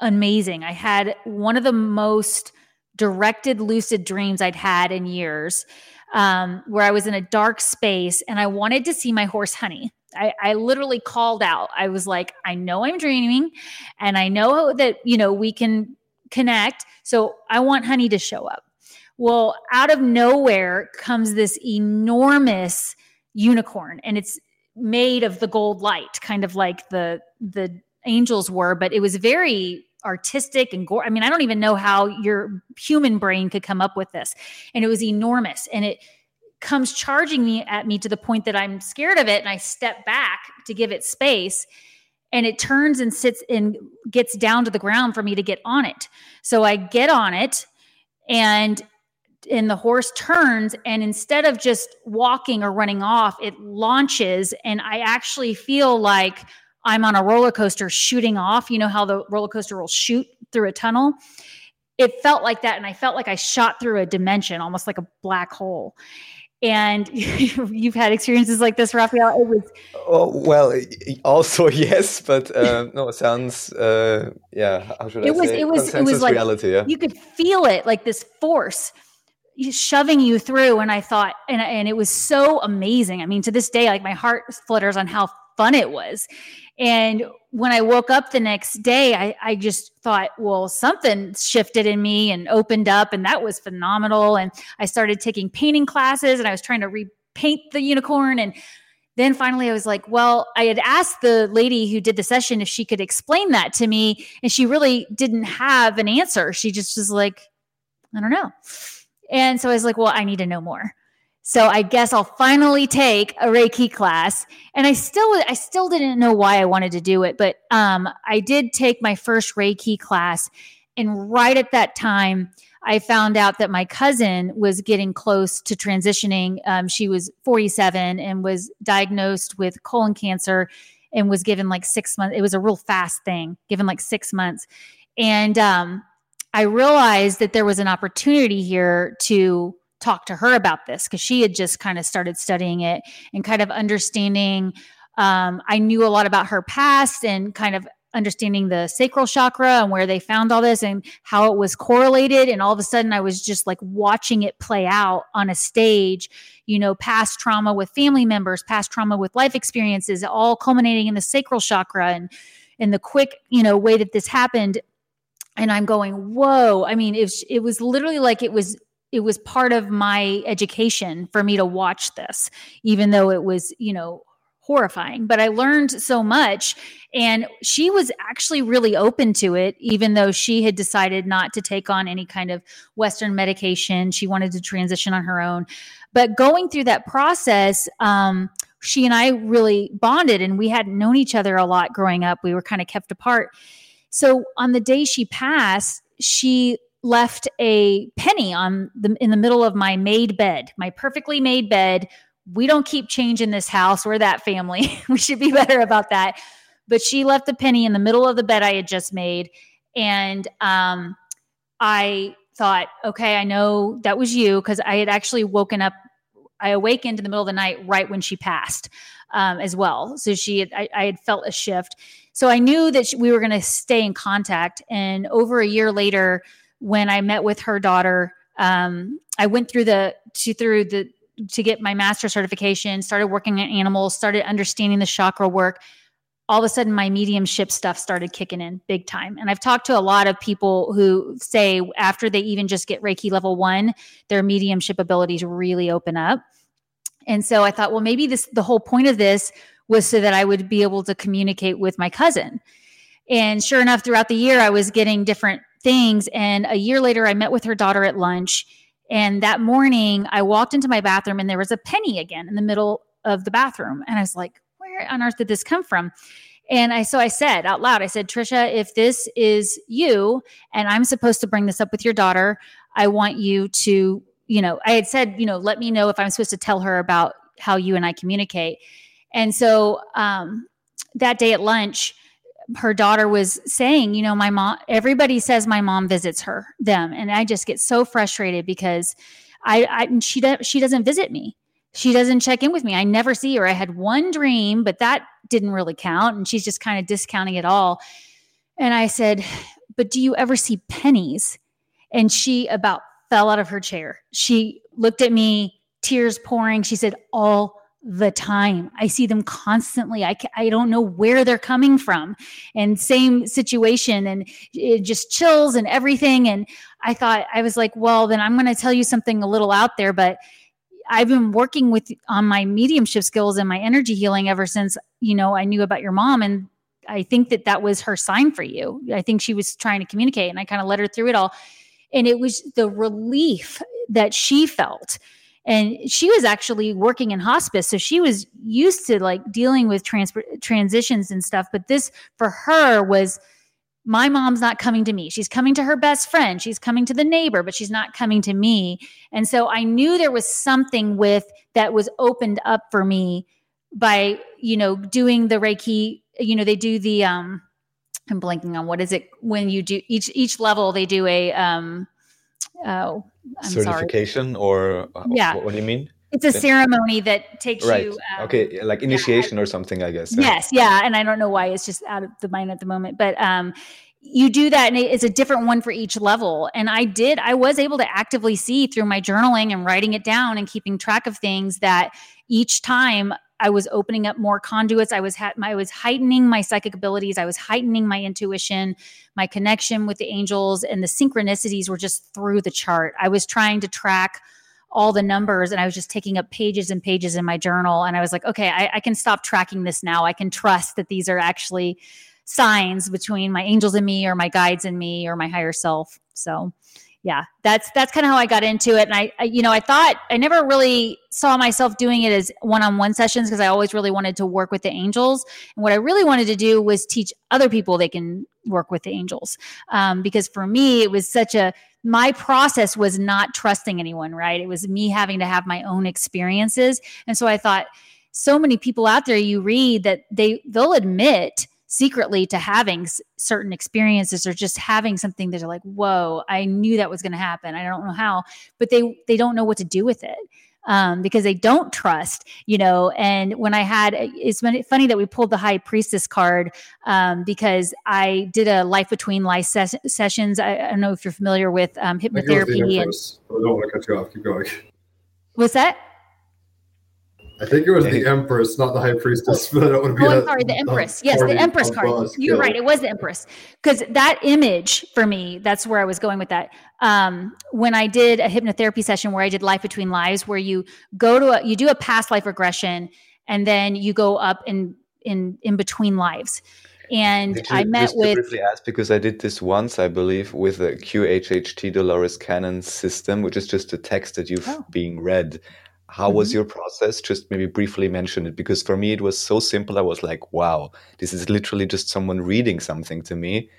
amazing. I had one of the most directed lucid dreams I'd had in years, um, where I was in a dark space and I wanted to see my horse Honey. I, I, literally called out. I was like, I know I'm dreaming and I know that, you know, we can connect. So I want Honey to show up. Well, out of nowhere comes this enormous unicorn and it's made of the gold light, kind of like the the angels were, but it was very artistic and gore. I mean, I don't even know how your human brain could come up with this. And it was enormous. And it comes charging me at me to the point that I'm scared of it. And I step back to give it space. And it turns and sits and gets down to the ground for me to get on it. So I get on it and and the horse turns and instead of just walking or running off it launches and i actually feel like I'm on a roller coaster shooting off. You know how the roller coaster will shoot through a tunnel? It felt like that. And I felt like I shot through a dimension, almost like a black hole. And you've had experiences like this, Raphael. It was. Oh, well, also, yes, but uh, no, it sounds, uh, yeah, how should it I was, say? It was, it was like, reality, yeah. you could feel it, like this force shoving you through and i thought and, and it was so amazing i mean to this day like my heart flutters on how fun it was and when I woke up the next day, I, I just thought, well, something shifted in me and opened up, and that was phenomenal. And I started taking painting classes and I was trying to repaint the unicorn. And then finally, I was like, well, I had asked the lady who did the session if she could explain that to me, and she really didn't have an answer. She just was like, I don't know. And so I was like, well, I need to know more. So I guess I'll finally take a Reiki class. And I still I still didn't know why I wanted to do it, but um, I did take my first Reiki class. And right at that time, I found out that my cousin was getting close to transitioning. Um, she was 47 and was diagnosed with colon cancer and was given like six months. It was a real fast thing, given like six months. And um, I realized that there was an opportunity here to talk to her about this because she had just kind of started studying it and kind of understanding. Um, I knew a lot about her past and kind of understanding the sacral chakra and where they found all this and how it was correlated. And all of a sudden, I was just like watching it play out on a stage, you know, past trauma with family members, past trauma with life experiences, all culminating in the sacral chakra and in the quick, you know, way that this happened. And I'm going, whoa. I mean, it was, it was literally like it was it was part of my education for me to watch this, even though it was, you know, horrifying. But I learned so much. And she was actually really open to it, even though she had decided not to take on any kind of Western medication. She wanted to transition on her own. But going through that process, um, she and I really bonded, and we hadn't known each other a lot growing up. We were kind of kept apart. So on the day she passed, she left a penny on the in the middle of my made bed, my perfectly made bed. We don't keep change in this house. We're that family. we should be better about that. But she left the penny in the middle of the bed I had just made. And um, I thought, okay, I know that was you because I had actually woken up. I awakened in the middle of the night right when she passed um, as well. So she, had, I, I, had felt a shift. So I knew that she, we were going to stay in contact. And over a year later, when I met with her daughter, um, I went through the to through the to get my master certification, started working on animals, started understanding the chakra work. All of a sudden, my mediumship stuff started kicking in big time. And I've talked to a lot of people who say after they even just get Reiki level one, their mediumship abilities really open up. And so I thought, well, maybe this the whole point of this was so that I would be able to communicate with my cousin. And sure enough, throughout the year, I was getting different things. And a year later, I met with her daughter at lunch. And that morning, I walked into my bathroom and there was a penny again in the middle of the bathroom. And I was like, where on earth did this come from? And I so I said out loud, I said, Trisha, if this is you and I'm supposed to bring this up with your daughter, I want you to, you know, I had said, you know, let me know if I'm supposed to tell her about how you and I communicate. And so um, that day at lunch, her daughter was saying, you know, my mom, everybody says my mom visits her, them. And I just get so frustrated because I, I she, she doesn't visit me. She doesn't check in with me. I never see her. I had one dream, but that didn't really count. And she's just kind of discounting it all. And I said, but do you ever see pennies? And she about fell out of her chair. She looked at me, tears pouring. She said, all the time. I see them constantly. I, I don't know where they're coming from. And same situation, and it just chills and everything. And I thought, I was like, well, then I'm going to tell you something a little out there, but I've been working with on my mediumship skills and my energy healing ever since, you know, I knew about your mom. And I think that that was her sign for you. I think she was trying to communicate, and I kind of led her through it all. And it was the relief that she felt and she was actually working in hospice so she was used to like dealing with trans- transitions and stuff but this for her was my mom's not coming to me. She's coming to her best friend. She's coming to the neighbor but she's not coming to me. And so i knew there was something with that was opened up for me by you know doing the reiki you know they do the um i'm blanking on what is it when you do each each level they do a um oh I'm certification sorry. or uh, yeah. What, what, do you mean? It's a ceremony that takes right. you. Um, okay, like initiation yeah, or something, I guess. Yes, yeah, and I don't know why it's just out of the mind at the moment, but um, you do that, and it's a different one for each level. And I did, I was able to actively see through my journaling and writing it down and keeping track of things that each time I was opening up more conduits. I was ha- I was heightening my psychic abilities. I was heightening my intuition, my connection with the angels, and the synchronicities were just through the chart. I was trying to track all the numbers and I was just taking up pages and pages in my journal. And I was like, okay, I, I can stop tracking this now. I can trust that these are actually signs between my angels and me or my guides and me or my higher self. So yeah, that's that's kind of how I got into it. And I, I, you know, I thought I never really saw myself doing it as one-on-one sessions because I always really wanted to work with the angels. And what I really wanted to do was teach other people they can work with the angels. Um, because for me, it was such a my process was not trusting anyone. Right? It was me having to have my own experiences. And so I thought, so many people out there you read that they they'll admit secretly to having s- certain experiences or just having something that are like whoa i knew that was going to happen i don't know how but they they don't know what to do with it um, because they don't trust, you know. And when I had, it's funny that we pulled the high priestess card um, because I did a life between life ses- sessions. I, I, don't know if you're familiar with um, hypnotherapy. And, I don't want to cut you off. Keep going. What's that? I think it was the Empress, not the High Priestess. But it would be oh, I'm sorry, the Empress. yes, the Empress card. You're right. It was the Empress because that image for me. That's where I was going with that. Um, when I did a hypnotherapy session where I did life between lives, where you go to a, you do a past life regression, and then you go up in in in between lives. And you, I met with briefly ask because I did this once, I believe, with the QHHT Dolores Cannon system, which is just a text that you've oh. being read how mm-hmm. was your process just maybe briefly mention it because for me it was so simple i was like wow this is literally just someone reading something to me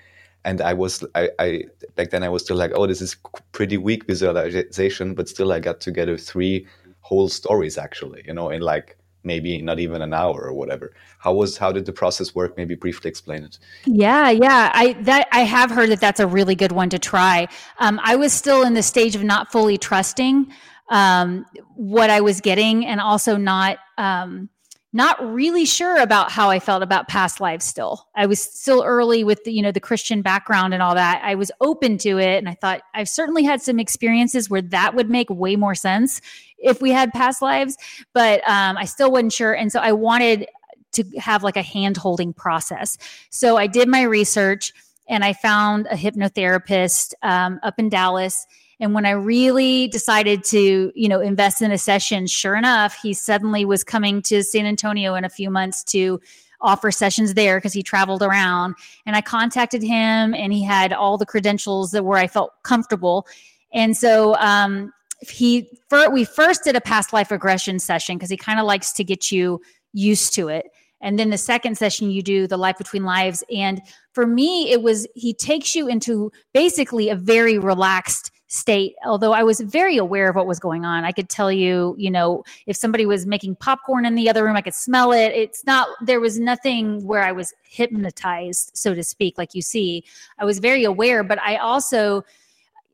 and I was I, I back then I was still like, oh, this is pretty weak visualization, but still I got together three whole stories actually, you know, in like maybe not even an hour or whatever. How was how did the process work? Maybe briefly explain it. Yeah, yeah, I that I have heard that that's a really good one to try. Um, I was still in the stage of not fully trusting um, what I was getting, and also not. Um, not really sure about how I felt about past lives still. I was still early with the, you know, the Christian background and all that. I was open to it and I thought I've certainly had some experiences where that would make way more sense if we had past lives, but um, I still wasn't sure. And so I wanted to have like a hand holding process. So I did my research and I found a hypnotherapist um, up in Dallas and when I really decided to, you know, invest in a session, sure enough, he suddenly was coming to San Antonio in a few months to offer sessions there because he traveled around. And I contacted him and he had all the credentials that where I felt comfortable. And so um, he we first did a past life regression session because he kind of likes to get you used to it. And then the second session, you do the life between lives. And for me, it was he takes you into basically a very relaxed state although i was very aware of what was going on. I could tell you you know if somebody was making popcorn in the other room i could smell it. It's not there was nothing where i was hypnotized so to speak like you see. I was very aware but i also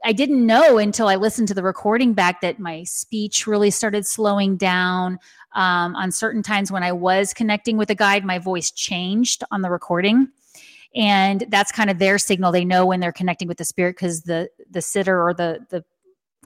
I didn't know until I listened to the recording back that my speech really started slowing down. Um, on certain times when I was connecting with a guide, my voice changed on the recording and that's kind of their signal. They know when they're connecting with the spirit because the the sitter or the the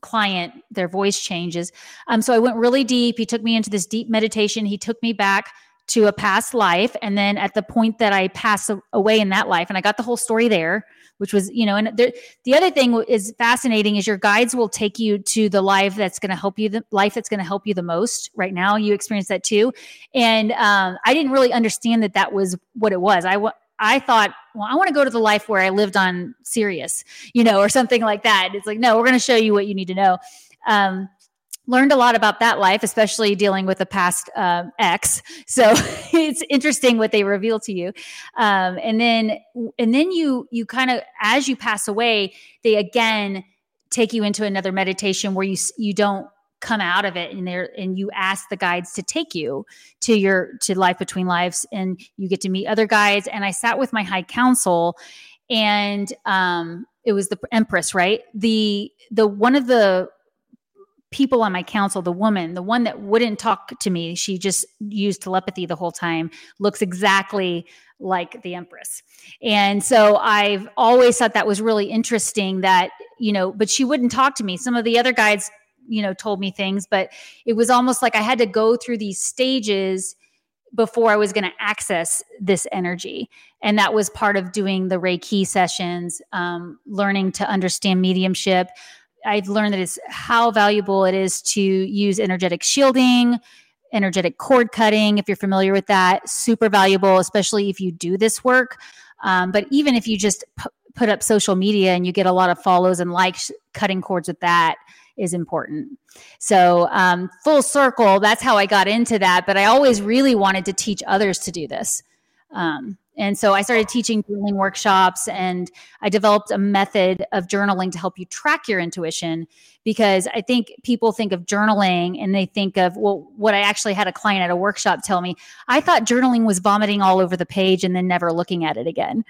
client their voice changes. Um so i went really deep. He took me into this deep meditation. He took me back to a past life. And then at the point that i pass away in that life and i got the whole story there which was you know and there, the other thing is fascinating is your guides will take you to the life that's going to help you the life that's going to help you the most. Right now you experience that too. And um, i didn't really understand that that was what it was. I I thought, well, I want to go to the life where I lived on Sirius, you know, or something like that. It's like, no, we're going to show you what you need to know. Um, learned a lot about that life, especially dealing with a past uh, ex. So it's interesting what they reveal to you. Um, and then, and then you, you kind of, as you pass away, they again take you into another meditation where you, you don't come out of it and there and you ask the guides to take you to your to life between lives and you get to meet other guides. And i sat with my high council and um it was the empress right? The the one of the people on my council the woman the one that wouldn't talk to me she just used telepathy the whole time looks exactly like the empress. And so i've always thought that was really interesting that you know but she wouldn't talk to me. Some of the other guides you know told me things but it was almost like i had to go through these stages before i was going to access this energy. And that was part of doing the reiki sessions um, learning to understand mediumship. I've learned that it's how valuable it is to use energetic shielding energetic cord cutting if you're familiar with that super valuable especially if you do this work. Um, but even if you just p- put up social media and you get a lot of follows and likes cutting cords with that is important. So, um, full circle, that's how I got into that. But I always really wanted to teach others to do this. Um, and so I started teaching journaling workshops and I developed a method of journaling to help you track your intuition because I think people think of journaling and they think of, well, what I actually had a client at a workshop tell me, I thought journaling was vomiting all over the page and then never looking at it again.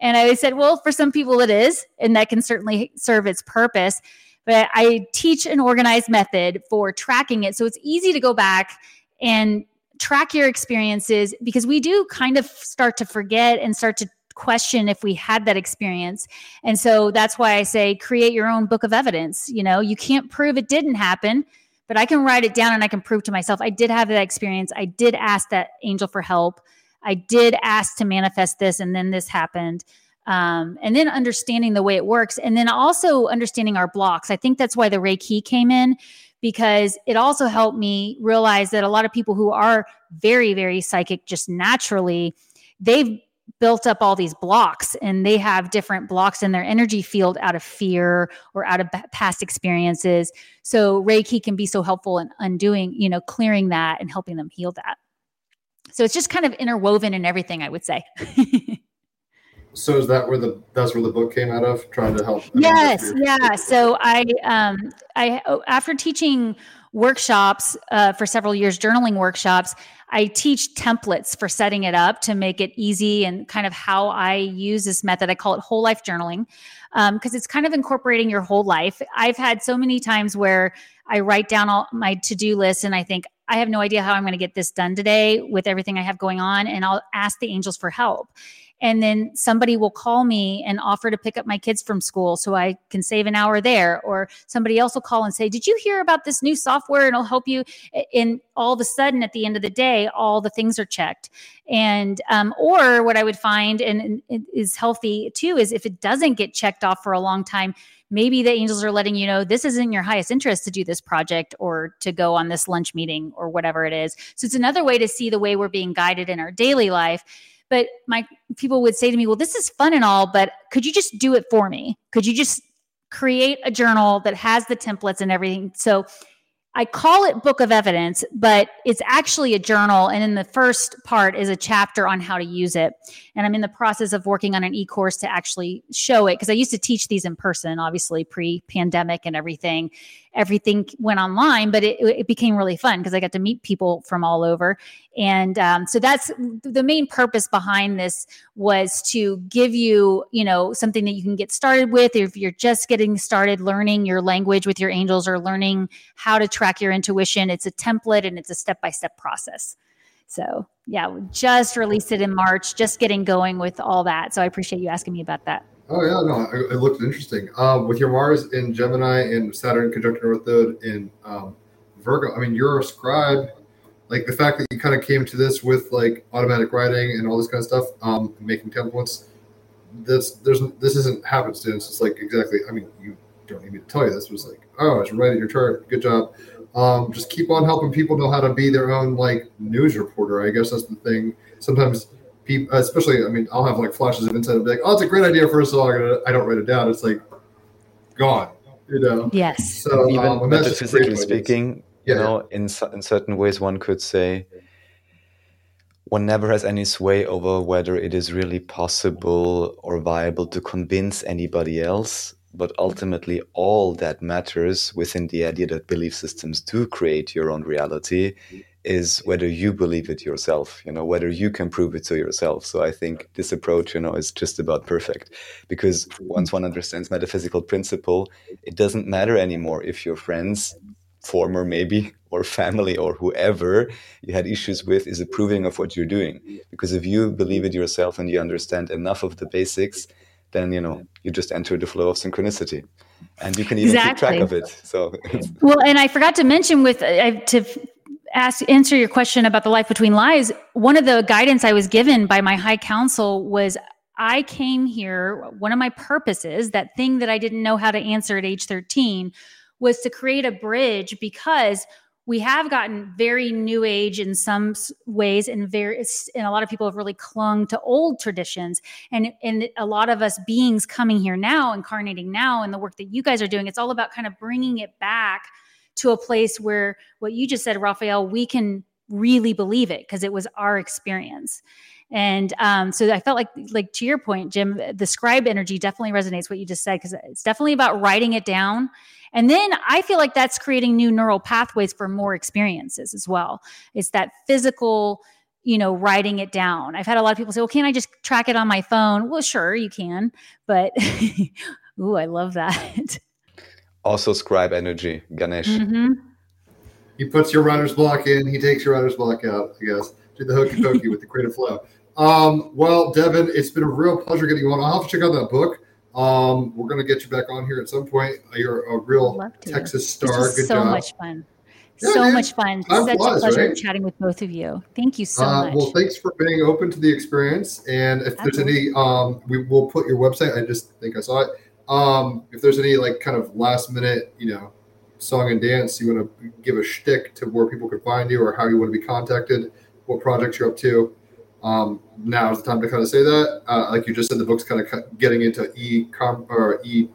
And I said, well, for some people it is, and that can certainly serve its purpose but I teach an organized method for tracking it. So it's easy to go back and track your experiences because we do kind of start to forget and start to question if we had that experience. And so that's why I say create your own book of evidence. You know, you can't prove it didn't happen, but I can write it down and I can prove to myself I did have that experience. I did ask that angel for help. I did ask to manifest this and then this happened um, and then understanding the way it works and then also understanding our blocks. I think that's why the reiki came in because it also helped me realize that a lot of people who are very very psychic just naturally they've built up all these blocks and they have different blocks in their energy field out of fear or out of past experiences. So reiki can be so helpful in undoing you know clearing that and helping them heal that. So it's just kind of interwoven in everything i would say So is that where the that's where the book came out of? Trying to help. Yes, yeah. So I um I after teaching workshops uh, for several years, journaling workshops, I teach templates for setting it up to make it easy and kind of how I use this method. I call it whole life journaling because um, it's kind of incorporating your whole life. I've had so many times where I write down all my to do list and I think, I have no idea how I'm going to get this done today with everything I have going on. And I'll ask the angels for help and then somebody will call me and offer to pick up my kids from school so I can save an hour there. Or somebody else will call and say, Did you hear about this new software? And it'll help you. And all of a sudden, at the end of the day, all the things are checked. And, um, or what I would find and, and is healthy too is if it doesn't get checked off for a long time, maybe the angels are letting you know this isn't your highest interest to do this project or to go on this lunch meeting or whatever it is. So it's another way to see the way we're being guided in our daily life but my people would say to me, well, this is fun and all, but could you just do it for me? Could you just create a journal that has the templates and everything? So I call it Book of Evidence, but it's actually a journal. And in the first part is a chapter on how to use it. And I'm in the process of working on an e course to actually show it because I used to teach these in person, obviously pre pandemic and everything everything went online, but it, it became really fun because I got to meet people from all over. And um, so that's the main purpose behind this was to give you, you know, something that you can get started with if you're just getting started learning your language with your angels or learning how to track your intuition. It's a template and it's a step by step process. So yeah, we just released it in March, just getting going with all that. So I appreciate you asking me about that. Oh yeah, no, it, looked interesting. Um, with your Mars in Gemini and Saturn conjunct North Node in um, Virgo, I mean, you're a scribe. Like the fact that you kind of came to this with like automatic writing and all this kind of stuff, um, making templates. This there's this isn't happenstance. It's like exactly. I mean, you don't need me to tell you this. Was like, oh, it's writing your chart. Good job. Um, just keep on helping people know how to be their own like news reporter. I guess that's the thing. Sometimes people, especially, I mean, I'll have like flashes of insight and be like, oh, it's a great idea for a song. And I don't write it down. It's like gone, you know? Yes. So, even um, metaphysically speaking, yeah, you know, in, in certain ways, one could say one never has any sway over whether it is really possible or viable to convince anybody else. But ultimately, all that matters within the idea that belief systems do create your own reality is whether you believe it yourself, you know, whether you can prove it to yourself. So I think this approach, you know, is just about perfect because once one understands metaphysical principle, it doesn't matter anymore if your friends, former maybe, or family or whoever you had issues with is approving of what you're doing. Because if you believe it yourself and you understand enough of the basics, then, you know, you just enter the flow of synchronicity and you can even exactly. keep track of it. So, well, and I forgot to mention with uh, to ask answer your question about the life between lies one of the guidance i was given by my high council was i came here one of my purposes that thing that i didn't know how to answer at age 13 was to create a bridge because we have gotten very new age in some ways and very and a lot of people have really clung to old traditions. And and a lot of us beings coming here now incarnating now and the work that you guys are doing it's all about kind of bringing it back to a place where what you just said, Raphael, we can really believe it because it was our experience. And um, so I felt like, like to your point, Jim, the scribe energy definitely resonates what you just said because it's definitely about writing it down. And then I feel like that's creating new neural pathways for more experiences as well. It's that physical, you know, writing it down. I've had a lot of people say, "Well, can't I just track it on my phone?" Well, sure, you can, but ooh, I love that. Also scribe energy, Ganesh. Mm-hmm. He puts your runner's block in, he takes your runner's block out, I guess. Do the hokey pokey with the creative flow. Um, well, Devin, it's been a real pleasure getting you on. I'll have to check out that book. Um, we're going to get you back on here at some point. You're a real Texas star. Good so job. much fun. Yeah, so man. much fun. Time Such flies, a pleasure right? chatting with both of you. Thank you so uh, much. Well, thanks for being open to the experience. And if Absolutely. there's any, um, we will put your website. I just think I saw it um, if there's any like kind of last minute, you know, song and dance you want to give a shtick to where people could find you or how you want to be contacted, what projects you're up to. Um, now is the time to kind of say that. Uh, like you just said, the book's kind of getting into e com or e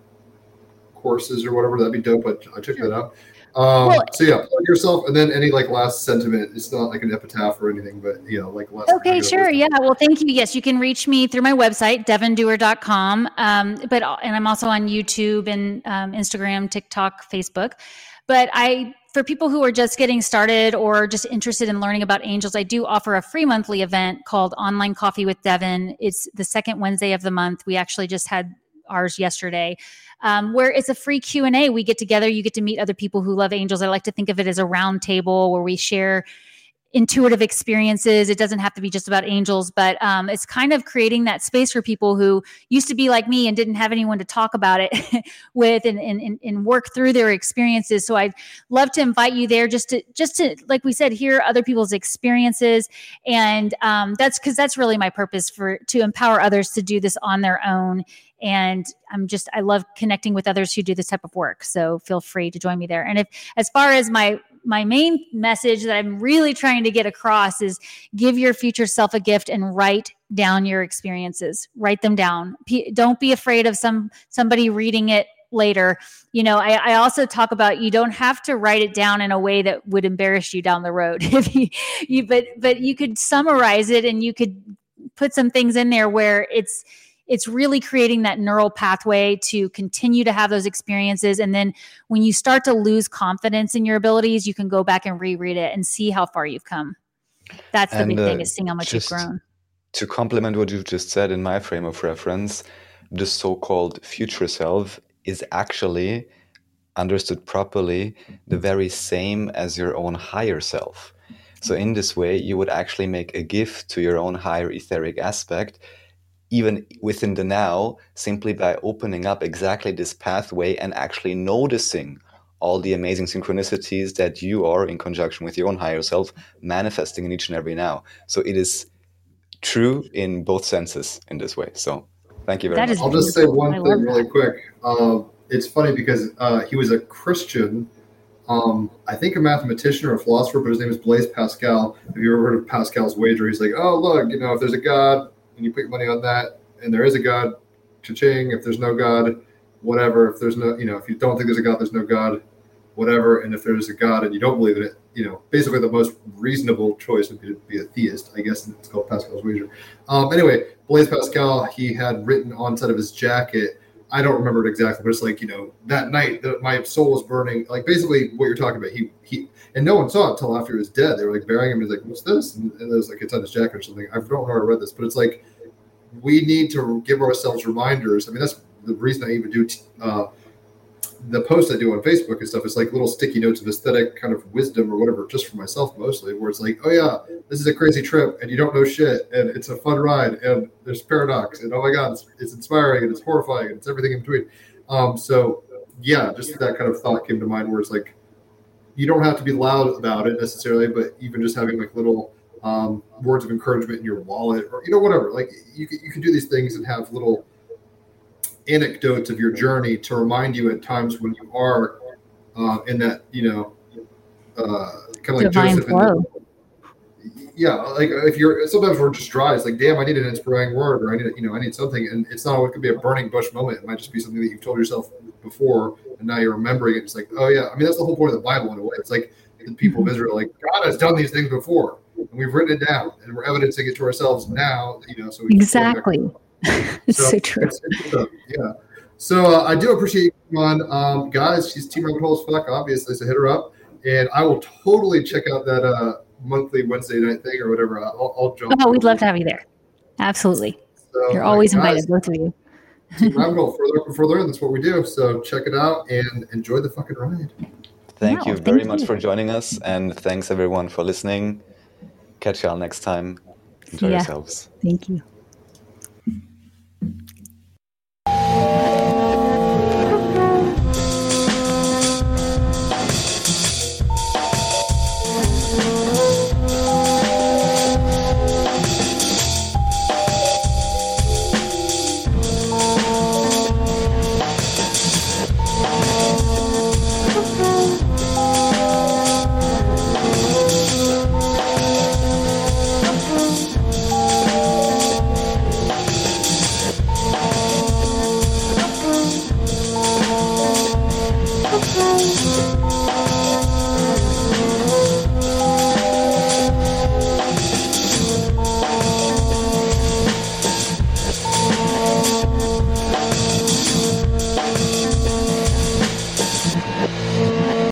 courses or whatever. That'd be dope. But I check that out. Um, Well- so yeah, plug yourself, and then any like last sentiment. It's not like an epitaph or anything, but you know, like last. Okay, sure. Yeah. Well, thank you. Yes, you can reach me through my website, devindoer.com. Um, but, and I'm also on YouTube and um, Instagram, TikTok, Facebook. But I, for people who are just getting started or just interested in learning about angels, I do offer a free monthly event called Online Coffee with Devin. It's the second Wednesday of the month. We actually just had ours yesterday um, where it's a free q&a we get together you get to meet other people who love angels. I like to think of it as a round table where we share intuitive experiences. It doesn't have to be just about angels but um, it's kind of creating that space for people who used to be like me and didn't have anyone to talk about it with and, and, and work through their experiences. So i'd love to invite you there just to just to like we said hear other people's experiences. And um, that's because that's really my purpose for to empower others to do this on their own and i'm just i love connecting with others who do this type of work. So feel free to join me there. And if as far as my my main message that i'm really trying to get across is give your future self a gift and write down your experiences. Write them down. P- don't be afraid of some somebody reading it later. You know I, I also talk about you don't have to write it down in a way that would embarrass you down the road. If you, you but but you could summarize it and you could put some things in there where it's it's really creating that neural pathway to continue to have those experiences. And then when you start to lose confidence in your abilities you can go back and reread it and see how far you've come. That's the And, big thing uh, is seeing how much you've grown. To complement what you've just said in my frame of reference, the so called future self is actually, understood properly, the very same as your own higher self. So, in this way, you would actually make a gift to your own higher etheric aspect, even within the now, simply by opening up exactly this pathway and actually noticing all the amazing synchronicities that you are, in conjunction with your own higher self, manifesting in each and every now. So, it is true in both senses in this way. So, thank you very That much. I'll just say one I thing really that. quick. Um, it's funny because uh, he was a Christian, um, I think a mathematician or a philosopher, but his name is Blaise Pascal. Have you ever heard of Pascal's wager? He's like, oh, look, you know, if there's a God and you put your money on that, and there is a God, cha-ching. If there's no God, whatever. If there's no, you know, if you don't think there's a God, there's no God, whatever. And if there's a God and you don't believe in it, you know, basically the most reasonable choice would be to be a theist, I guess. It's called Pascal's wager. Um, anyway, Blaise Pascal, he had written on side of his jacket. I don't remember it exactly, but it's like you know that night that my soul was burning. Like basically what you're talking about. He he and no one saw it until after he was dead. They were like burying him. He's like, "What's this?" And, and there's like it's on his jacket or something. I don't know I read this, but it's like we need to give ourselves reminders. I mean, that's the reason I even do t- uh, the posts I do on Facebook and stuff. It's like little sticky notes of aesthetic kind of wisdom or whatever, just for myself mostly. Where it's like, oh yeah, this is a crazy trip, and you don't know shit, and it's a fun ride, and there's paradox, and oh my god, it's, it's inspiring, and it's horrifying, and it's everything in between. Um, so yeah, just that kind of thought came to mind, where it's like, you don't have to be loud about it necessarily, but even just having like little um, words of encouragement in your wallet, or you know whatever, like you you can do these things and have little anecdotes of your journey to remind you at times when you are uh, in that you know uh, kind of like Divine Joseph in the- yeah, like if you're sometimes we're just dry. It's like, damn, I need an inspiring word, or I need, you know, I need something, and it's not. It could be a burning bush moment. It might just be something that you've told yourself before, and now you're remembering it. It's like, oh yeah, I mean that's the whole point of the Bible in a way. It's like the people of Israel, like God has done these things before, and we've written it down, and we're evidencing it to ourselves now. You know, so we can exactly it's so, true it's- it's, uh, yeah. So uh, I do appreciate you on, um, guys. She's Team Rabbit Hole as fuck, obviously. So hit her up, and I will totally check out that uh, monthly Wednesday night thing or whatever. I'll, I'll jump. oh we'd love to have you there absolutely So, you're always guys, invited both of you Team Rabbit Hole, further further in. That's what we do. So check it out and enjoy the fucking ride. Thank Wow, you very thank much you. for joining us, and thanks everyone for listening. Catch y'all next time. Enjoy Yeah. yourselves. thank you